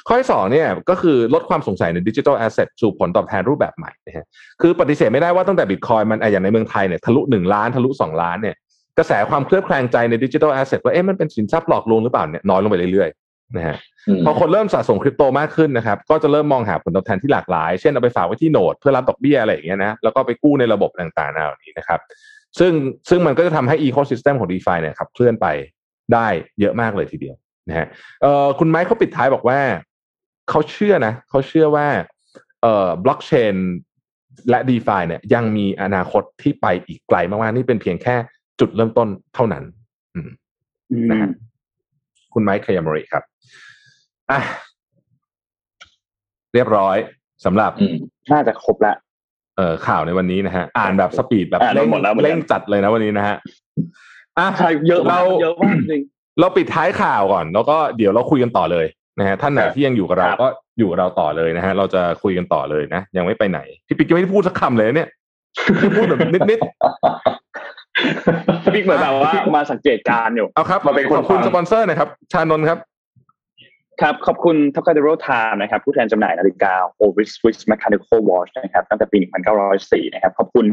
ข้อที่สองเนี่ยก็คือลดความสงสัยใน digital asset สู่ผลตอบแทนรูปแบบใหม่นะฮะคือปฏิเสธไม่ได้ว่าตั้งแต่บิตคอยน์มันอะอย่างในเมืองไทยเนี่ยทะลุหนึ่งล้านทะลุสองล้านเนี่ยกระแสความเคลือบแคลงใจใน digital asset ว่าเอ๊ะมันเป็นสินทรัพย์หลอกลวงหรือเปล่าเนี่ยน้อยลงไปเรื่อยๆ นะฮะพอคนเริ่มสะสมคริปโตมากขึ้นนะครับ ก็จะเริ่มมองหาผลตอบแทนที่หลากหลาย เช่นเอาไปฝากไว้ที่ node เพื่อรับดอกเบี้ยอะไรอย่างเงี้ยนะแล้วก็ไปกู้ในระบบต่างๆเหล่านี้นะครับ ซึ่งซึ่งมันก็จะทำให้ ecosystem ของ d e f าเนี่ยขับเคลื่อนไปได้เยอะมากเลยทีเดียวนะฮะเอ่อคุณไมค์เขาปิดท้ายบอกว่าเขาเชื่อนะเขาเชื่อว่าเอ่อบล็อกเชนและ d e f าเนี่ยยังมีอนาคตที่ไปอีกไกลมากๆนี่เป็นเพียงแค่จุดเริ่มต้นเท่านั้นอืมนะฮะ คุณไมค์คยามริครับอะเรียบร้อยสำหรับอืมน่าจะครบละเอ่อข่าวในวันนี้นะฮะ อ่านแบบสปีดแบบอ่านเร่งหมดแล้วเหมือนกันเร่งจัดเลยนะวันนี้นะฮะอะใช่เยอะมากเราเยอะมากจริงเราปิดท้ายข่าวก่อน แล้วก็เดี๋ยวเราคุยกันต่อเลยนะฮะท่านไหนครับที่ยังอยู่กับเราครับก็อยู่กับเราต่อเลยนะฮะ เราจะคุยกันต่อเลยนะ ยังไม่ไปไหนพี่ปิ๊กยังไม่ได้พูดสักคำเลยเนี่ยพูดแบบนิด พี่เหมือนแบบว่ามาสังเกตการณ์อยู่ๆเอาครับมาเป็นคนขอบคุณฟังสปอนเซอร์หนะครับ ชานนท์ครับครับ ขอบคุณทัพคาเดโรไทม์นะครับ ผู้แทนจำหน่ายนาฬิกา Oris Swiss Mechanical Watch นะครับ ตั้งแต่ปี 1904 นะครับ ขอบคุณ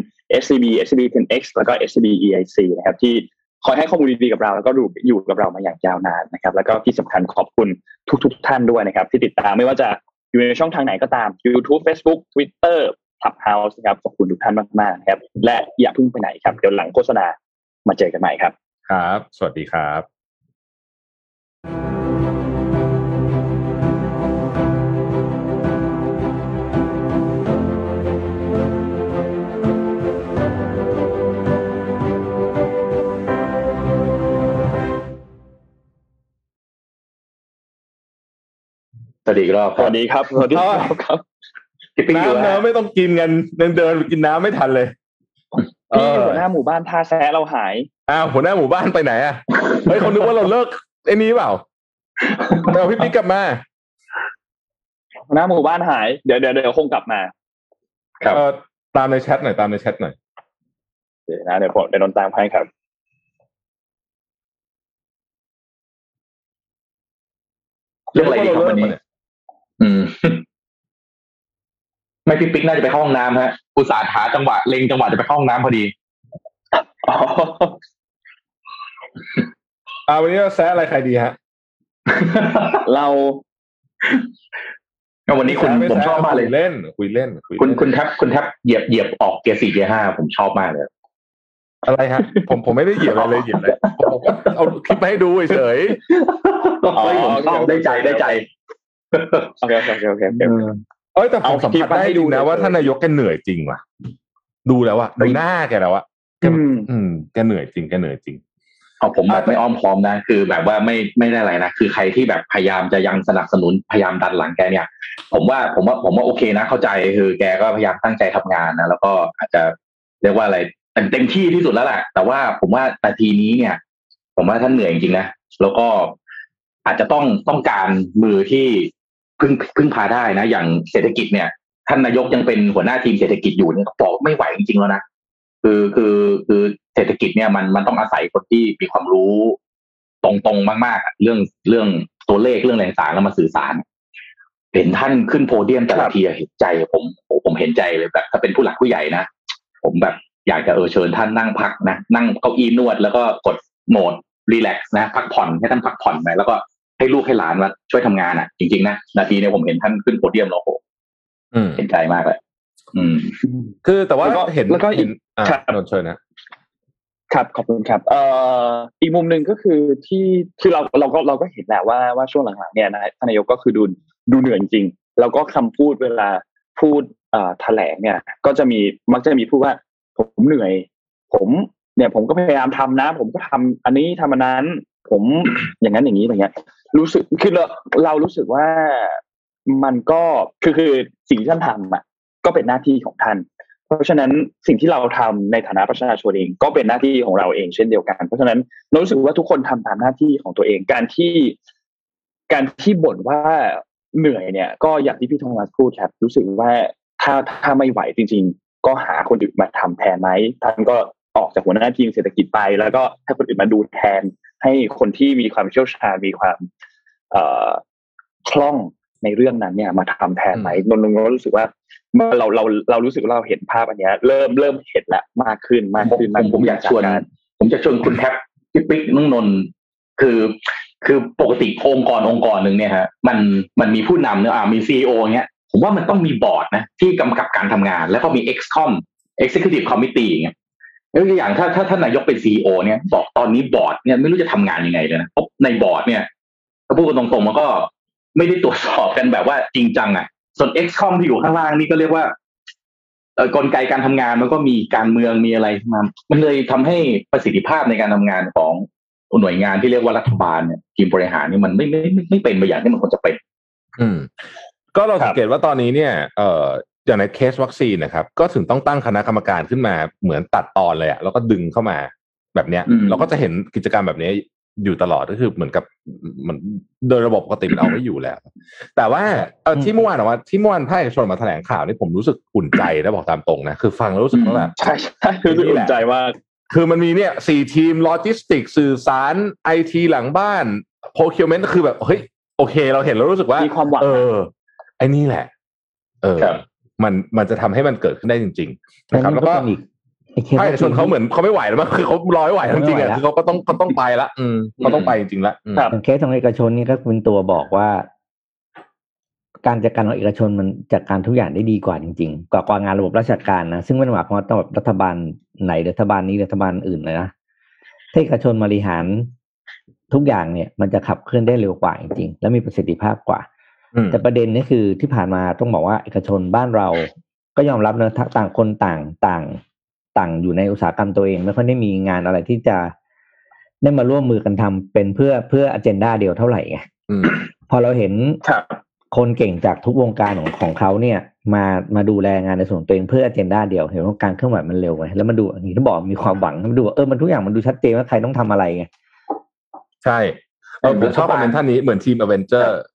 SCB SCB 10X แล้วก็ SCB EIC นะครับ ที่คอยให้ข้อมูลดีๆกับเรา แล้วก็ดูอยู่กับเรามาอย่างยาวนานนะครับ แล้วก็ที่สำคัญขอบคุณทุกๆท่านด้วยนะครับ ที่ติดตามไม่ว่าจะอยู่ในช่องทางไหนก็ตาม YouTube Facebook Twitter Clubhouse นะครับขอบคุณทุกท่านมากๆนะครับ และอย่าเพิ่งไปไหนครับ เดี๋ยวหลังโฆษณามาเจอกันใหม่ครับ ครับ สวัสดีครับ สวัสดีอีกรอบสวัสดีครับ สวัสดีครับ ครับพี่ปิ๊กอยู่น้ำฮะน้ำไม่ต้องกินกันเดินเดินไปกินน้ำไม่ทันเลยพี่หัวหน้าหมู่บ้านท่าแซะเราหายอ้าวหัวหน้าหมู่บ้านไปไหนอะเฮ้ยเขานึกว่าเราเลิกไอ้นี้เปล่าเอาพี่ปิ๊กกลับมาหัวหน้าหมู่บ้านหายเดี๋ยวเดี๋ยวเดี๋ยวคงกลับมา ครับเออตามในแชทหน่อยตามในแชทหน่อยเดี๋ยวนะเดี๋ยวผมเดี๋ยวนนท์ตามให้ครับเรื่องอะไรดีครับวันนี้ อืม ไม่พี่ปิ๊กน่าจะไปเข้าห้องน้ำฮะอุตส่าห์หาจังหวะเล็งจังหวะจะไปเข้าห้องน้ำพอดีอ๋ออ่าวันนี้เราแซะอะไรใครดีฮะ เราก็วันนี้คุณแซะไผมชอบมากเลยคุยเล่น คุยเล่น คุยคุณเล่นคุณแทบคุณแทบเหยียบเหยียบออกเกียร์สี่เกียร์ห้าผมชอบมากเลยอะไรฮะ ผมผมไม่ได้เหยียบอะไรเลยเหยียบเลยผมก็เอาคลิปมาให้ดูเฉยอ๋อเฮ้ยผมชอบได้ใจได้ใจโอเคโอเคโอเคโอ เคโอเคเอ้ยแต่ผมเอาสัมคลิปผัสมาได้ให้จดูริงนะเฉยๆว่าท่านนายกแกเหนื่อยจริงว่ะ ดูแล้วอะดูหน้าแกแล้วอะแกอืมอืมแกเหนื่อยจริงแกเหนื่อยจริงเอาผมแบบไม่อ้อมค้อมนะ คือแบบว่าไม่ไม่ได้อะไรนะคือใครที่แบบพยายามจะยังสนับสนุนพยายามดันหลังแกเนี่ย ผมว่าผมว่าผมว่าโอเคนะ เข้าใจคือแกก็พยายามตั้งใจทำงานนะแล้วก็อาจจะเรียกว่าอะไรเต็มเต็มที่ที่สุดแล้วแหละแต่ว่าผมว่านาทีนี้เนี่ย ผมว่าท่านเหนื่อยจริงๆนะแล้วก็อาจจะต้องต้องการมือที่ พึ่งพึ่งพาได้นะ อย่างเศรษฐกิจเนี่ย ท่านนายกยังเป็นหัวหน้าทีมเศรษฐกิจอยู่เนี่ยก็บอกไม่ไหวจริงๆแล้วนะคือคือคือเศรษฐกิจเนี่ยมันมันต้องอาศัยคนที่มีความรู้ตรงๆมากๆอะเรื่องเรื่องตัวเลขเรื่องอะไรต่างๆแล้วมาสื่อสาร เห็นท่านขึ้นโพเดียมแต่ละทีอะเห็นใจผมโอ้ผมเห็นใจเลยแบบถ้าเป็นผู้หลักผู้ใหญ่นะผมแบบอยากจะเออเชิญท่านนั่งพักนะนั่งเก้าอี้นวดแล้วก็กดโหมดรีแลกซ์นะ พักผ่อนให้ท่านพักผ่อนไปแล้วก็ ให้ลูกให้หลานมาช่วยทำงานอะ จริงๆนะนาทีเนี่ยผมเห็นท่านขึ้นโพเดียมแล้วโหอืมเห็นใจมากเลยอืม คือแต่ว่าแล้วก็เห็นแล้วก็อีกเห็นอ่าครับนนท์เชิญนะครับขอบคุณครับ เอ่ออีกมุมหนึ่งก็คือที่คือเราเราก็เราก็เห็นแหละว่าว่าช่วงหลังๆเนี่ยนะท่านนายกก็คือดูดูเหนื่อยจริงๆแล้วก็คำพูดเวลาพูดเอ่อแถลงเนี่ย ก็จะมีมักจะมีพูดว่า ผมเหนื่อย ผมเนี่ยผมก็พยายามทำนะ ผมก็ทำอันนี้ทำอันนั้น ผมอย่างนั้นอย่างนี้อย่างเงี้ย รู้สึกคือเราเรารู้สึกว่ามันก็คือคือสิ่งที่ท่านทำอะ ก็เป็นหน้าที่ของท่าน เพราะฉะนั้นสิ่งที่เราทำในฐานะประชาชนเองก็เป็นหน้าที่ของเราเองเช่นเดียวกัน เพราะฉะนั้นเรารู้สึกว่าทุกคนทำตามหน้าที่ของตัวเองการที่ การที่บ่นว่าเหนื่อยเนี่ย ก็อย่างที่พี่โทมัสพูดครับรู้สึกว่าถ้าถ้าไม่ไหวจริง ๆ ก็หาคนอื่นมาทำแทนไหมท่านก็ออกจากหัวหน้าทีมเศรษฐกิจไป แล้วก็ให้คนอื่นมาดูแทน ให้คนที่มีความเชี่ยวชาญมีความเอ่อคล่องในเรื่องนั้นเนี่ยมาทำแทนไหมนนท์นนท์รู้สึกว่าเมื่อเราเราเรารู้สึกว่าเราเห็นภาพอันเนี้ย เริ่มเริ่มเห็นละมากขึ้นมากขึ้นผมผมอยากชวนจรผมจะชวนคุณแท็บพี่ปิ๊กน้องนนท์คือคือปกติองค์กรองค์กรหนึ่งเนี่ยฮะมันมันมีผู้นำเนอะอ่ามี CEO เงี้ย ผมว่ามันต้องมีบอร์ดนะที่กำกับการทำงาน แล้วก็มี ExCom Executive Committee อย่างเงี้ย ยกตัวอย่างถ้าถ้าท่านนายกเป็น CEO เนี่ยบอกตอนนี้บอร์ดเนี่ยไม่รู้จะทำงานยังไงเลยนะเพราะในบอร์ดเนี่ยถ้าพูดกันตรงๆมันก็ไม่ได้ตรวจสอบกันแบบว่าจริงจังอะ ส่วน ExCom ที่อยู่ข้างล่างนี่ก็เรียกว่าเออกลไกการทำงานมันก็มีการเมืองมีอะไรมามันเลยทำให้ประสิทธิภาพในการทำงานของหน่วยงานที่เรียกว่ารัฐบาลเนี่ยทีมบริหารนี่มันไม่ไม่ไม่ไม่เป็นไปอย่างที่มันควรจะเป็นอืม ก็เราสังเกตว่าตอนนี้เนี่ย เอ่อ อย่างในเคสวัคซีนนะครับก็ถึงต้องตั้งคณะกรรมการขึ้นมาเหมือนตัดตอนเลยอะแล้วก็ดึงเข้ามาแบบเนี้ยอืมเราก็จะเห็นกิจกรรมแบบนี้อยู่ตลอดก็คือเหมือนกับมันโดยระบบปกติมันเอาไม่อยู่แล้ว แต่ว่าเออที่เมื่อวานออกมาที่เมื่อวานภาคเอกชนมาแถลงข่าวนี่ผมรู้สึกอุ่นใจนะบอกตามตรงนะคือฟังแล้วรู้สึกว่าแบบใช่ใช่คือรู้สึกอุ่นใจมากคือมันมีเนี่ยสี่ทีมโลจิสติกสื่อสารไอทีหลังบ้านโ o คิวเมนต์คือแบบเฮ้ยโอเค เราเห็นแล้วรู้สึกว่ามีความหวังเออไอ้นี่แหละ เออครับ มันมันจะทำให้มันเกิดขึ้นได้จริง ๆ นะครับ แล้วก็เป็นอีกไอ้เคสภาคเอกชนเขาเหมือนเขาไม่ไหวแล้วมั้งคือเขารอไม่ไหวจริงๆอะคือเขาก็ต้องเขาต้องไปละอืมเขาต้องไปจริงๆละอืมครับอย่างเคสของเอกชนนี่ก็เป็นตัวบอกว่า การจัดการของเอกชนมันจัดการทุกอย่างได้ดีกว่าจริง ๆ กว่ากว่างานระบบราชการนะซึ่งไม่ได้หมายความว่าต้องแบบรัฐบาลไหนรัฐบาลนี้รัฐบาลอื่นเลยนะถ้าเอกชนบริหารทุกอย่างเนี่ย มันจะขับเคลื่อนได้เร็วกว่าจริงๆและมีประสิทธิภาพกว่าอืม แต่ประเด็นนี่คือที่ผ่านมาต้องบอกว่าเอกชนบ้านเราก็ยอมรับนะต่างคนต่างต่าง ต่างอยู่ในอุตสาหกรรมตัวเองไม่ค่อยได้มีงานอะไรที่จะได้มาร่วมมือกันทำเป็นเพื่อเพื่อ agenda เดียวเท่าไหร่ไงอืมพอเราเห็นครับคนเก่งจากทุกวงการของของเขาเนี่ย มามาดูแลงานในส่วนของตัวเองเพื่อ agenda เดียวเห็นว่าการเคลื่อนไหวมันเร็วไงแล้วมันดูอย่างที่บอกมีความหวังมันดูว่าเออมันทุกอย่างมันดูชัดเจนว่าใครต้องทำอะไรไงใช่เออผมชอบ comment ท่านนี้เหมือนทีม Avenger อืม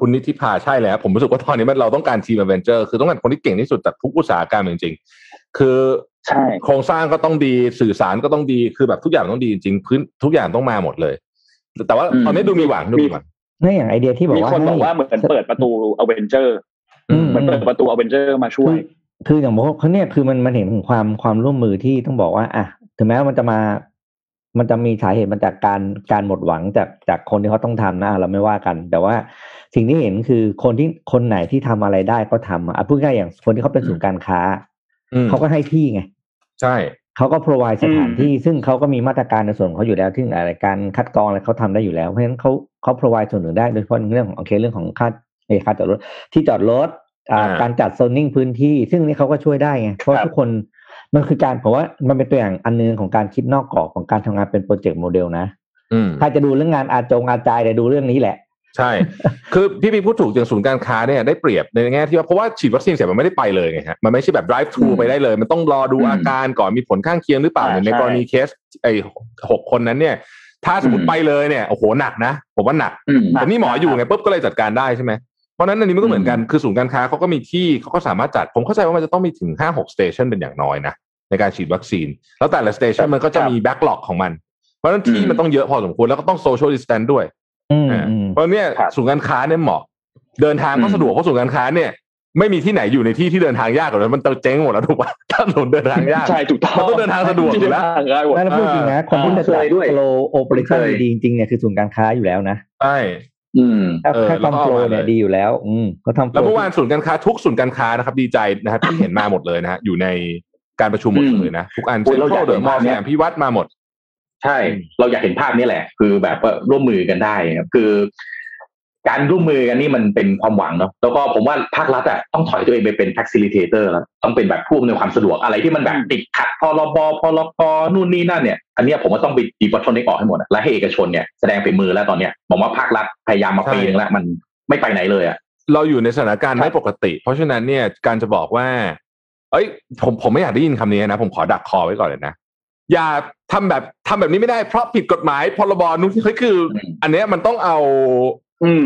คุณนิติพาใช่แล้ว ผมรู้สึกว่าตอนนี้มันเราต้องการทีม Avenger คือต้องการคนที่เก่งที่สุดจากทุกอุตสาหกรรมจริงๆ คือใช่โครงสร้างก็ต้องดีสื่อสารก็ต้องดีคือแบบทุกอย่างต้องดีจริงๆพื้นทุกอย่างต้องมาหมดเลย แต่ว่าอืมตอนนี้ดูมีหวังดูมีหวังนี่อย่างไอเดียที่บอกมีว่าคนบอกให้ว่าเหมือนเปิดประตูอเวนเจอร์อืมเหมือนเปิดประตูอเวนเจอร์มาช่วย คือคืออย่างบอกว่าเขาเนี่ยคือมันมันเห็นถึงความความร่วมมือที่ต้องบอกว่าอะถึงแม้ว่ามันจะมา มันจะมีสาเหตุมาจากการการหมดหวังจากจากคนที่เขาต้องทำนะเราไม่ว่ากัน แต่ว่าสิ่งที่เห็นคือคนที่คนไหนที่ทำอะไรได้ก็ทำอะพูดง่ายๆอย่างคนที่เขาเป็นศูนย์การค้าอืมเขาก็ให้ที่ไง ใช่เขาก็ provide สถานที่ซึ่งเขาก็มีมาตรการในส่วนของเขาอยู่แล้วที่อะไรการคัดกรองอะไรเขาทำได้อยู่แล้วเพราะฉะนั้นเขาเขา provide ส่วนหนึ่งได้โดยเฉพาะในเรื่องของโอเคเรื่องของค่าเออค่าจอดรถที่จอดรถอ่าอ่าการจัดโซนนิ่งพื้นที่ ซึ่งนี่เขาก็ช่วยได้ไงเพราะครับทุกคน มันคือการผมว่ามันเป็นตัวอย่างอันนึงของการคิดนอกกรอบของการทำงานเป็น project model นะอืมถ้าจะดูเรื่องงานอาจงอาจายแต่ดูเรื่องนี้แหละ ใช่ คือพี่พีพูดถูกอย่างศูนย์การค้าเนี่ยได้เปรียบในแง่ที่ว่าเพราะว่าฉีดวัคซีนเสร็จมันไม่ได้ไปเลยไงฮะมันไม่ใช่แบบ drive thru อืมไปได้เลย มันต้องรอดูอืมอาการก่อนมีผลข้างเคียงหรือเปล่าอ่าอย่างในใช่กรณีเคสไอ้หกคนนั้นเนี่ย ถ้าสมมติอืมไปเลยเนี่ยโอ้โหหนักนะผมว่าหนักอืมแต่นี่หมออยู่ไงปุ๊บก็เลยจัดการได้ใช่ไหม เพราะฉะนั้นอันนี้มันก็เหมือนกันคือศูนย์การค้าเขาก็มีที่เขาก็สามารถจัด ผมเข้าใจว่ามันจะต้องมีถึงห้าหก station เป็นอย่างน้อยนะในการฉีดวัคซีน แล้วแต่ละ station มันก็จะมี backlog ของมัน เพราะฉะนั้นที่อืมมันต้องเยอะพอสมควรแล้วก็ต้อง social distance ด้วยอืมอ่าอืมเพราะเนี่ยครับศูนย์การค้าเนี่ยเหมาะ เดินทางก็อืมสะดวกเพราะศูนย์การค้าเนี่ยไม่มีที่ไหนอยู่ในที่ที่เดินทางยากกว่านั้นมันเจ๊งหมดแล้วถูกป่ะถ้าถนนเดินทางยากใช่ถูกต้องมันต้องเดินทางสะดวกอยู่แล้วเดินทางง่ายหมดไม่แล้วพูดจริงนะคนที่จะเคจัดยด้วยโลโอเปอเรชั่นเคยดีจริงๆเนี่ยคือศูนย์การค้าอยู่แล้วนะใช่ อืมถ้าเออแค่ความแล้วก็โปรเอามาเนี่ยเลยดีอยู่แล้ว อืมเขาทำโปรแล้วเมื่อวานศูนย์การค้าทุกศูนย์การค้านะครับ ดีใจนะครับที่เห็นมาหมดเลยนะฮะอยู่ในการประชุมหมดเลยนะทุกอันโอ้เซ็ยนเราทอยารักลเดเห็อะนมอลภาพล์เนี้สยยามพิวัตรมาหมด ใช่อืมเราอยากเห็นภาพนี้แหละ คือแบบว่าร่วมมือกันได้ครับคือ การร่วมมือกันนี่มันเป็นความหวังเนาะแล้วก็ผมว่าภาครัฐอะต้องถอยตัวเองไปเป็น facilitator แล้วต้องเป็นแบบผู้อำนวยความสะดวกอะไรที่มันแบบติดขัดพรบพรกนู่นนี่นั่นเนี่ย อันเนี้ยผมว่าต้องไปดีบัตทนออกให้หมดอะและให้เอกชนเนี่ยแสดงฝีมือแล้วตอนเนี้ยผมว่าภาครัฐพยายามมาปีนึงแล้วมันไม่ไปไหนเลยอะเราอยู่ในสถานการณ์ไม่ปกติ เพราะฉะนั้นเนี่ยการจะบอกว่า เอ้ย ผมผมไม่อยากได้ยินคำนี้นะ ผมขอดักคอไว้ก่อนเลยนะอย่าทำแบบทำแบบนี้ไม่ได้เพราะผิดกฎหมายพรบนู้นที่เฮ้ยคืออืมอันเนี้ยมันต้องเอา อืม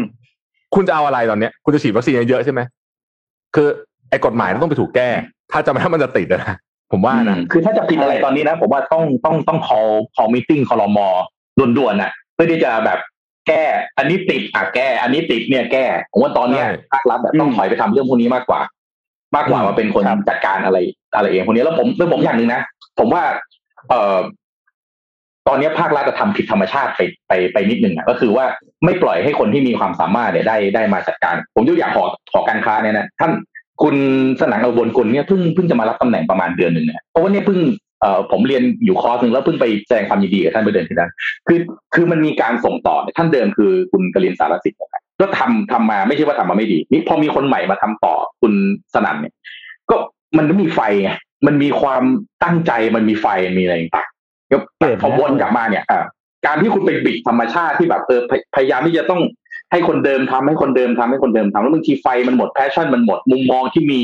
คุณจะเอาอะไรตอนเนี้ย คุณจะฉีดวัคซีนเยอะๆใช่ไหมคือไอ้กฎหมายมันต้องไปถูกแก้ ถ้าจะไม่ให้มันจะติดอะนะผมว่านะคือถ้าจะผิดอะไรตอนนี้นะ ผมว่าต้องต้องต้อง call call meeting คอรมอด่วนๆน่ะเพื่อที่จะแบบแก้ อันนี้ติดอะแก้ อันนี้ติดเนี่ยแก้ผมว่าตอนเนี้ยใช่ภาครัฐอะต้องถอยไปทำเรื่องพวกนี้มากกว่า มากกว่าอืมมาเป็นคนครับจัดการอะไรอะไรเองพวกนี้แล้วผมแล้วผมอย่างหนึ่งนะผมว่า เอ่อ ตอนนี้ภาครัฐจะทำผิดธรรมชาติไปไปไปนิดหนึ่งอะก็คือว่าไม่ปล่อยให้คนที่มีความสามารถเนี่ยได้ได้มาจัดการ ผมยกอย่างหอหอการค้าเนี่ยนะท่านคุณสนังเอาบนกุลเนี่ยเพิ่งเพิ่งจะมารับตำแหน่งประมาณเดือนหนึ่งนะเพราะว่าเนี่ยเพิ่งเอ่อผมเรียนอยู่คอร์สหนึ่งแล้วเพิ่งไปแสดงความยินดีกับท่านเมื่อเดือนที่แล้วคือคือมันมีการส่งต่อท่านเดิมคือคุณกลินสารสิทธิ์นะครับก็ทำทำมาไม่ใช่ว่าทำมาไม่ดีนี่พอมีคนใหม่มาทำต่อคุณสนั่นเนี่ย ก็มันมีไฟไงมันมีความตั้งใจมันมีไฟมีอะไรต่าง ๆก็เกิดพอวนกลับมาเนี่ยอการที่คุณไปบิดธรรมชาติที่แบบเออพยายามที่จะต้องให้คนเดิมทำให้คนเดิมทำให้คนเดิมทำแล้วบางทีไฟมันหมด passion มันหมดมุมมองที่มี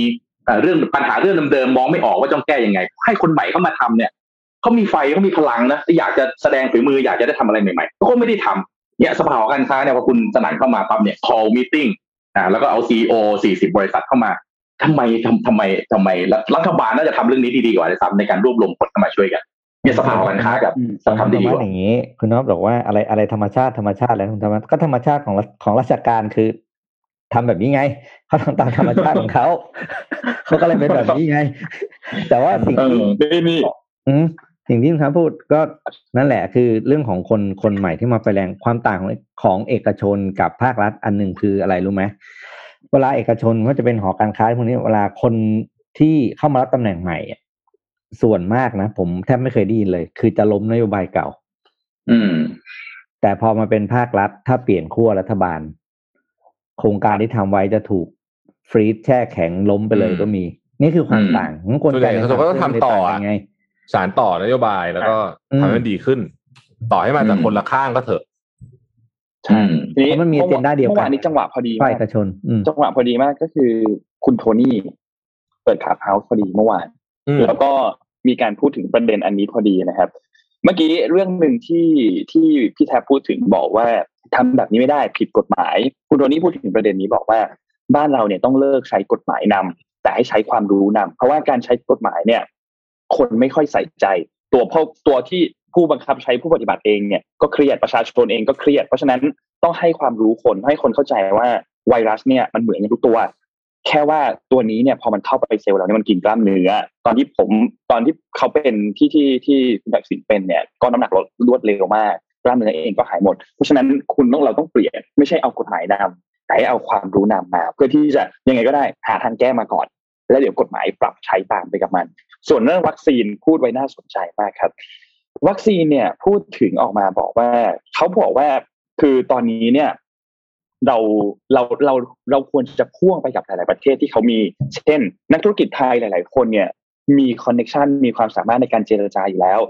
เรื่องปัญหาเรื่องเดิมๆมองไม่ออกว่าต้องแก้ยังไง ให้คนใหม่เข้ามาทำเนี่ยเขามีไฟเขามีพลังนะอยากจะแสดงฝีมืออยากจะได้ทำอะไรใหม่ๆก็ไม่ได้ทำเนี่ยสภาการค้าเนี่ยพอคุณสนั่นเข้ามาปั๊บเนี่ย call meeting อ่าแล้วก็เอา CEO สี่สิบบริษัทเข้ามาทำไมทำทำไมทำไมรัฐบาลน่าจะทำเรื่องนี้ดีๆกว่าด้วยซ้ำในการรวบรวมคนเข้ามาช่วยกัน เนี่ยสภาหอการค้ากับอืมสองทำดีธรรกมะว่าอย่างนี้ คุณน้องบอกว่าอะไรอะไรธรรมชาติธรรมชาติอะไรของธรรมชาติก็ธรรมชาติของรัฐของราชการคือทำแบบนี้ไงเขาทำตามธรรมชาติของเขาเขาก็เลยเป็นแบบนี้ไง แต่ว่าสิ่งเอที่อนี่นี่อืมสิ่งที่คุณครับพูดก็นั่นแหละคือเรื่องของคนคนใหม่ที่มาไปแรงความต่างของของเอกชนกับภาครัฐอันหนึ่งคืออะไรรู้ไหมเวลาเอกชนก็จะเป็นหอการค้าพวกนี้เวลาคนที่เข้ามารับตำแหน่งใหม่อะ ส่วนมากนะผมแทบไม่เคยได้ยินเลย คือจะล้มนโยบายเก่า อืม แต่พอมาเป็นภาครัฐ ถ้าเปลี่ยนขั้วรัฐบาล โครงการที่ทำไว้จะถูกฟรีซแช่แข็งล้มไปเลยอืมก็มี นี่คือความอืมต่างของคนส่วนใหญ่เขาก็ต้องทำต่ออะไง สารต่อนโยบายแล้วก็อืมทำให้มันดีขึ้น ต่อให้มาจากอืมคนละข้างก็เถอะอืมทีนี้เพราะมันมี agenda เดียวกันเมื่อวานนี้จังหวะพอดีภาคมากเอกชนอืมจังหวะพอดีมากก็คือคุณโทนี่เปิดขาเฮาส์พอดีเมื่อวานอืม แล้วก็มีการพูดถึงประเด็นอันนี้พอดีนะครับ เมื่อกี้เรื่องหนึ่งที่ที่พี่แทบพูดถึงบอกว่าทำแบบนี้ไม่ได้ผิดกฎหมาย คุณโทนี่พูดถึงประเด็นนี้บอกว่า บ้านเราเนี่ยต้องเลิกใช้กฎหมายนำแต่ให้ใช้ความรู้นำเพราะว่าการใช้กฎหมายเนี่ย คนไม่ค่อยใส่ใจ ตัวพตัวที่ผู้บังคับใช้ผู้ปฏิบัติเองเนี่ยก็เครียดประชาชนเองก็เครียด เพราะฉะนั้นต้องให้ความรู้คนให้คนเข้าใจว่าไวรัสเนี่ยมันเหมือนกันทุกตัว แค่ว่าตัวนี้เนี่ยพอมันเข้าไปเซลล์เราเนี่ยมันกินกล้ามเนื้อ ตอนที่ผมตอนที่เขาเป็นที่ที่ที่คุณทักษิณเป็นเนี่ยก็น้ำหนักลดรวดเร็วมากกล้ามเนื้อเองก็หายหมด เพราะฉะนั้นคุณต้องเราต้องเปลี่ยนไม่ใช่เอากฎหมายนำแต่เอาความรู้นำมา เพื่อที่จะยังไงก็ได้หาทางแก้มาก่อน แล้วเดี๋ยวกฎหมายปรับใช้ตามไปกับมัน ส่วนเรื่องวัคซีนพูดไว้น่าสนใจมากครับ วัคซีนเนี่ยพูดถึงออกมาบอกว่าเขาบอกว่าคือตอนนี้เนี่ย เราเราเราเราควรจะพ่วงไปกับหลาย ๆ ประเทศที่เขามี เช่น นักธุรกิจไทยหลาย ๆ คนเนี่ยมี connection มีความสามารถในการเจรจาอยู่แล้ว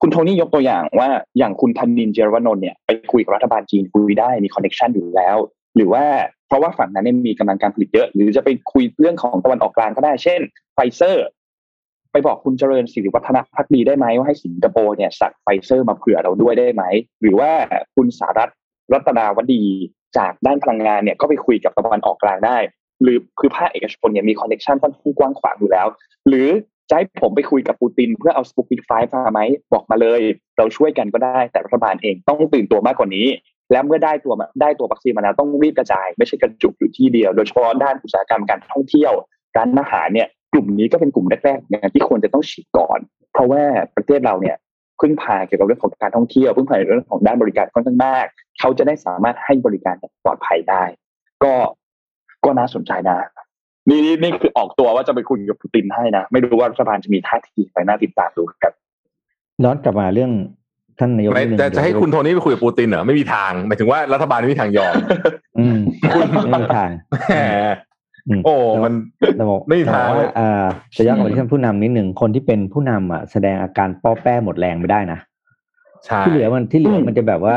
คุณโทนี่ยกตัวอย่างว่าอย่างคุณธนินท์ เจียรวนนท์เนี่ยไปคุยกับรัฐบาลจีนคุยได้มี connection อยู่แล้ว หรือว่าเพราะว่าฝั่งนั้นเนี่ยมีกำลังการผลิตเยอะ หรือจะไปคุยเรื่องของตะวันออกกลางก็ได้ เช่นไฟเซอร์ ไปบอกคุณเจริญ สิริวัฒนภักดีได้ไหมว่าให้สิงคโปร์เนี่ยสั่งไฟเซอร์มาเผื่อเราด้วยได้ไหมหรือว่าคุณสารัชถ์ รัตนาวดี จากด้านพลังงานเนี่ยก็ไปคุยกับตะวันออกกลางได้ หรือคือภาคเอกชนเนี่ยมี connection ค่อนข้างกว้างขวางอยู่แล้ว หรือจะให้ผมไปคุยกับปูติน เพื่อเอา Sputnik V มาไหมบอกมาเลย เราช่วยกันก็ได้ แต่รัฐบาลเองต้องตื่นตัวมากกว่านี้ แล้วเมื่อได้ตัวได้ตัววัคซีนมาแล้วต้องรีบกระจาย ไม่ใช่กระจุกอยู่ที่เดียว โดยเฉพาะด้านอุตสาหกรรมการท่องเที่ยวร้านอาหารเนี่ยกลุ่มนี้ก็เป็นกลุ่มแรกๆที่ควรจะต้องฉีดก่อน เพราะว่าประเทศเราเนี่ย พึ่งพาเกี่ยวกับเรื่องของการท่องเที่ยวพึ่งพาเรื่องของด้านบริการค่อนข้างมาก เขาจะได้สามารถให้บริการอย่างปลอดภัยได้ ก็ก็น่าสนใจนะนี่นี่นี่คือออกตัวว่าจะไปคุยกับปูตินให้นะ ไม่รู้ว่ารัฐบาลจะมีท่าทีไปน่าติดตามดูครับย้อนกลับมาเรื่องท่านนายกไม่นิดนึงจะจะให้คุณโทนี่ไปคุยกับปูตินเหรอไม่มีทางหมายถึงว่ารัฐบาลไม่มีทางยอม อืมไม่มีทางแหมอืม โอ้มันแต่บอกไม่มีทางแต่เลว่ายอ่าจะย้อนกลับมาที่ท่านผู้นำนิดหนึ่งคนที่เป็นผู้นำอะแสดงอาการป้อแป้หมดแรงไม่ได้นะใช่ที่เหลือมันที่เหลืออืมมันจะแบบว่า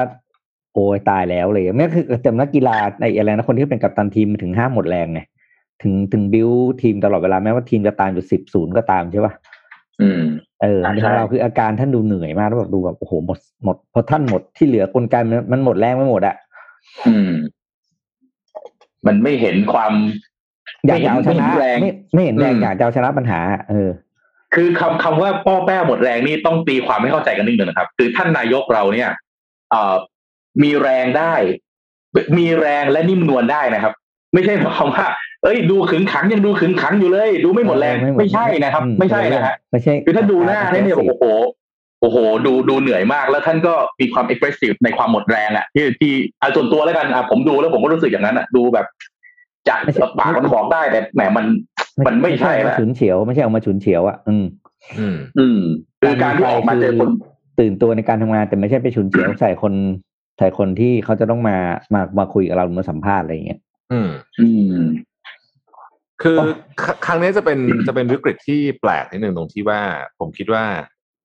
โอ้ยตายแล้วเลยไม่คือแต่นักกีฬาในอะไรนะคนที่เป็นกัปตันทีมมันถึงห้ามหมดแรงไงถึงถึงบิวทีมตลอดเวลาแม้ว่าทีมจะตามอยู่สิบศูนย์ก็ตามใช่ป่ะอืม เออใช่ในของเราคืออาการท่านดูเหนื่อยมากแล้วแบบดูแบบโอ้โหหมดหมดพอท่านหมดที่เหลือกลไกมันมันหมดแรงไม่หมดอะอืม มันไม่เห็นความ อยากจะเอาชนะไม่เห็นแรงไม่ไม่เห็นแรงอืมอยากจะเอาชนะปัญหา เออ คือคำคำว่าป้อแป้หมดแรงนี่ต้องตีความให้เข้าใจกันนิดนึงนะครับ คือท่านนายกเราเนี่ยเอ่อมีแรงได้ มีแรงและนิ่มนวลได้นะครับ ไม่ใช่หมายความว่าเอ้ยดูขึงขังยังดูขึงขังอยู่เลย ดูไม่หมดแรงไม่หมดไม่ใช่นะครับอืมไม่ใช่นะฮะไม่ใช่คือถ้าดูหน้าเนี่ยเนี่ยสิโอ้โหโอ้โห ดูดูเหนื่อยมากแล้วท่านก็มีความเอ็กซ์เพรสซีฟในความหมดแรงอะที่ที่เอาส่วนตัวแล้วกันอะผมดูแล้วผมก็รู้สึกอย่างนั้นอะดูแบบ จะปากมันบอกได้แต่แหมมันมันไม่ใช่เอาละมาฉุนเฉียวไม่ใช่เอามาฉุนเฉียวอะอืม อืม อืมคือการที่ออกมาเจอคนตื่นตัวในการทำงานแต่ไม่ใช่ไปฉุนเฉียวใส่คนใส่คนที่เขาจะต้องมามามาคุยกับเราหรือมาสัมภาษณ์อะไรอย่างเงี้ยอืม อืม คือคครั้งนี้จะเป็นจะเป็นวิกฤตที่แปลกนิดหนึ่งตรงที่ว่า ผมคิดว่า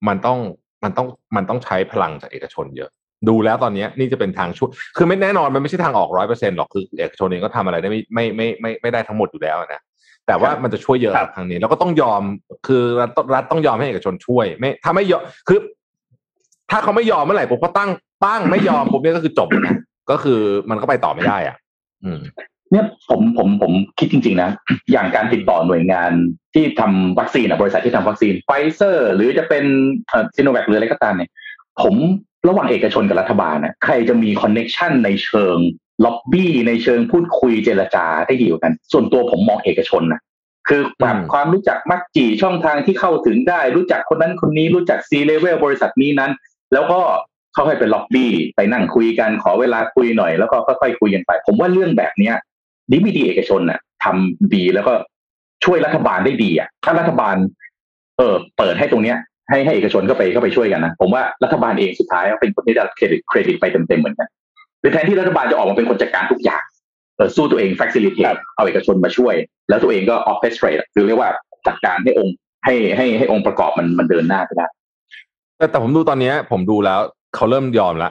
มันต้องมันต้องมันต้องใช้พลังจากเอกชนเยอะ ดูแล้วตอนนี้นี่จะเป็นทางช่วยคือไม่แน่นอนมันไม่ใช่ทางออกร้อยเปอร์เซ็นหรอกคือเอกชนเองก็ทำอะไรได้ไม่ไม่ไม่ไม่ไม่ได้ทั้งหมดอยู่แล้วนะแต่ว่ามันจะช่วยเยอะครับครั้งนี้ แล้วก็ต้องยอมคือรัฐรัฐต้องยอมให้เอกชนช่วย ไม่ถ้าไม่ยอมคือ ถ้าเขาไม่ยอมเมื่อไหร่ผมก็ตั้งตั้งไม่ยอมผมเนี่ยก็คือจบนะก็คือมันก็ไปต่อไม่ได้อะ อืมเนี่ยผมผมผมคิดจริง ๆ นะ อย่างการติดต่อหน่วยงานที่ทำวัคซีนอะบริษัทที่ทำวัคซีนไฟเซอร์ หรือจะเป็นซิโนแวคหรืออะไรก็ตามเนี่ย ผม ระหว่างเอกชนกับรัฐบาลนะใครจะมี connection ในเชิงล็อบบี้ในเชิงพูดคุยเจรจาได้ดีกว่ากัน ส่วนตัวผมมองเอกชนนะคือแบบอืมความรู้จักมักจี่ช่องทางที่เข้าถึงได้ รู้จักคนนั้นคนนี้รู้จักซีเลเวลบริษัทนี้นั้น แล้วก็เข้าให้เป็นล็อบบี้ไปนั่งคุยกันขอเวลาคุยหน่อย แล้วก็ค่อยๆคุยกันไป ผมว่าเรื่องแบบเนี้ยดีบีดีเอกชนน่ะทำดีแล้วก็ช่วยรัฐบาลได้ดีอะถ้ารัฐบาล เออเปิดให้ตรงเนี้ย ให้ให้เอกชนก็ไปก็ไปช่วยกันนะผมว่ารัฐบาลเองสุดท้ายเป็นคนที่ได้รับเครดิตเครดิตไปเต็มๆเหมือนกันหรือแทนที่รัฐบาลจะออกมาเป็นคนจัดการทุกอย่างเออสู้ตัวเอง facilitate เอาเอกชนมาช่วย แล้วตัวเองก็ orchestrate คือเรียกว่าจัดการให้องค์ให้ให้ให้องค์ประกอบมันมันเดินหน้าไปได้แต่แต่ผมดูตอนเนี้ยผมดูแล้วเขาเริ่มยอมละ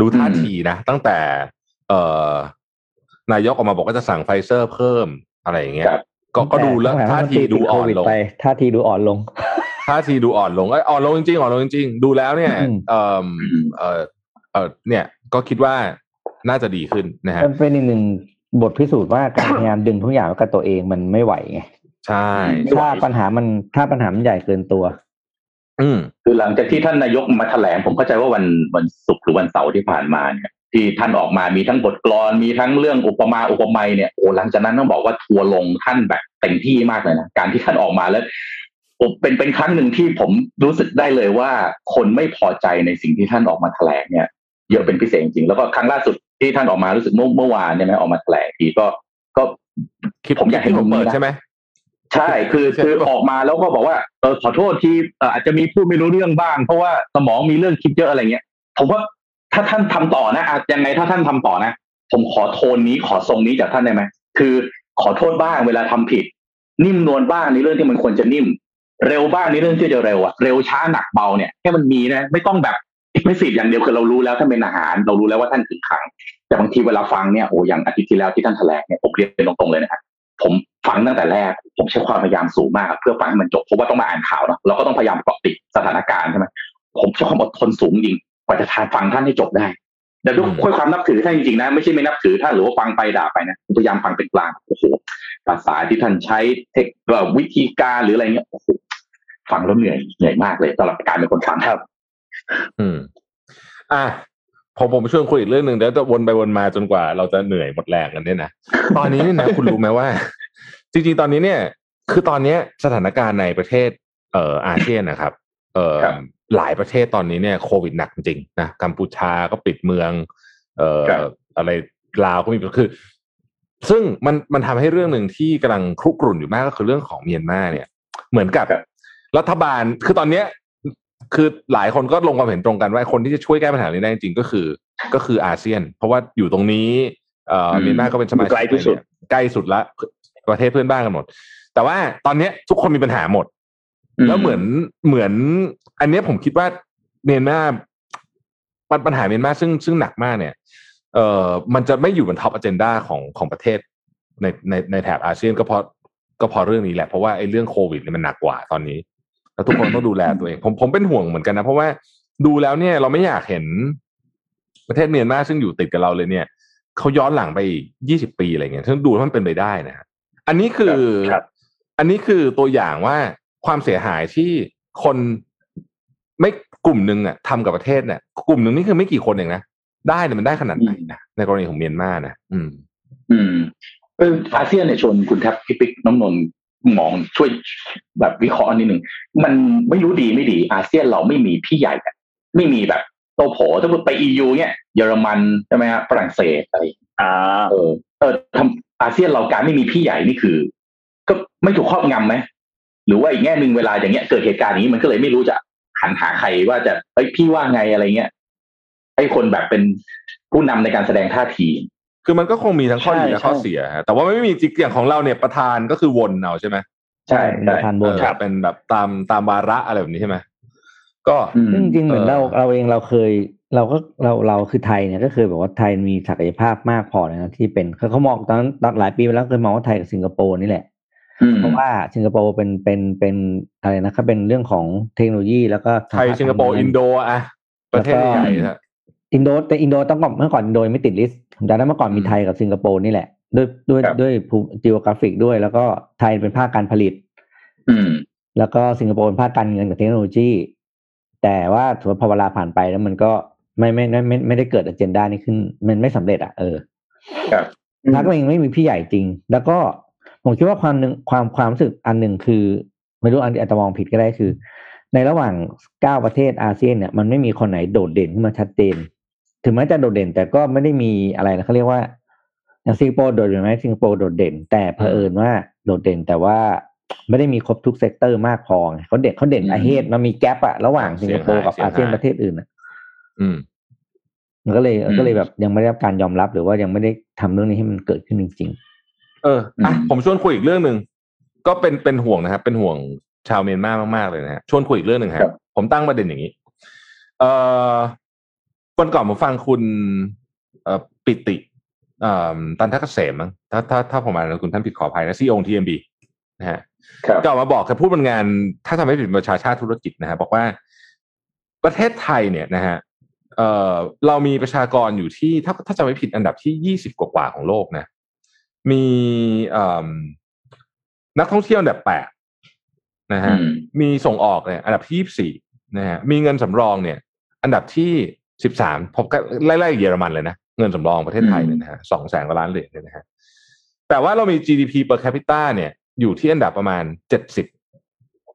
ดูท่าทีนะ ตั้งแต่ เอ่อนายกออกมาบอกว่าจะสั่งไฟเซอร์เพิ่มอะไรอย่างเงี้ยครับก็ก็ดูแล้วตั้งต่ท่าทีรัฐมนตรีดูอ่อนติโควิลงไปท่าทีดูอ่อนลง ท่าทีดูอ่อนลงเอ้ยอ่อนลงจริงๆอ่อนลงจริงๆดูแล้วเนี่ยอืมเอ่อเอ่อเอ่อเนี่ย ก็คิดว่าน่าจะดีขึ้นนะฮะมันเป็นอีกหนึ่งบทพิสูจน์ว่าการพยายามดึงทุกอย่างไว้กับตัวเองมันไม่ไหวไงใช่ถ้าปัญหามันถ้าปัญหามันใหญ่เกินตัว อืมคือหลังจากที่ท่านนายกมาแถลง ผมเข้าใจว่าวันวันศุกร์หรือวันเสาร์ที่ผ่านมาเนี่ยที่ท่านออกมามีทั้งบทกลอนมีทั้งเรื่องอุปมาอุปไมยเนี่ยโอ้หลังจากนั้นต้องบอกว่าทัวร์ลงท่านแบบเต็มที่มากเลยนะการที่ท่านออกมาแล้ว ผมเป็นเป็นครั้งหนึ่งที่ผมรู้สึกได้เลยว่า คนไม่พอใจในสิ่งที่ท่านออกมาแถลงเนี่ย เยอะเป็นพิเศษจริงๆแล้วก็ครั้งล่าสุดที่ท่านออกมารู้สึกเมื่อเมื่อวานเนี่ยนะออกมาแถลงทีก็ก็คลิปผมอยากให้ที่ผมมุมนี้เปิดนะใช่ไหมใช่คือใช่คือปะออกมาแล้วก็บอกว่าเออขอโทษที่เอ่ออาจจะมีพูดไม่รู้เรื่องบ้าง เพราะว่าสมองมีเรื่องคิดเยอะอะไรเงี้ยผมว่าถ้าท่านทำต่อนะอาจยังไงถ้าท่านทำต่อนะ ผมขอโทนนี้ขอทรงนี้จากท่านได้ไหมคือขอโทษบ้างเวลาทำผิด นิ่มนวลบ้างในเรื่องที่มันควรจะนิ่ม เร็วบ้างในเรื่องที่จะเร็วอะเร็วช้าหนักเบาเนี่ยแค่มันมีนะไม่ต้องแบบไม่สิอย่างเดียวคือเรารู้แล้วท่านเป็นอาหาร เรารู้แล้วว่าท่านถึงขัง แต่บางทีเวลาฟังเนี่ยโอ้อย่างอาทิตย์ที่แล้วที่ท่านแถลงเนี่ยผมเรียนตรงๆเลยนะครับผมฟังตั้งแต่แรก ผมใช้ความพยายามสูงมาก เพื่อฟังให้มันจบเพราะว่าต้องมาอ่านข่าวเนาะเราก็ต้องพยายามเกาะติดสถานการณ์ใช่ไหมผมใช้ความอดทนสูงจริงกว่าจะทานฟังท่านให้จบได้แต่ด้วยอืมด้วยความนับถือท่านจริงๆนะไม่ใช่ไม่นับถือท่านหรือว่าฟังไปด่าไปนะผมพยายามฟังเป็นกลางโอ้โหภาษาที่ท่านใช้เทคเอ่อวิธีการหรืออะไรเงี้ยโอ้โห ฟังแล้วเหนื่อยเหนื่อยมากเลยสำหรับการเป็นคนฟังครับ อืม อะผมผมชวนคุยอีกเรื่องหนึ่งเดี๋ยวจะวนไปวนมาจนกว่า เราจะเหนื่อยหมดแรงกันเนี่ยนะตอนนี้เนี่ยนะคุณรู้ไหมว่า จริงๆตอนนี้เนี่ย คือตอนเนี้ยสถานการณ์ในประเทศ เอ่ออาเซียนนะครับ เอ่อครับหลายประเทศตอนนี้เนี่ยโควิดหนักจริงๆนะกัมพูชาก็ปิดเมือง เอ่อครับอะไรลาวก็มีคือ ซึ่งมันมันทำให้เรื่องหนึ่งที่กำลังคลุกรุ่นอยู่มากก็คือเรื่องของเมียนมาเนี่ย เหมือนกับค รับรัฐบาลคือตอนเนี้ยคือหลายคนก็ลงความเห็นตรงกันว่าคนที่จะช่วยแก้ปัญหานี้ได้จริงๆก็คือ ก็คืออาเซียน เพราะว่าอยู่ตรงนี้เอ่ออืมเมียนมาก็เป็นสมาชิกอยู่ไกล้ที่สุดเนี่ยใกล้สุดละประเทศเพื่อนบ้านกันหมด แต่ว่าตอนเนี้ยทุกคนมีปัญหาหมด แล้วเหมือนเหมือน อันเนี้ยผมคิดว่าเมียนมาปัญปัญหาเมียนมาซึ่งซึ่งหนักมากเนี่ย เอ่อมันจะไม่อยู่บน top agenda ของของประเทศในในในแถบอาเซียนก็เพราะก็เพราะเรื่องนี้แหละเพราะว่าไอ้เรื่องโควิดเนี่ยมันหนักกว่าตอนนี้ แล้วทุกคนต้องดูแลตัวเองผมผมเป็นห่วงเหมือนกันนะ เพราะว่าดูแล้วเนี่ยเราไม่อยากเห็นประเทศเมียนมาซึ่งอยู่ติดกับเราเลยเนี่ยเขาย้อนหลังไปยี่สิบปีอะไรเงี้ยซึ่งดูแล้วมันเป็นไปได้นะฮะอันนี้คือครับอันนี้คือตัวอย่างว่าความเสียหายที่คนไม่กลุ่มหนึ่งอะทำกับประเทศเนี่ยกลุ่มหนึ่งนี่คือไม่กี่คนเองนะได้เนี่ยมันได้ขนาดไหนนะในกรณีของเมียนมานะอืม อืมเอออาเซียนเนี่ยชวนคุณแทบพี่ปิ๊กน้องนนท์ มองช่วยแบบวิเคราะห์นิดหนึ่งมันไม่รู้ดีไม่ดีอาเซียนเราไม่มีพี่ใหญ่อะไม่มีแบบโตโผถ้าพูดไปยูเนี่ยเยอรมันใช่ไหมฮะฝรั่งเศสอะไรอ่าเออเออทำอาเซียนเราการไม่มีพี่ใหญ่นี่คือ ก็ไม่ถูกครอบงำไหมหรือว่าอีกแง่หนึ่งเวลาอย่างเงี้ยเกิดเหตุการณ์อย่างนี้มันก็เลยไม่รู้จะหันหาใครว่าจะเอ้ยพี่ว่าไงอะไรเงี้ยให้คนแบบเป็นผู้นำในการแสดงท่าที คือมันก็คงมีทั้งข้อดีและใช่ข้อเสียฮะแต่ว่าไม่มีจริงอย่างของเราเนี่ยประธานก็คือวนเอาใช่ไหมใช่เป็นใช่ประธานบนเออเป็นแบบตามตามวาระอะไรแบบนี้ใช่ไหมก็อืมซึ่งจริงๆเหมือนเออเราเราเองเราเคย เราก็เราเราคือไทยเนี่ยก็เคยบอกว่าไทยมีศักยภาพมากพอเลยนะที่เป็นเขาเขามองตอนนั้นตอนหลายปีไปแล้วเคยมองว่าไทยกับสิงคโปร์นี่แหละอืมเพราะว่าสิงคโปร์เป็นเป็นเป็นอะไรนะครับเป็นเรื่องของเทคโนโลยีแล้วก็ไทยสิงคโปร์อินโดอะประเทศใหญ่ๆฮะอินโดแต่อินโดต้องก่อนเมื่อก่อนอินโดยังไม่ติด list แต่นั้นเมื่อก่อนมีอืมไทยกับสิงคโปร์นี่แหละ ด้วยด้วยครับด้วยภู geographic ด้วย แล้วก็ไทยเป็นภาคการผลิต อืม แล้วก็สิงคโปร์เป็นภาคการเงินกับเทคโนโลยี แต่ว่าถือว่าพอเวลาผ่านไปแล้วมันก็ไม่ไม่ไม่ไม่ไม่ได้เกิด agenda นี้ขึ้น มันไม่สำเร็จอะเออครับพักเองไม่มีพี่ใหญ่จริง แล้วก็ผมคิดว่าความหนึ่งความความรู้สึกอันหนึ่งคือ ไม่รู้อันอาจจะมองผิดก็ได้คือ ในระหว่างเก้าประเทศอาเซียนเนี่ยมันไม่มีคนไหนโดดเด่นขึ้นมาชัดเจน ถึงแม้จะโดดเด่น แต่ก็ไม่ได้มีอะไรนะเขาเรียกว่าอย่างสิงคโปร์โดดเด่นไหมสิงคโปร์โดดเด่น แต่เผอิญว่าโดดเด่นแต่ว่าไม่ได้มีครบทุกเซกเตอร์มากพอไงเขาเด่นเขาเด่นอืมอาเฮดมันมีแกลบอะระหว่างสิงคโปร์กับเสี่ยงอาเซียนหายประเทศอื่นอะอืมมันก็เลยอืมก็เลยแบบยังไม่ได้รับการยอมรับหรือว่ายังไม่ได้ทำเรื่องนี้ให้มันเกิดขึ้นจริงเอออะอืมผมชวนคุยอีกเรื่องหนึ่งก็เป็นเป็นห่วงนะครับ เป็นห่วงชาวเมียนมามากๆเลยนะฮะชวนคุยอีกเรื่องหนึ่งครับผมตั้งประเด็นอย่างนี้ เอ่อ วันก่อนผมฟังคุณเอ่อปิติเอ่อตันทักเกษมมั้งถ้าถ้าถ้าผมอ่านคุณท่านผิดขออภัยนะซีองทีเอ็มบีนะฮะครับก็ออกมาบอกแค่พูดบนงาน ถ้าทำให้ผิดประชาชาติธุรกิจนะฮะบอกว่าประเทศไทยเนี่ยนะฮะเอ่อเรามีประชากรอยู่ที่ถ้าถ้าจำไม่ผิดอันดับที่ยี่สิบกว่าๆของโลกนะ มีเอ่อนักท่องเที่ยวอันดับแปดนะฮะอืมมีส่งออกเนี่ยอันดับที่ยี่สี่นะฮะมีเงินสำรองเนี่ย อันดับที่ สิบสามผมก็ไล่ๆเยอรมันเลยนะเงินสำรองประเทศไทยเนี่ยนะฮะสองแสนกว่าล้านเหรียญเนี่ยนะฮะแต่ว่าเรามี GDP per capita เนี่ย อยู่ที่อันดับประมาณเจ็ดสิบ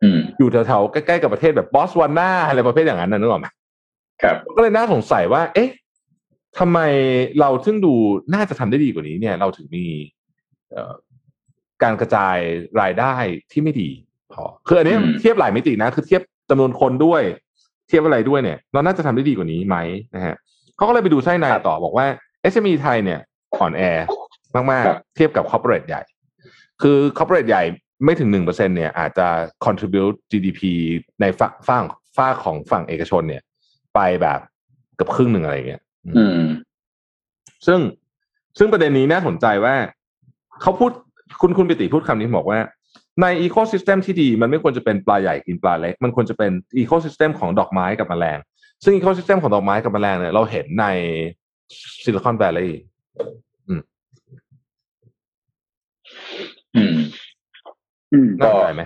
อืมอยู่แถวๆใกล้ๆกับประเทศแบบบอสวานาอะไรประเภทอย่างนั้นนะนึกออกไหมครับ ก็เลยน่าสงสัยว่า เอ๊ะทำไมเราซึ่งดูน่าจะทำได้ดีกว่านี้เนี่ย เราถึงมีเอ่อการกระจายรายได้ที่ไม่ดีพอคืออันนี้อืมเทียบหลายมิตินะ คือเทียบจำนวนคนด้วย เทียบอะไรด้วยเนี่ยเราน่าจะทำได้ดีกว่านี้ไหมนะฮะเขาก็เลยไปดูไส้ในต่อบอกว่า SME ไทยเนี่ยอ่อนแอมากครับๆเทียบกับ corporate ใหญ่ คือ corporate ใหญ่ไม่ถึงหนึ่งเปอร์เซ็นเนี่ยอาจจะ contribute GDP ในฝั่งฝั่งฝ้ากของฝั่งเอกชนเนี่ย ไปแบบเกือบครึ่งหนึ่งอะไรอย่างเงี้ยอืมซึ่งซึ่งประเด็นนี้น่าสนใจว่าเขาพูดคุณคุณปิติพูดคำนี้บอกว่า ในอีโค y ิสเต็มที่ดีมันไม่ควรจะเป็นปลาใหญ่กินปลาเล็ก มันควรจะเป็นอีโค y ิสเต็มของดอกไม้กับแมลง ซึ่งอีโค y ิสเต็มของดอกไม้กับแมลงเนี่ยเราเห็นใน Silicon Valley อืม อืมน่าสนใจไหม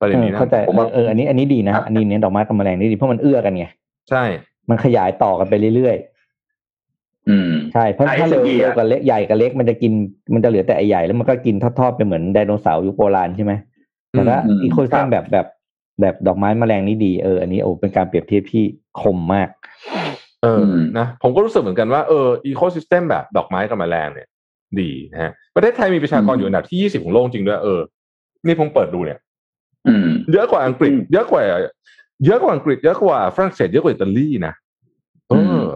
ประๆเด็นเออนี้นะเข้าใจผมว่าเอออันนี้อันนี้ดีนะ อันนี้เน้นดอกไม้กับแมลงนี่ดีเพราะมันเอื้อกันไง ใช่ มันขยายต่อกันไปเรื่อยใช่ เพราะอ่าถ้าเร็ว SME เร็วอะกับเล็กใหญ่กับเล็กมันจะกินมันจะเหลือแต่ไอใหญ่แล้วมันก็กินทอดๆไปเหมือนไดโนเสาร์ยุคโบราณใช่ไหม แต่ถ้าอืม ecosystem แบบแบบแบบดอกไม้แมลงนี่ดีเอออันนี้โอ้เป็นการเปรียบเทียบที่คมมาก เอออมนะผมก็รู้สึกเหมือนกันว่าเอออ ecosystem แบบดอกไม้กับแมลงเนี่ย ดีนะฮะประเทศไทยมีประชากรอยู่อันดับที่ยี่สิบของโลกจริงด้วยเออนี่ผมเปิดดูเนี่ยอืมเยอะกว่าอังกฤษ เยอะกว่า เยอะกว่าอังกฤษ เยอะกว่าฝรั่งเศสเยอะกว่าอิตาลีนะเอออม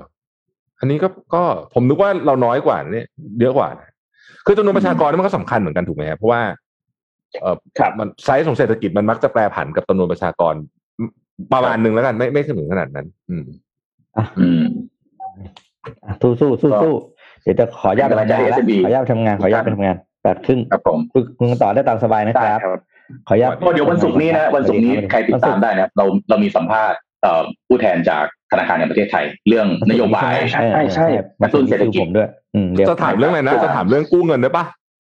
อันนี้ก็ก็ผมนึกว่าเราน้อยกว่าเนี่ยเยอะกว่านะคือจำนวนประชากรนี่มันก็สำคัญเหมือนกันถูกไหมครับเพราะว่า เออครับมันไซส์ของเศรษฐกิจมันมักจะแปรผันกับจำนวนประชากร ประมาณหนึ่งแล้วกันไม่ไม่ถึงขนาดนั้น อืมอืมอะสู้สู้สู้สู้เดี๋ยวจะขออนุญาตไปทำงานแล้ว SME ขออนุญาตไปทำงานขออนุญาตไปทำงานแปดครึ่งครับผมคุณคุณต่อได้ตามสบายนะคได้รับครับ ขออนุญาตก็เดี๋ยววันศุกร์นี้นะวันศุกร์นี้ใครติดตามได้นะเราเรามีสัมภาษณ์เอ่อผู้แทนจากธนาคารแห่งประเทศไทย เรื่องนโยบายใช่ใช่ใช่กระตุ้นเศรษฐกิจผมด้วยอืมเดี๋ยวจะถามเรื่องอะไรนะจะถามเรื่องกู้เงินได้ปะ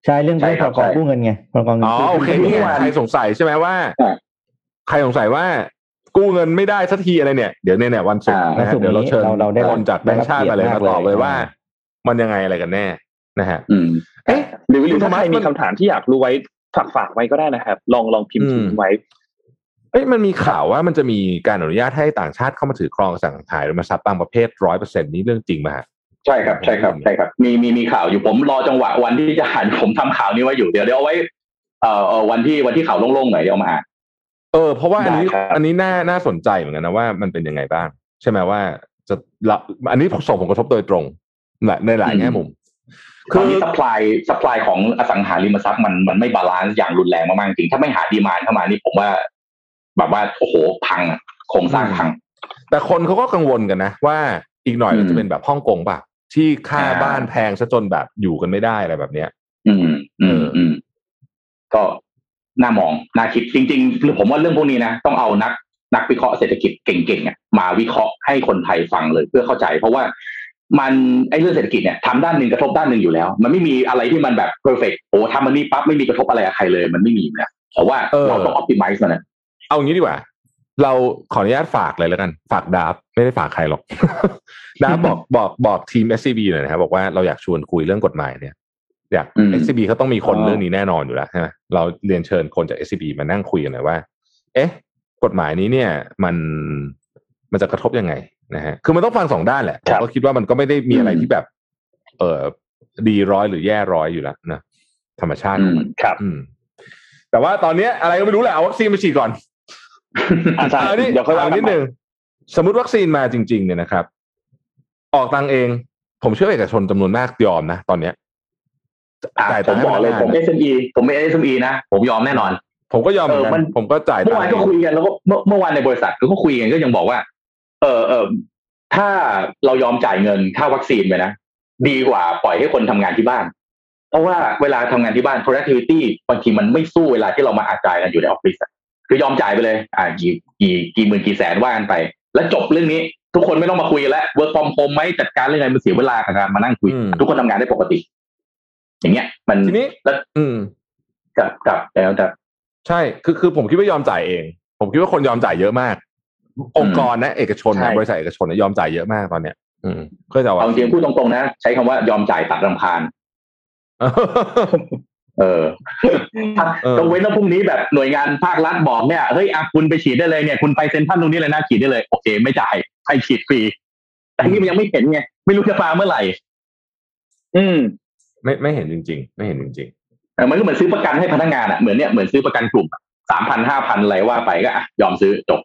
ใช่เรื่องใช่เรื่องคพรัรบกองใช่กู้เงินไงพรกองเงินอ๋อกู้โอเคเมื่นี่อวานใครสงสัยใช่ไหมว่าอ่า ใครสงสัยว่ากู้เงินไม่ได้สักทีอะไรเนี่ย เดี๋ยวเนี่ยเนี่ยวันศุกร์อ่านะฮะเดี๋ยวเราเชิญเราเราได้คนจากแบงค์ชาติมาเลยมาตอบเลยว่า มันยังไงอะไรกันแน่นะฮะอืมเอ๊ะหรือหรือคุณถ้าโทมัใคสรมีมันคำถามที่อยากรู้ไว้ฝากฝากไว้ก็ได้นะครับ ลองลองพิมพ์อืมทิ้งไว้ เอ้ยมันมีข่าวว่ามันจะมีการอนุญาตให้ต่างชาติเข้ามาถือครองอสังหาริมทรัพย์บางประเภทร้อยเปอร์เซ็นต์นี้เรื่องจริงไหมฮะ ใช่ครับใช่ครับใช่ครับ มีมีมีข่าวอยู่ผมรอจังหวะวันที่จะอ่านผมทำข่าวนี้ไว้อยู่เดี๋ยวเดี๋ยวเอาไว้เอ่อเอ่อวันที่วันที่ข่าวโล่งๆหน่อยเดี๋ยวเอามาอ่านเออเพราะว่าอันนี้ได้ครับอันนี้น่าน่าสนใจเหมือนกันนะว่ามันเป็นยังไงบ้าง ใช่ไหมว่าจะละอันนี้ส่งผลกระทบโดยตรงในในหลายแง่มุมตอนนี้ supply supply ของอสังหาริมทรัพย์มันมันไม่ balance อย่างรุนแรงมากๆจริงถ้าไม่หา demand เข้ามานี่ผมว่า แบบว่าโอ้โหพังอะโครงสร้างพัง แต่คนเขาก็กังวลกันนะ ว่าอีกหน่อยอืมเราจะเป็นแบบฮ่องกงป่ะ ที่ค่าอ่าบ้านแพงซะจนแบบอยู่กันไม่ได้อะไรแบบเนี้ย อืม อืเอมออือืมก็น่ามองน่าคิดจริงๆคือผมว่าเรื่องพวกนี้นะต้องเอานัก นักวิเคราะห์เศรษฐกิจเก่งๆอะมาวิเคราะห์ให้คนไทยฟังเลยเพื่อเข้าใจ เพราะว่ามันไอ้เรื่องเศรษฐกิจเนี่ยทำด้านหนึ่งกระทบด้านหนึ่งอยู่แล้ว มันไม่มีอะไรที่มันแบบเพอร์เฟกโอ้ทำมันนี่ปั๊บไม่มีกระทบอะไรกับใครเลย มันไม่มีนะเพราะว่าเออเราต้องออ t ติ i z e มันนะเอางี้ดีกว่า เราขออนุญาตฝากเลยแล้วกัน ฝากดาบไม่ได้ฝากใครหรอกดาบบอกบอกบอกทีม SCB หน่อยนะครับบอกว่าเราอยากชวนคุยเรื่องกฎหมายเนี่ยอยากอืม SCB เขาต้องมีคนอ๋อเรื่องนี้แน่นอนอยู่แล้วใช่ไหมเราเรียนเชิญคนจาก SCB มานั่งคุยกันหน่อยว่า เอ๊ะ กฎหมายนี้เนี่ย มันมันจะกระทบยังไงนะฮะคือมันต้องฟังสองด้านแหละผมก็คิดว่ามันก็ไม่ได้มีอะไรที่แบบ เออดีร้อยหรือแย่ร้อยอยู่แล้วนะธรรมชาติของมันครับอืมแต่ว่าตอนเนี้ยอะไรก็ไม่รู้แหละเอาวัคซีนมาฉีดก่อน อาจารย์อันนี้เดี๋ยวค่อยว่าถามกันนิดใหม่นึงสมมติวัคซีนมาจริง ๆ เนี่ยนะครับ ออกตังค์เอง ผมเชื่อเอกชนจำนวนมากยอมนะตอนเนี้ยอะจ่ายผตังมค์ให้บอกเลยพนัผมงาน SME ผมเป็น SME นะผมยอมแน่นอน ผมก็ยอมเหมือนกัเออมันนผมก็จ่ายเมื่ตัองวานค์ก็คุยกันแล้วก็เมื่อเมื่อวานในบริษัทก็คุยกันก็ยังบอกว่า เออเออถ้าเรายอมจ่ายเงินค่าวัคซีนไปนะดีกว่าปล่อยให้คนทำงานที่บ้าน เพราะว่าเวลาทำงานที่บ้าน productivity บางทีมันไม่สู้เวลาที่เรามาอาจายกันอยู่ในออฟฟิศอะ คือยอมจ่ายไปเลย อ่ากี่กี่กี่หมื่นกี่แสนว่ากันไป แล้วจบเรื่องนี้ ทุกคนไม่ต้องมาคุยกันแล้ว work from home ไหมจัดการเรื่องไงมันเสียเวลากับการมานั่งคุยอืมทุกคนทำงานได้ปกติ อย่างเงี้ย มันทีนี้แล้วอืมกับกับแล้วแต่ใช่คือคือผมคิดว่ายอมจ่ายเอง ผมคิดว่าคนยอมจ่ายเยอะมาก องค์กรนะ เอกชนใช่นะบริษัทเอกชนนะยอมจ่ายเยอะมากตอนเนี้ย อืมเพื่อจะเอาเอาจริงๆพูดตรงๆนะ ใช้คำว่ายอมจ่ายตัดรำคาญ เออถ้าเออต้องเว้นว่าพรุ่งนี้แบบหน่วยงานภาครัฐบอกเนี่ยเฮ้ยอะคุณไปฉีดได้เลยเนี่ยคุณไปเซ็นทรัลตรงนี้เลยนะฉีดได้เลยโอเค ไม่จ่ายให้ฉีดฟรีแต่นี่มันยังไม่เห็นไงไม่รู้จะมาเมื่อไหร่ อืม ไม่ไม่เห็นจริง ๆ ไม่เห็นจริงเออมันก็เหมือนซื้อประกันให้พนักงานอะเหมือนเนี่ยเหมือนซื้อประกันกลุ่มสามพันห้าพันอะไรว่าไปก็อะยอมซื้อจบ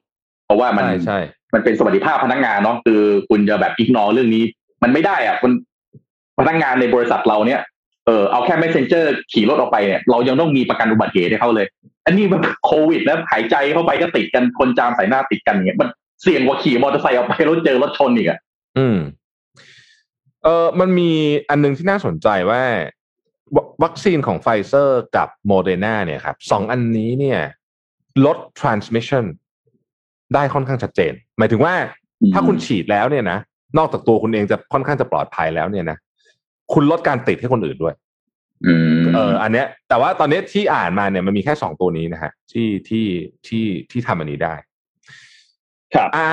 เพราะว่าๆมันใช่ใช่ มันเป็นสวัสดิภาพพนักงานเนาะคือคุณจะแบบอิกนอเรื่องนี้ มันไม่ได้อะคุณพนักงานในบริษัทเราเนี่ย เออเอาแค่ messenger ขี่รถออกไปเนี่ยเรายังต้องมีประกันอุบัติเหตุให้เขาเลย อันนี้มันโควิด แล้วหายใจเข้าไปก็ติดกันคนจามใส่หน้าติดกันเงี้ยมันเสี่ยงกว่าขี่มอเตอร์ไซค์ออกไปแล้วเจอรถชนอีกอะอืม เออมันมีอันหนึ่งที่น่าสนใจว่าวัวัคซีนของไฟเซอร์กับโมเดอร์นาเนี่ยครับสองอันนี้เนี่ยลด transmission ได้ค่อนข้างชัดเจน หมายถึงว่าถ้าคุณฉีดแล้วเนี่ยนะนอกจากตัวคุณเองจะค่อนข้างจะปลอดภัยแล้วเนี่ยนะ คุณลดการติดให้คนอื่นด้วยอืมเอออันเนี้ย แต่ว่าตอนเนี้ยที่อ่านมาเนี่ยมันมีแค่สองตัวนี้นะฮะที่ที่ที่ที่ทำอันนี้ได้ ครับอ่า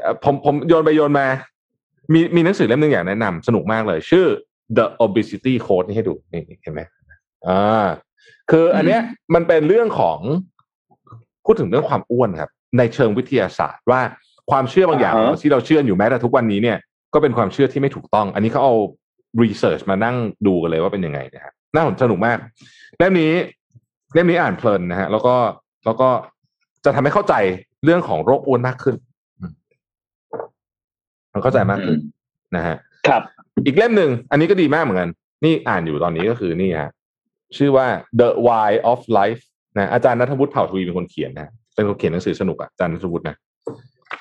เอ่อผมผมโยนไปโยนมา มีมีหนังสือเล่มหนึ่งอยากแนะนำสนุกมากเลย ชื่อ The Obesity Code นี่ให้ดูนี่เห็นไหมอ่าคืออันเนี้ยมันเป็นเรื่องของพูดถึงเรื่องความอ้วนครับ ในเชิงวิทยาศาสตร์ว่าความเชื่อบางอย่างอ่าฮะที่เราเชื่ออยู่แม้แต่ทุกวันนี้เนี่ยก็เป็นความเชื่อที่ไม่ถูกต้อง อันนี้เขาเอา รีเสิร์ชมานั่งดูกันเลยว่าเป็นยังไงนะครับน่าสนุกมากเล่มนี้เล่มนี้อ่านเพลินนะฮะ แล้วก็แล้วก็จะทำให้เข้าใจเรื่องของโรคอ้วนมากขึ้นอืมมันเข้าใจมากขึ้นนะฮะ ครับ อีกเล่มหนึ่งอันนี้ก็ดีมากเหมือนกัน นี่อ่านอยู่ตอนนี้ก็คือนี่ฮะชื่อว่า The Why of Life นะอาจารย์นัทวุฒิเผ่าทวีเป็นคนเขียนนะเป็นคนเขียนหนังสือสนุกอะอาจารย์นัทวุฒินะ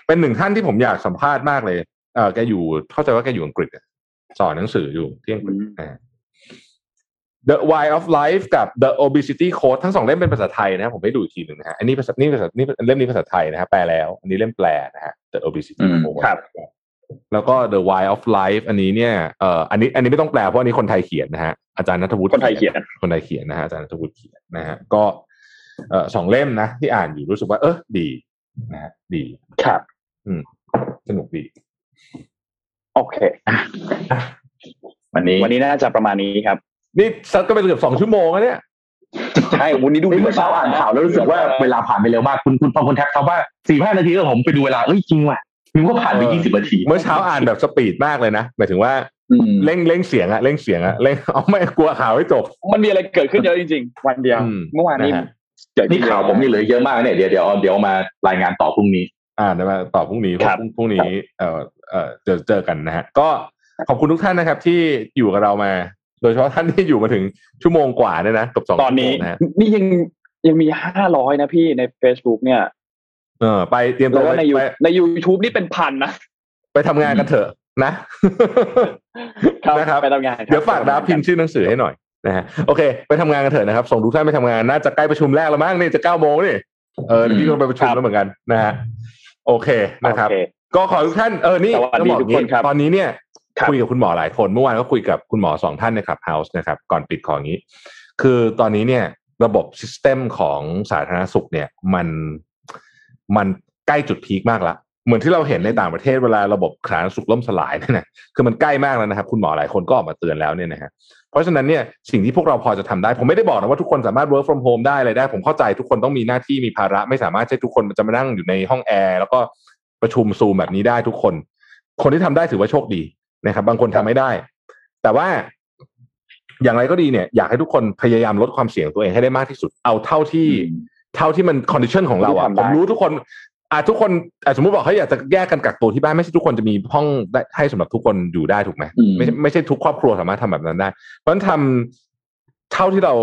เป็นหนึ่งท่านที่ผมอยากสัมภาษณ์มากเลยเออแกอยู่เข้าใจว่าแกอยู่อังกฤษอะ สอนหนังสืออยู่ที่อังกฤษนะฮะ The Why of Life กับ The Obesity Code ทั้งสองเล่มเป็นภาษาไทยนะผมให้ดูอีกทีหนึ่งนะฮะอันนี้ภาษานี่ภาษานี่เล่มนี้ภาษาไทยนะฮะแปลแล้ว อันนี้เล่มแปลนะฮะ The Obesity อืม Code ครับแล้วก็ The Why of Life อันนี้เนี่ยเอ่ออันนี้อันนี้ไม่ต้องแปลเพราะอันนี้คนไทยเขียนนะฮะอาจารย์นัทวุฒิคนไทยเขียนคนไทยเขียนนะฮะอาจารย์นัทวุฒิเขียนนะฮะก็เอ่อสองเล่มนะ ที่อ่านอยู่รู้สึกว่า เออดีนะฮะดีครับสนุกดี โอเค วันนี้วันนี้น่าจะประมาณนี้ครับ นี่ซัดก็ไปเกือบสองชั่วโมงแล้วเนี่ยใช่วันนี้ดูเฮ้ยเมื่อเช้าอ่านข่าวแล้วรู้สึกว่าเวลาผ่านไปเร็วมากคุณคุณพอคุณแท็กเขาว่าสี่ห้านาทีแล้วผมไปดูเวลาเอ้ยจริงว่ะนึกว่าผ่านไปเออยี่สิบนาที เมื่อเช้าอ่านแบบสปีดมากเลยนะหมายถึงว่าอืมเร่งเร่งเสียงอะเร่งเสียงอะเร่งเอาไม่กลัวข่าวให้จบ มันมีอะไรเกิดขึ้นเยอะจริงๆ วันเดียวอืมเมื่อวานนี้นะฮะเกิดขึ้นี่ข่าวผมนี่เหลือเยอะมากเนี่ยเดี๋ยวเดี๋ยวเดี๋ยวมารายงานต่อพรุ่งนี้ อ่าเดี๋ยวมาตอบพรุ่งนี้เพครัราะบพรุ่งพรุ่งนี้เอ่อเอ่อเจอเจอกันนะฮะก็ขอบคุณทุกท่านนะครับ ที่อยู่กับเรามา โดยเฉพาะท่านที่อยู่มาถึงชั่วโมงกว่าเนี่ยนะเกับสองตอนนี้ชั่วโมงนะฮะนี่ยังยังมีห้าร้อยนะพี่ใน Facebook เนี่ย เออ ไปเตรียมตัแล้ววก็ไปในยูไปใน YouTube นี่เป็นพันนะ ไปทำงานกันเถอะนะนะครับไปทำงานครับเดี๋ยวฝากดาพิมพ์ชื่อหนังสือให้หน่อยนะฮะโอเค ไปทำงานกันเถอะนะครับ ส่งทุกท่านไปทำงานน่าจะใกล้ประชุมแรกแล้วมั้งนี่จะเก้าโมงนี่เออเดี๋ยวพี่ต้องไปประชุมแล้วเหมือนกันนะฮะ โอเคนะครับโอเคก็ขอทุกท่านเออนี่สวัสดีต้องบอกทุกคนครับตอนนี้เนี่ยครับคุยกับคุณหมอหลายคนเมื่อวานก็คุยกับคุณหมอสองท่านใน Clubhouse นะครับ ก่อนปิดของนี้ คือตอนนี้เนี่ยระบบ system ของสาธารณสุขเนี่ยมันมันใกล้จุด peak มากละเหมือนที่เราเห็นในต่างประเทศเวลาระบบสาธารณสุขล่มสลายเนี่ยนะคือมันใกล้มากแล้วนะครับ คุณหมอหลายคนก็ออกมาเตือนแล้วเนี่ยนะฮะ เพราะฉะนั้นเนี่ยสิ่งที่พวกเราพอจะทำได้ ผมไม่ได้บอกนะว่าทุกคนสามารถ work from home ได้อะไรได้ ผมเข้าใจทุกคนต้องมีหน้าที่มีภาระ ไม่สามารถใช่ทุกคนจะมานั่งอยู่ในห้องแอร์แล้วก็ประชุมซูมแบบนี้ได้ทุกคน คนที่ทำได้ถือว่าโชคดีนะครับ บางคนทำไม่ได้ แต่ว่าอย่างไรก็ดีเนี่ย อยากให้ทุกคนพยายามลดความเสี่ยงตัวเองให้ได้มากที่สุดเอาเท่าที่เท่าที่มัน condition ของเราอะที่ทำผได้ผมรู้ทุกคน อาทุกคนอะสมมติบอกเขาอยากจะแยกกันกักตัวที่บ้านไม่ใช่ทุกคนจะมีห้องได้ให้สำหรับทุกคนอยู่ได้ถูกไหมอืมไม่ใช่ไม่ใช่ทุกครอบครัวสามารถทำแบบนั้นได้ เพราะฉะนั้นทำเท่าที่เรา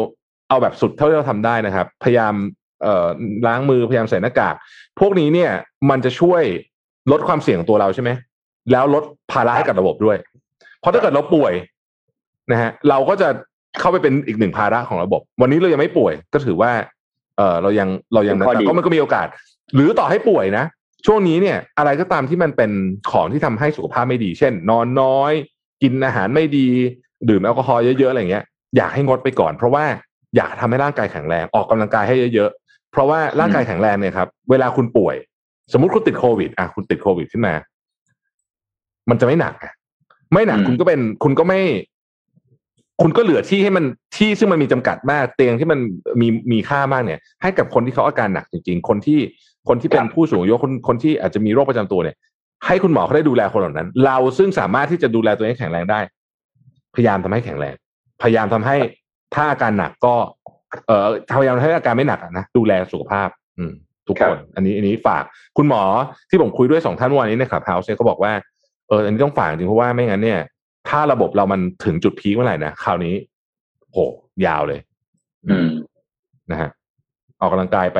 เอาแบบสุดเท่าที่เราทำได้นะครับ พยายามเอ่อล้างมือพยายามใส่หน้ากาก พวกนี้เนี่ยมันจะช่วยลดความเสี่ยงของตัวเราใช่ไหมแล้วลดภาระให้กับระบบด้วย เพราะถ้าเกิดเราป่วยนะฮะเราก็จะเข้าไปเป็นอีกหนึ่งภาระของระบบ วันนี้เรายังไม่ป่วย ก็ถือว่า เออเรายังเรายังเป็นข้อดีแต่ก็มันก็มีโอกาส หรือต่อให้ป่วยนะ ช่วงนี้เนี่ย อะไรก็ตามที่มันเป็นของที่ทำให้สุขภาพไม่ดี เช่น นอนน้อย กินอาหารไม่ดี ดื่มแอลกอฮอล์เยอะๆอะไรเงี้ยอยากให้งดไปก่อน เพราะว่าอยากทำให้ร่างกายแข็งแรงออกกำลังกายให้เยอะๆเพราะว่าร่างกายแข็งแรงเนี่ยครับ เวลาคุณป่วย สมมุติคุณติดโควิดอะคุณติดโควิดขึ้นมา มันจะไม่หนักอะไม่หนักอืมคุณก็เป็นคุณก็ไม่ คุณก็เหลือที่ให้มันที่ซึ่งมันมีจำกัดมากเตียงที่มันมีมีค่ามากเนี่ย ให้กับคนที่เขาอาการหนักจริง ๆ คนที่ คนที่เป็นผู้สูงอายุคนคนที่อาจจะมีโรคประจำตัวเนี่ย ให้คุณหมอเขาได้ดูแลคนเหล่านั้น เราซึ่งสามารถที่จะดูแลตัวเองให้แข็งแรงได้ พยายามทำให้แข็งแรง พยายามทำให้ถ้าอาการหนักก็ เอ่อพยายามให้อาการไม่หนักอะนะดูแลสุขภาพ อืม ทุกครัคบนอันนี้อันนี้ฝากคุณหมอที่ผมคุยด้วยสองท่านเมื่อวันนี้ในคลับเฮาส์เนี่ยเขาบอกว่าเอออันนี้ต้องฝากจริงเพราะว่าไม่งั้นเนี่ย ถ้าระบบเรามันถึงจุดพีคเมื่อไหร่นะคราวนี้โหยาวเลย อืมนะฮะออกกำลังกายไป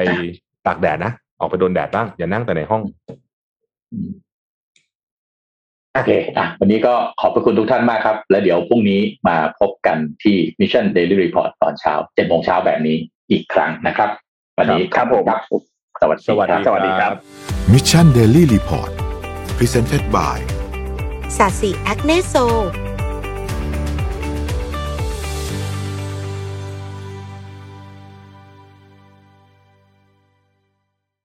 ตากแดดนะ ออกไปโดนแดดบ้าง อย่านั่งแต่ในห้องโอเคอะวันนี้ก็ขอบพระคุณทุกท่านมากครับ แล้วเดี๋ยวพรุ่งนี้มาพบกันที่ Mission Daily Report ตอนเช้าเจ็ดโมงเช้าแบบนี้อีกครั้งนะครับ วันนี้ครับผมครับสวัสดีสวัสครัดีบสวัสดีครับ Mission Daily Report Presented by สาสีแอคเนโซ